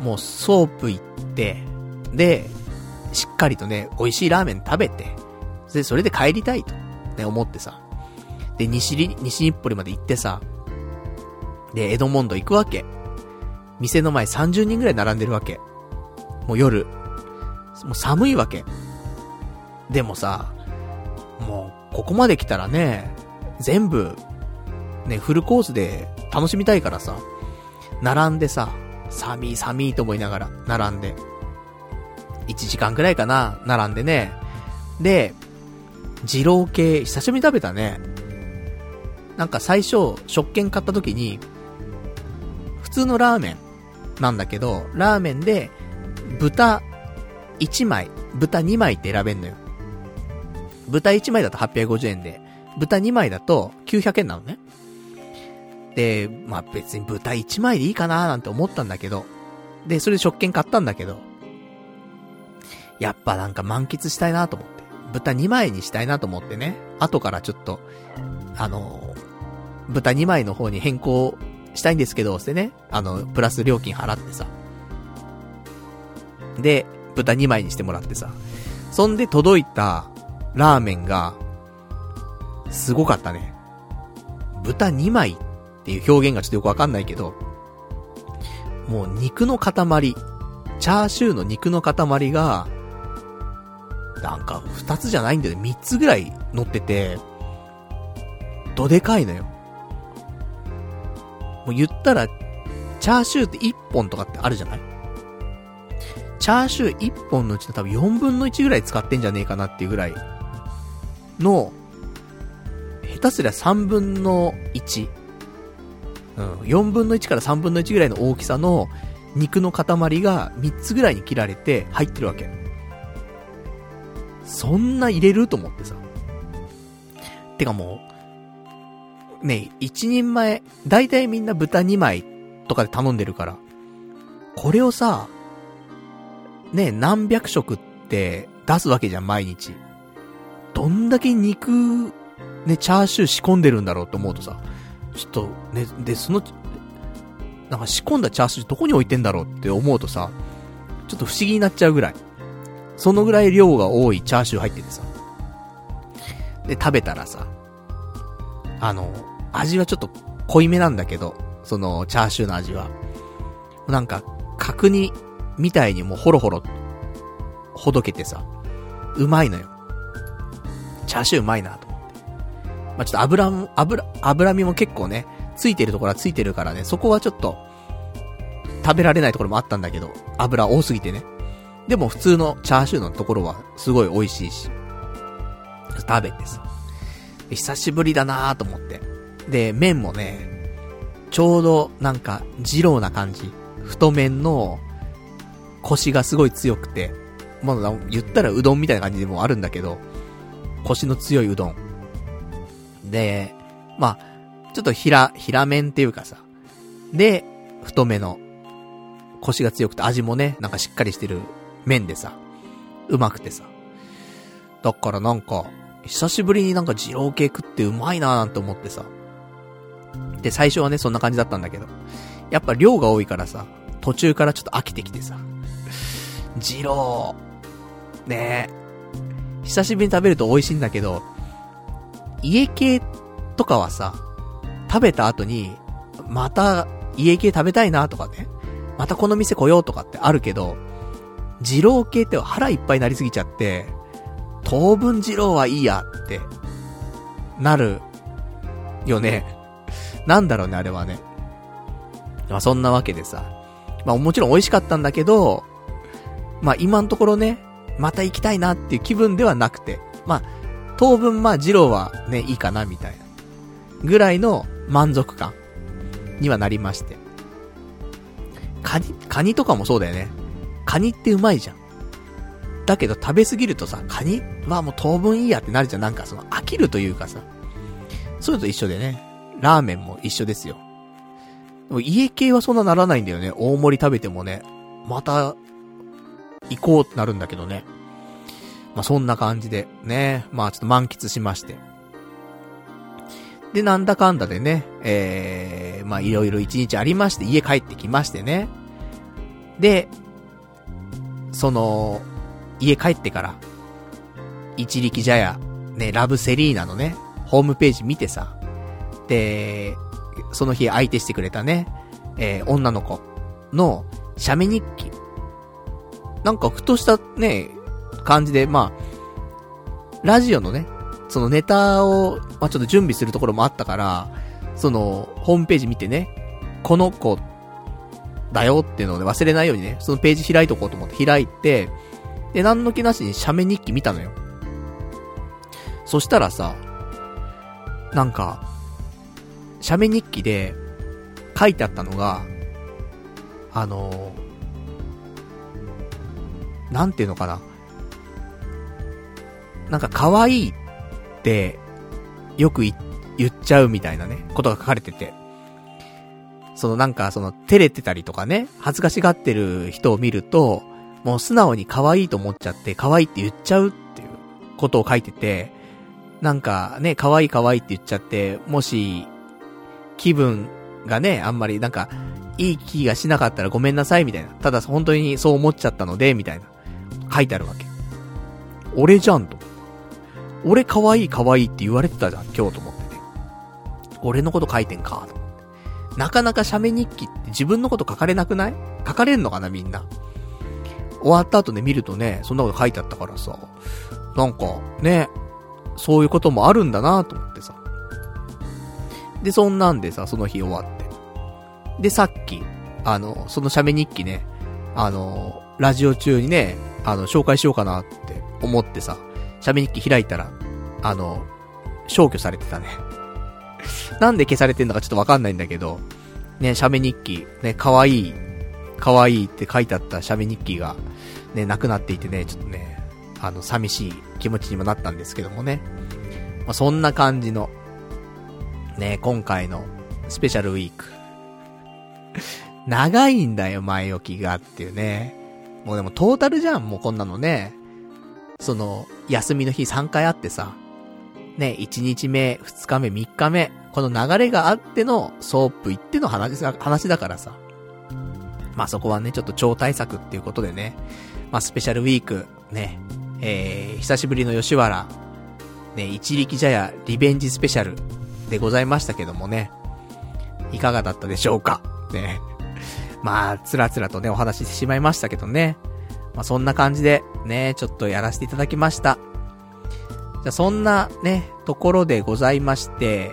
もうソープ行って、で、しっかりとね、美味しいラーメン食べて、で、それで帰りたいと、ね、思ってさ。で、西、西日暮里まで行ってさ、で、エドモンド行くわけ。店の前30人ぐらい並んでるわけ。もう夜。もう寒いわけ。でもさ、もう、ここまで来たらね、全部、ね、フルコースで楽しみたいからさ、並んでさ、寒い寒いと思いながら、並んで。1時間くらいかな、並んでね。で、二郎系、久しぶりに食べたね。なんか最初、食券買った時に、普通のラーメンなんだけど、ラーメンで、豚1枚、豚2枚って選べんのよ。豚1枚だと850円で、豚2枚だと900円なのね。で、まあ別に豚1枚でいいかなーなんて思ったんだけど、で、それで食券買ったんだけど、やっぱなんか満喫したいなと思って。豚2枚にしたいなと思ってね。後からちょっと、あの、豚2枚の方に変更したいんですけど、ってね。あの、プラス料金払ってさ。で、豚2枚にしてもらってさ。そんで届いたラーメンが、すごかったね。豚2枚っていう表現がちょっとよくわかんないけど、もう肉の塊、チャーシューの肉の塊が、なんか二つじゃないんだよね。三つぐらい乗ってて、どでかいのよ。もう言ったら、チャーシューって一本とかってあるじゃない？チャーシュー一本のうちの多分4分の1ぐらい使ってんじゃねえかなっていうぐらいの、下手すりゃ3分の1。うん、4分の1から3分の1ぐらいの大きさの肉の塊が3つぐらいに切られて入ってるわけ。そんな入れる？と思ってさ。てかもう、ね、一人前、だいたいみんな豚2枚とかで頼んでるから、これをさ、ね、何百食って出すわけじゃん、毎日。どんだけ肉、ね、チャーシュー仕込んでるんだろうと思うとさ、ちょっと、ね、で、その、なんか仕込んだチャーシューどこに置いてんだろうって思うとさ、ちょっと不思議になっちゃうぐらい。そのぐらい量が多いチャーシュー入っててさ。で、食べたらさ、あの、味はちょっと濃いめなんだけど、その、チャーシューの味は。なんか、角煮みたいにもうホロホロ、ほどけてさ、うまいのよ。チャーシューうまいなと思って。まあ、ちょっと油も、油、油身も結構ね、ついてるところはついてるからね、そこはちょっと、食べられないところもあったんだけど、油多すぎてね。でも普通のチャーシューのところはすごい美味しいし。食べてさ。久しぶりだなーと思って。で、麺もね、ちょうどなんか、二郎な感じ。太麺の、腰がすごい強くて、まあ、言ったらうどんみたいな感じでもあるんだけど、腰の強いうどん。で、まあ、ちょっと平、平麺っていうかさ、で、太めの、腰が強くて味もね、なんかしっかりしてる麺でさ、うまくてさ。だからなんか、久しぶりになんか二郎系食ってうまいなーなんて思ってさ。で、最初はね、そんな感じだったんだけど。やっぱ量が多いからさ、途中からちょっと飽きてきてさ。二郎、ねえ。久しぶりに食べると美味しいんだけど、家系とかはさ、食べた後に、また家系食べたいなとかね。またこの店来ようとかってあるけど、二郎系って腹いっぱいになりすぎちゃって、当分二郎はいいやって、なる、よね。なんだろうね、あれはね。まあそんなわけでさ。まあもちろん美味しかったんだけど、まあ今のところね、また行きたいなっていう気分ではなくて、まあ、当分まあ二郎はね、いいかなみたいな。ぐらいの満足感にはなりまして。カニ、カニとかもそうだよね。カニってうまいじゃん。だけど食べ過ぎるとさ、カニはもう当分いいやってなるじゃん。なんかその飽きるというかさ。そういうと一緒でね。ラーメンも一緒ですよ。でも家系はそんなならないんだよね。大盛り食べてもね。また、行こうってなるんだけどね。まあ、そんな感じで、ね。まあ、ちょっと満喫しまして。で、なんだかんだでね、えー、まあ、いろいろ一日ありまして、家帰ってきましてね。で、その、家帰ってから、一力茶屋、ね、ラブセリーナのね、ホームページ見てさ、で、その日相手してくれたね、えー、女の子の、写メ日記。なんかふとしたね、感じで、まあ、ラジオのね、そのネタを、まあ、ちょっと準備するところもあったから、その、ホームページ見てね、この子、だよっていうので忘れないようにね、そのページ開いとこうと思って開いて、で、何の気なしに写メ日記見たのよ。そしたらさ、なんか、写メ日記で書いてあったのが、あのなんていうのかな。なんか可愛いってよく言っちゃうみたいなね、ことが書かれてて。そのなんかその照れてたりとかね、恥ずかしがってる人を見ると、もう素直に可愛いと思っちゃって可愛いって言っちゃうっていうことを書いてて、なんかね、可愛い可愛いって言っちゃって、もし、気分がね、あんまりなんか、いい気がしなかったらごめんなさいみたいな。ただ本当にそう思っちゃったので、みたいな。書いてあるわけ。俺じゃんと。俺可愛い可愛いって言われてたじゃん、今日と思ってね。俺のこと書いてんか、と思って。なかなか写メ日記って自分のこと書かれなくない？書かれんのかな、みんな。終わった後ね、見るとね、そんなこと書いてあったからさ。なんか、ね、そういうこともあるんだなと思ってさ。で、そんなんでさ、その日終わって。で、さっき、あの、その写メ日記ね、あの、ラジオ中にね、あの、紹介しようかなって思ってさ、写メ日記開いたら、あの、消去されてたね。なんで消されてんのかちょっとわかんないんだけど、ね、写メ日記、ね、可愛い、可愛いって書いてあった写メ日記が、ね、なくなっていてね、ちょっとね、あの、寂しい気持ちにもなったんですけどもね。まあ、そんな感じの、ね、今回のスペシャルウィーク。長いんだよ、前置きがっていうね。もうでもトータルじゃん、もうこんなのね。その、休みの日3回あってさ。ね、1日目、2日目、3日目。この流れがあっての、ソープ行っての話、話だからさ。まあそこはね、ちょっと超対策っていうことでね。まあスペシャルウィーク、ね、えー、久しぶりの吉原、ね、一力茶屋リベンジスペシャルでございましたけどもね。いかがだったでしょうか？ね。まあ、つらつらとね、お話ししてしまいましたけどね。まあ、そんな感じで、ね、ちょっとやらせていただきました。じゃあ、そんなね、ところでございまして、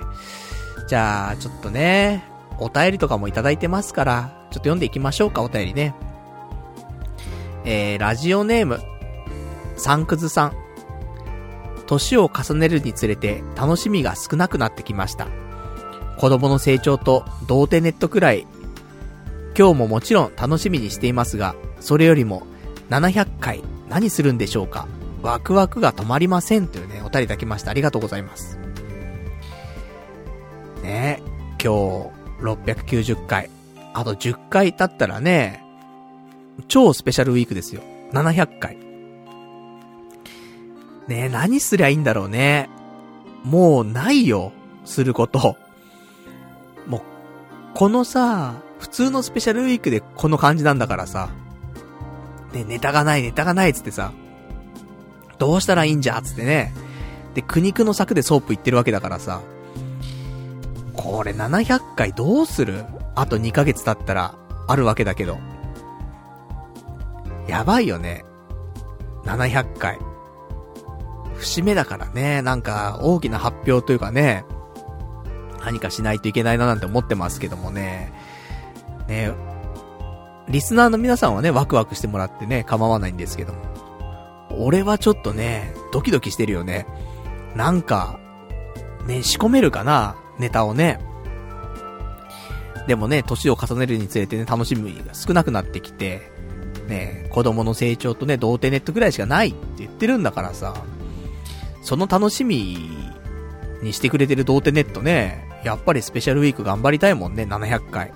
じゃあ、ちょっとね、お便りとかもいただいてますから、ちょっと読んでいきましょうか、お便りね。えー、ラジオネーム、サンクズさん。年を重ねるにつれて楽しみが少なくなってきました。子供の成長と童貞ネットくらい今日ももちろん楽しみにしていますが、それよりも、700回何するんでしょうかワクワクが止まりませんというね、お便りいただきましたありがとうございます。ね今日、690回。あと10回経ったらね、超スペシャルウィークですよ。700回。ね何すりゃいいんだろうね。もうないよ、すること。もう、このさ、普通のスペシャルウィークでこの感じなんだからさ。ね、ネタがない、ネタがないっつってさ。どうしたらいいんじゃつってね。で、苦肉の策でソープ行ってるわけだからさ。これ700回どうする？あと2ヶ月経ったら、あるわけだけど。やばいよね。700回。節目だからね、なんか、大きな発表というかね、何かしないといけないななんて思ってますけどもね。ね、リスナーの皆さんはね、ワクワクしてもらってね、構わないんですけども。俺はちょっとね、ドキドキしてるよね。なんか、ね、仕込めるかなネタをね。でもね、年を重ねるにつれてね、楽しみが少なくなってきて、ね、子供の成長とね、童貞ネットぐらいしかないって言ってるんだからさ、その楽しみにしてくれてる童貞ネットね、やっぱりスペシャルウィーク頑張りたいもんね、700回。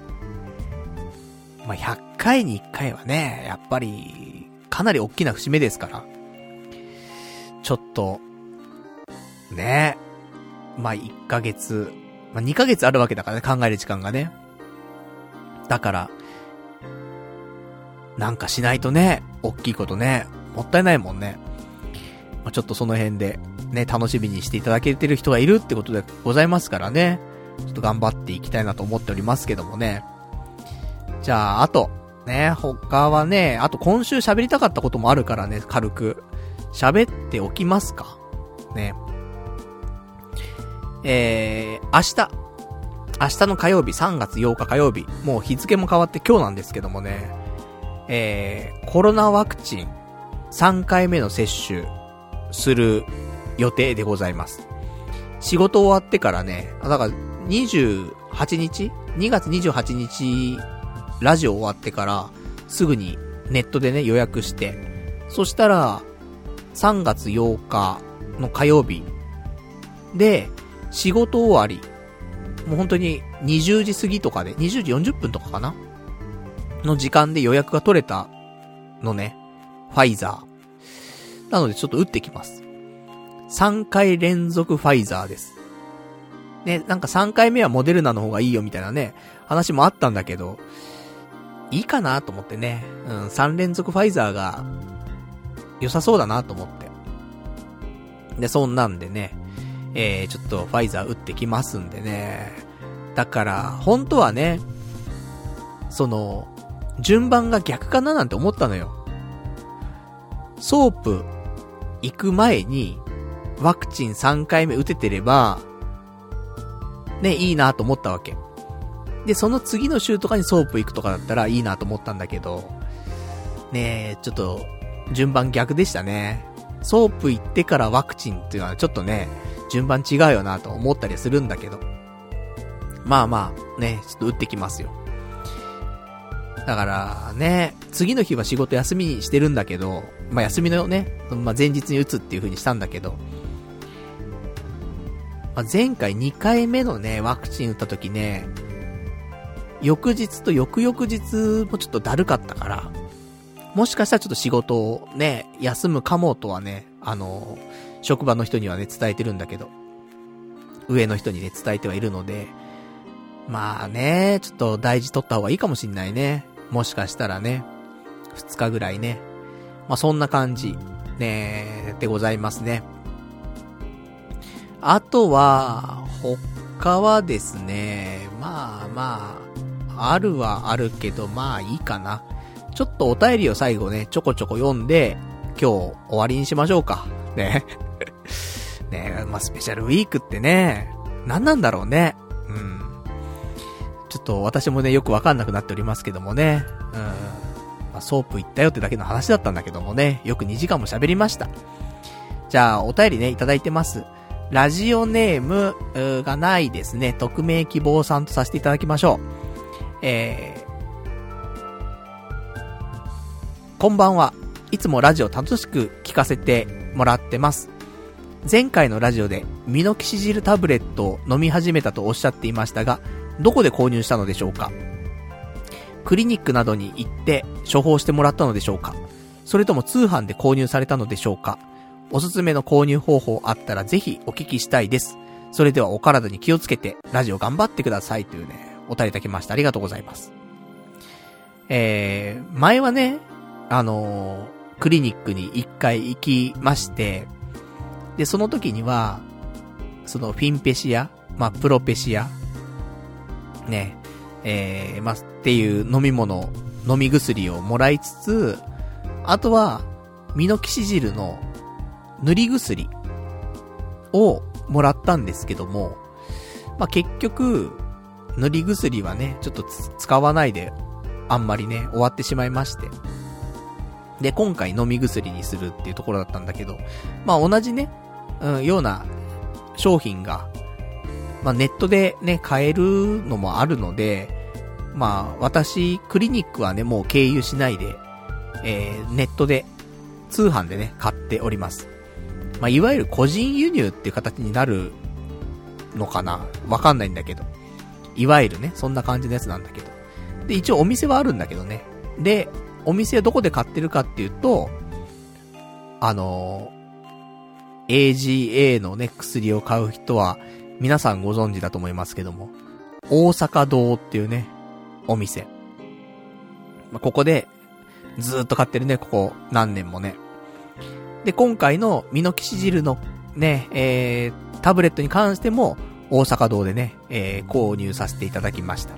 まあ、100回に1回はね、やっぱり、かなり大きな節目ですから。ちょっと、ねまあ、1ヶ月、まあ、2ヶ月あるわけだからね、考える時間がね。だから、なんかしないとね、大きいことね、もったいないもんね。まあ、ちょっとその辺で、ね、楽しみにしていただけてる人がいるってことでございますからね。ちょっと頑張っていきたいなと思っておりますけどもね。じゃあ、あと、ね、他はね、あと今週喋りたかったこともあるからね、軽く。喋っておきますか。ね。えー、明日。明日の火曜日、3月8日火曜日。もう日付も変わって今日なんですけどもね。えー、コロナワクチン3回目の接種する予定でございます。仕事終わってからね、だから28日 ?2 月28日、ラジオ終わってから、すぐにネットでね、予約して、そしたら、3月8日の火曜日で、仕事終わり、もう本当に20時過ぎとかで、20時40分とかかな？の時間で予約が取れたのね。ファイザー。なのでちょっと打ってきます。3回連続ファイザーです。ね、なんか3回目はモデルナの方がいいよみたいなね、話もあったんだけど、いいかなと思ってね。うん、3連続ファイザーが良さそうだなと思って。で、そんなんでね、えー、ちょっとファイザー打ってきますんでね。だから、本当はね、その、順番が逆かななんて思ったのよ。ソープ行く前に、ワクチン3回目打ててれば、ね、いいなと思ったわけ。で、その次の週とかにソープ行くとかだったらいいなと思ったんだけど、ねちょっと、順番逆でしたね。ソープ行ってからワクチンっていうのはちょっとね、順番違うよなと思ったりするんだけど。まあまあ、ね、ちょっと打ってきますよ。だからね、次の日は仕事休みにしてるんだけど、まあ休みのね、まあ前日に打つっていう風にしたんだけど、ま、前回2回目のね、ワクチン打った時ね、翌日と翌々日もちょっとだるかったから、もしかしたらちょっと仕事をね、休むかもとはね、あの、職場の人にはね、伝えてるんだけど、上の人にね、伝えてはいるので、まあね、ちょっと大事取った方がいいかもしんないね。もしかしたらね、2日ぐらいね。まあそんな感じ、ね、でございますね。あとは、他はですね、まあまあ、あるはあるけど、まあいいかな。ちょっとお便りを最後ね、ちょこちょこ読んで、今日終わりにしましょうか。ね。ねまあスペシャルウィークってね、何なんだろうね。うん。ちょっと私もね、よくわかんなくなっておりますけどもね。うん。まあ、ソープ行ったよってだけの話だったんだけどもね、よく2時間も喋りました。じゃあ、お便りね、いただいてます。ラジオネームがないですね。匿名希望さんとさせていただきましょう。えー、こんばんは。いつもラジオ楽しく聞かせてもらってます。前回のラジオでミノキシジルタブレットを飲み始めたとおっしゃっていましたが、どこで購入したのでしょうか？クリニックなどに行って処方してもらったのでしょうか？それとも通販で購入されたのでしょうか？おすすめの購入方法あったらぜひお聞きしたいです。それではお体に気をつけて、ラジオ頑張ってくださいというね、お便りいただきました。ありがとうございます。えー、前はね、あのー、クリニックに一回行きまして、で、その時には、そのフィンペシア、まあ、プロペシア、ね、えー、まあ、っていう飲み物、飲み薬をもらいつつ、あとは、ミノキシジルの塗り薬をもらったんですけども、まあ、結局、塗り薬はね、ちょっと使わないで、あんまりね、終わってしまいまして。で、今回飲み薬にするっていうところだったんだけど、まあ、同じね、うん、ような商品が、まあ、ネットでね、買えるのもあるので、まあ、私、クリニックはね、もう経由しないで、えー、ネットで、通販でね、買っております。まあ、いわゆる個人輸入っていう形になるのかなわかんないんだけど。いわゆるね、そんな感じのやつなんだけど。で、一応お店はあるんだけどね。で、お店はどこで買ってるかっていうと、あの、AGA のね、薬を買う人は、皆さんご存知だと思いますけども、大阪堂っていうね、お店。まあ、ここで、ずーっと買ってるね、ここ何年もね。で、今回のミノキシ汁のね、えー、タブレットに関しても、大阪堂でね、えー、購入させていただきました。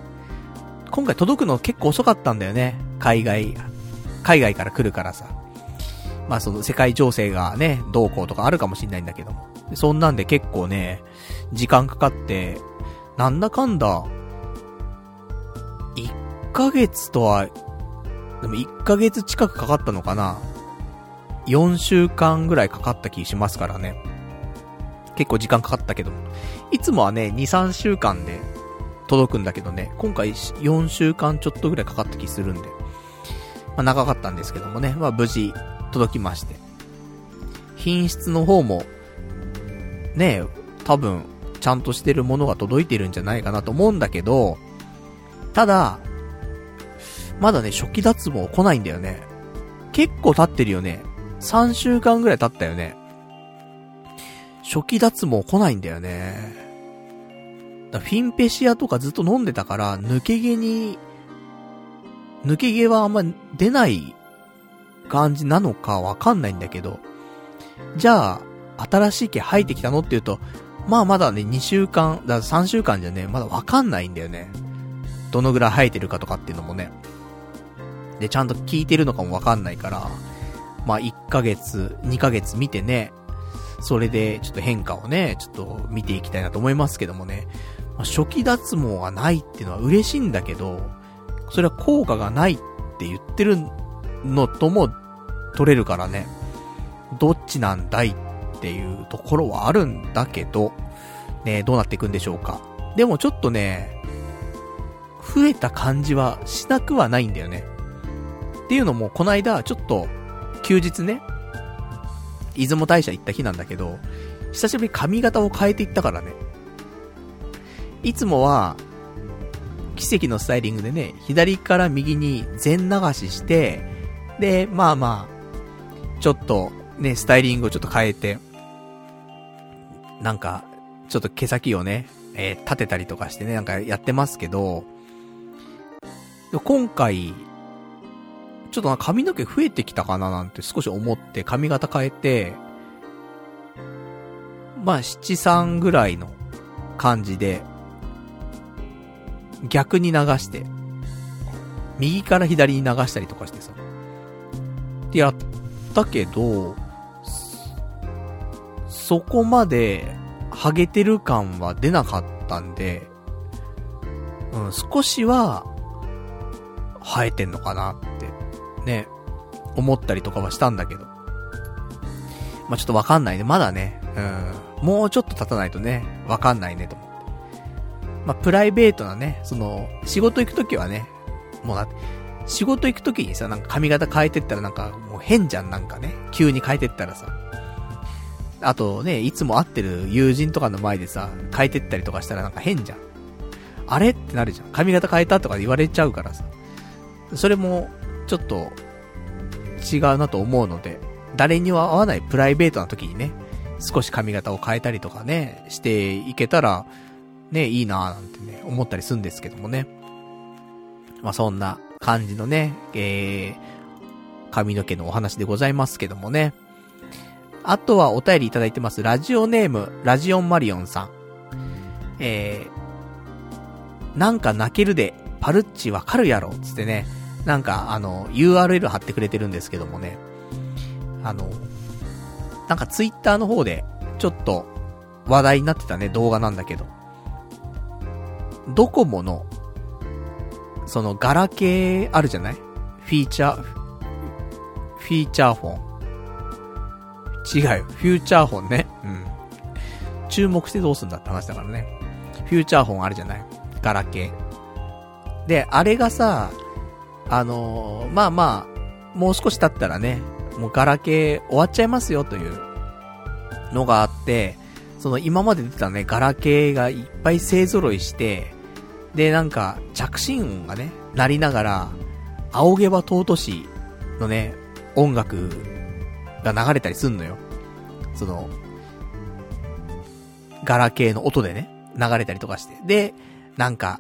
今回届くの結構遅かったんだよね。海外、海外から来るからさ。まあその世界情勢がね、どうこうとかあるかもしんないんだけども。そんなんで結構ね、時間かかって、なんだかんだ、1ヶ月とは、でも1ヶ月近くかかったのかな ?4 週間ぐらいかかった気しますからね。結構時間かかったけど。いつもはね、2、3週間で届くんだけどね、今回4週間ちょっとぐらいかかった気するんで。まあ長かったんですけどもね、まあ無事届きまして。品質の方も、ね、多分、ちゃんとしてるものが届いてるんじゃないかなと思うんだけど、ただ、まだね、初期脱毛来ないんだよね。結構経ってるよね。3週間ぐらい経ったよね。初期脱毛来ないんだよね。だフィンペシアとかずっと飲んでたから、抜け毛に、抜け毛はあんま出ない感じなのかわかんないんだけど、じゃあ、新しい毛生えてきたのって言うと、まあまだね、2週間、だ3週間じゃね、まだわかんないんだよね。どのぐらい生えてるかとかっていうのもね。で、ちゃんと聞いてるのかもわかんないから、まあ1ヶ月、2ヶ月見てね、それでちょっと変化をね、ちょっと見ていきたいなと思いますけどもね。まあ、初期脱毛がないっていうのは嬉しいんだけど、それは効果がないって言ってるのとも取れるからね。どっちなんだいっていうところはあるんだけど、ね、どうなっていくんでしょうか。でもちょっとね、増えた感じはしなくはないんだよね。っていうのも、この間、ちょっと、休日ね、出雲大社行った日なんだけど、久しぶりに髪型を変えていったからね。いつもは、奇跡のスタイリングでね、左から右に全流しして、で、まあまあ、ちょっと、ね、スタイリングをちょっと変えて、なんか、ちょっと毛先をね、えー、立てたりとかしてね、なんかやってますけど、今回、ちょっと髪の毛増えてきたかななんて少し思って髪型変えて、まあ七三ぐらいの感じで、逆に流して、右から左に流したりとかしてさ。ってやったけど、そこまで、ハゲてる感は出なかったんで、うん、少しは、生えてんのかなって、ね、思ったりとかはしたんだけど。まあ、ちょっとわかんないね。まだね、うん、もうちょっと経たないとね、わかんないねと思って。まあ、プライベートなね、その、仕事行くときはね、もうだって、仕事行くときにさ、なんか髪型変えてったらなんかもう変じゃん、なんかね。急に変えてったらさ。あとね、いつも会ってる友人とかの前でさ、変えてったりとかしたらなんか変じゃん。あれ？ってなるじゃん。髪型変えたとか言われちゃうからさ。それも、ちょっと、違うなと思うので、誰には合わないプライベートな時にね、少し髪型を変えたりとかね、していけたら、ね、いいなーなんてね、思ったりするんですけどもね。まあ、そんな感じのね、えー、髪の毛のお話でございますけどもね。あとはお便りいただいてます。ラジオネーム、ラジオンマリオンさん。えー、なんか泣けるで、パルッチわかるやろ、つってね。なんか、あの、URL 貼ってくれてるんですけどもね。あの、なんかツイッターの方で、ちょっと、話題になってたね、動画なんだけど。ドコモの、そのガラケーあるじゃない？フィーチャー、フィーチャーフォン。違うよ。フューチャーフォンね。うん。注目してどうすんだって話だからね。フューチャーフォンあるじゃない？ガラケー。で、あれがさ、あのー、まあまあ、もう少し経ったらね、もうガラケー終わっちゃいますよというのがあって、その今まで出てたね、ガラケーがいっぱい勢揃いして、で、なんか、着信音がね、鳴りながら、青毛羽尊しのね、音楽が流れたりすんのよ。その、ガラケーの音でね、流れたりとかして。で、なんか、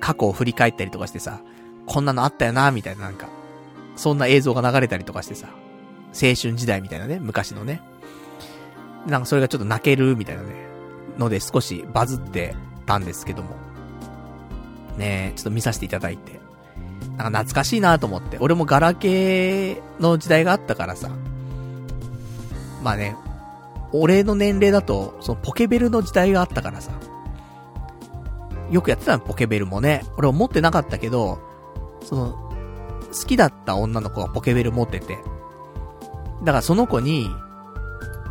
過去を振り返ったりとかしてさ、こんなのあったよな、みたいななんか、そんな映像が流れたりとかしてさ、青春時代みたいなね、昔のね。なんかそれがちょっと泣けるみたいなね、ので少しバズってたんですけども。ねちょっと見させていただいて。なんか懐かしいなと思って。俺もガラケーの時代があったからさ。まあね、俺の年齢だと、そのポケベルの時代があったからさ。よくやってたの、ポケベルもね。俺は持ってなかったけど、その、好きだった女の子がポケベル持ってて。だからその子に、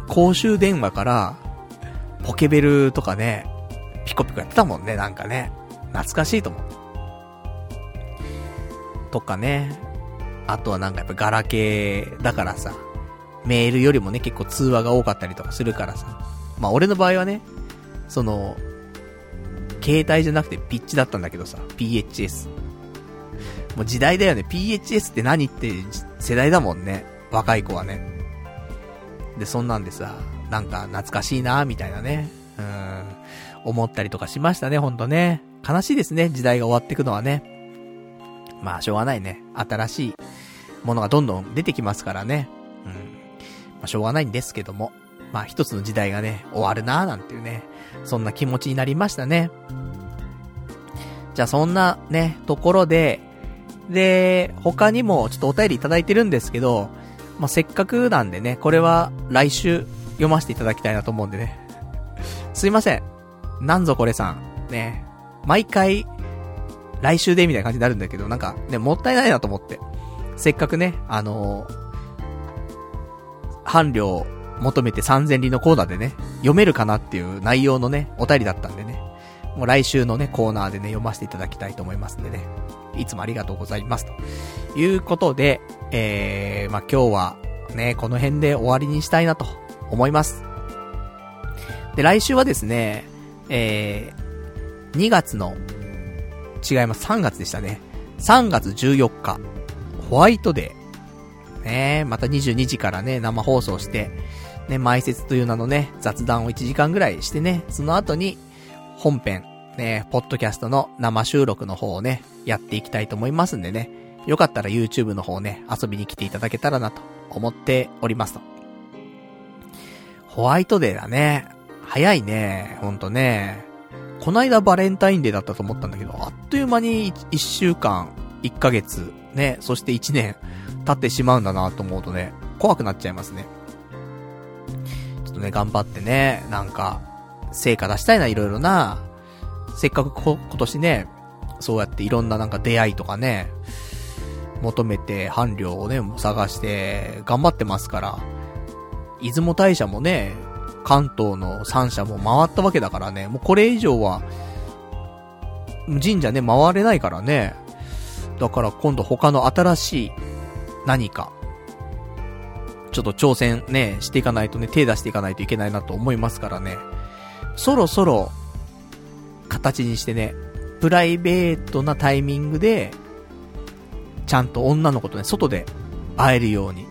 公衆電話から、ポケベルとかね、ピコピコやってたもんね、なんかね。懐かしいと思う。とかね。あとはなんかやっぱガラケーだからさ、メールよりもね、結構通話が多かったりとかするからさ。まあ俺の場合はね、その、携帯じゃなくてピッチだったんだけどさ、PHS。もう時代だよね。PHS って何って世代だもんね。若い子はね。で、そんなんでさ、なんか懐かしいなみたいなね。うん、思ったりとかしましたね、ほんとね。悲しいですね、時代が終わっていくのはね。まあ、しょうがないね。新しいものがどんどん出てきますからね。うん。まあ、しょうがないんですけども。まあ、一つの時代がね、終わるなーなんていうね。そんな気持ちになりましたね。じゃあ、そんなね、ところで、で、他にもちょっとお便りいただいてるんですけど、まあ、せっかくなんでね、これは来週読ませていただきたいなと思うんでね。すいません。なんぞこれさん。ね。毎回、来週でみたいな感じになるんだけど、なんかね、もったいないなと思って。せっかくね、あのー、伴侶を求めて3000里のコーナーでね、読めるかなっていう内容のね、お便りだったんでね。もう来週のね、コーナーでね、読ませていただきたいと思いますんでね。いつもありがとうございます。ということで、えー、まあ、今日はね、この辺で終わりにしたいなと思います。で、来週はですね、えー、2月の、違います、3月でしたね。3月14日、ホワイトデー。ねまた22時からね、生放送して、ね、埋設という名のね、雑談を1時間ぐらいしてね、その後に、本編、ね、ポッドキャストの生収録の方をね、やっていきたいと思いますんでね、よかったら YouTube の方ね、遊びに来ていただけたらなと思っておりますと。ホワイトデーだね。早いね。ほんとね。こないだバレンタインデーだったと思ったんだけど、あっという間に 1, 1週間、1ヶ月、ね、そして1年経ってしまうんだなと思うとね、怖くなっちゃいますね。ちょっとね、頑張ってね、なんか、成果出したいな、いろいろな。せっかくこ、今年ね、そうやっていろんななんか出会いとかね、求めて伴侶をね、探して頑張ってますから、出雲大社もね、関東の3社も回ったわけだからね、もうこれ以上は、神社ね、回れないからね。だから今度他の新しい何か、ちょっと挑戦ね、していかないとね、手出していかないといけないなと思いますからね。そろそろ、形にしてね、プライベートなタイミングで、ちゃんと女の子とね、外で会えるように、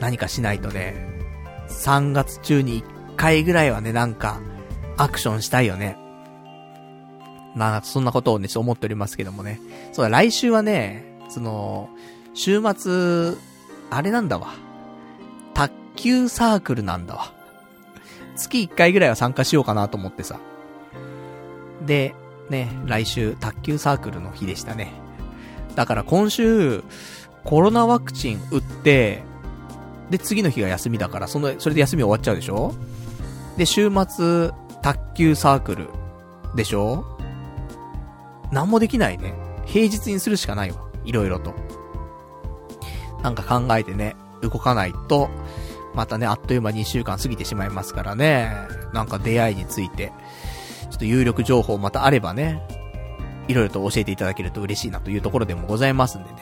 何かしないとね、3月中に1回ぐらいはね、なんか、アクションしたいよね。まあ、そんなことをね、ちょっと思っておりますけどもね。そうだ、来週はね、その、週末、あれなんだわ。卓球サークルなんだわ。月1回ぐらいは参加しようかなと思ってさ。で、ね、来週、卓球サークルの日でしたね。だから今週、コロナワクチン打って、で、次の日が休みだから、その、それで休み終わっちゃうでしょ？で、週末、卓球サークル、でしょ？なんもできないね。平日にするしかないわ。いろいろと。なんか考えてね、動かないと、またね、あっという間に2週間過ぎてしまいますからね。なんか出会いについて、ちょっと有力情報またあればね、いろいろと教えていただけると嬉しいなというところでもございますんでね。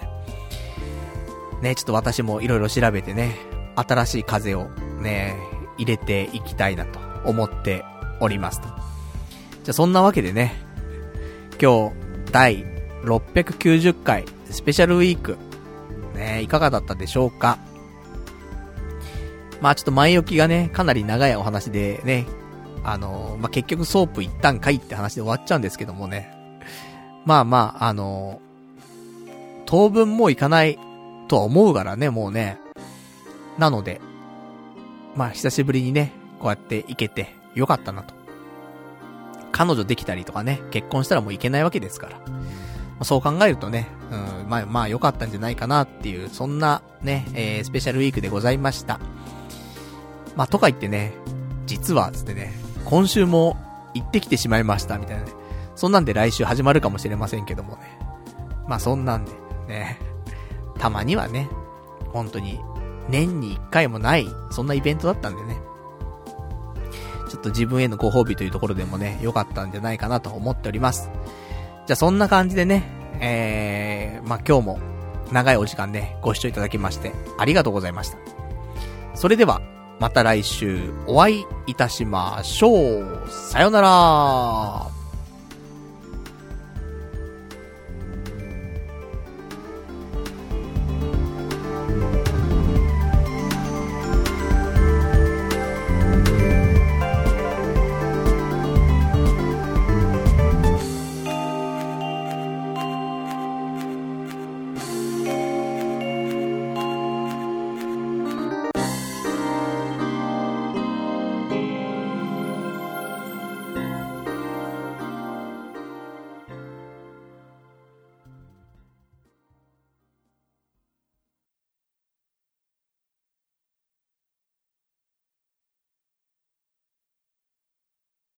ね、ちょっと私もいろいろ調べてね、新しい風をね、入れていきたいなと思っておりますと。じゃあそんなわけでね、今日、第690回スペシャルウィーク、ね、いかがだったでしょうか？まあちょっと前置きがね、かなり長いお話でね、あのまあ結局ソープ一旦かいって話で終わっちゃうんですけどもね。まあまあ、あの当分もういかないとは思うからね、もうね。なので、まあ久しぶりにね、こうやって行けてよかったなと。彼女できたりとかね、結婚したらもういけないわけですから。そう考えるとね、うん、まあまあ良かったんじゃないかなっていう、そんなね、えー、スペシャルウィークでございました。まあとか言ってね、実はつってね、今週も行ってきてしまいましたみたいなね。そんなんで来週始まるかもしれませんけどもね。まあそんなんで、ね、たまにはね、本当に年に一回もない、そんなイベントだったんでね。ちょっと自分へのご褒美というところでもね、良かったんじゃないかなと思っております。じゃあそんな感じでね、えー、まあ、今日も長いお時間ね、ご視聴いただきましてありがとうございました。それでは、また来週お会いいたしましょう。さよなら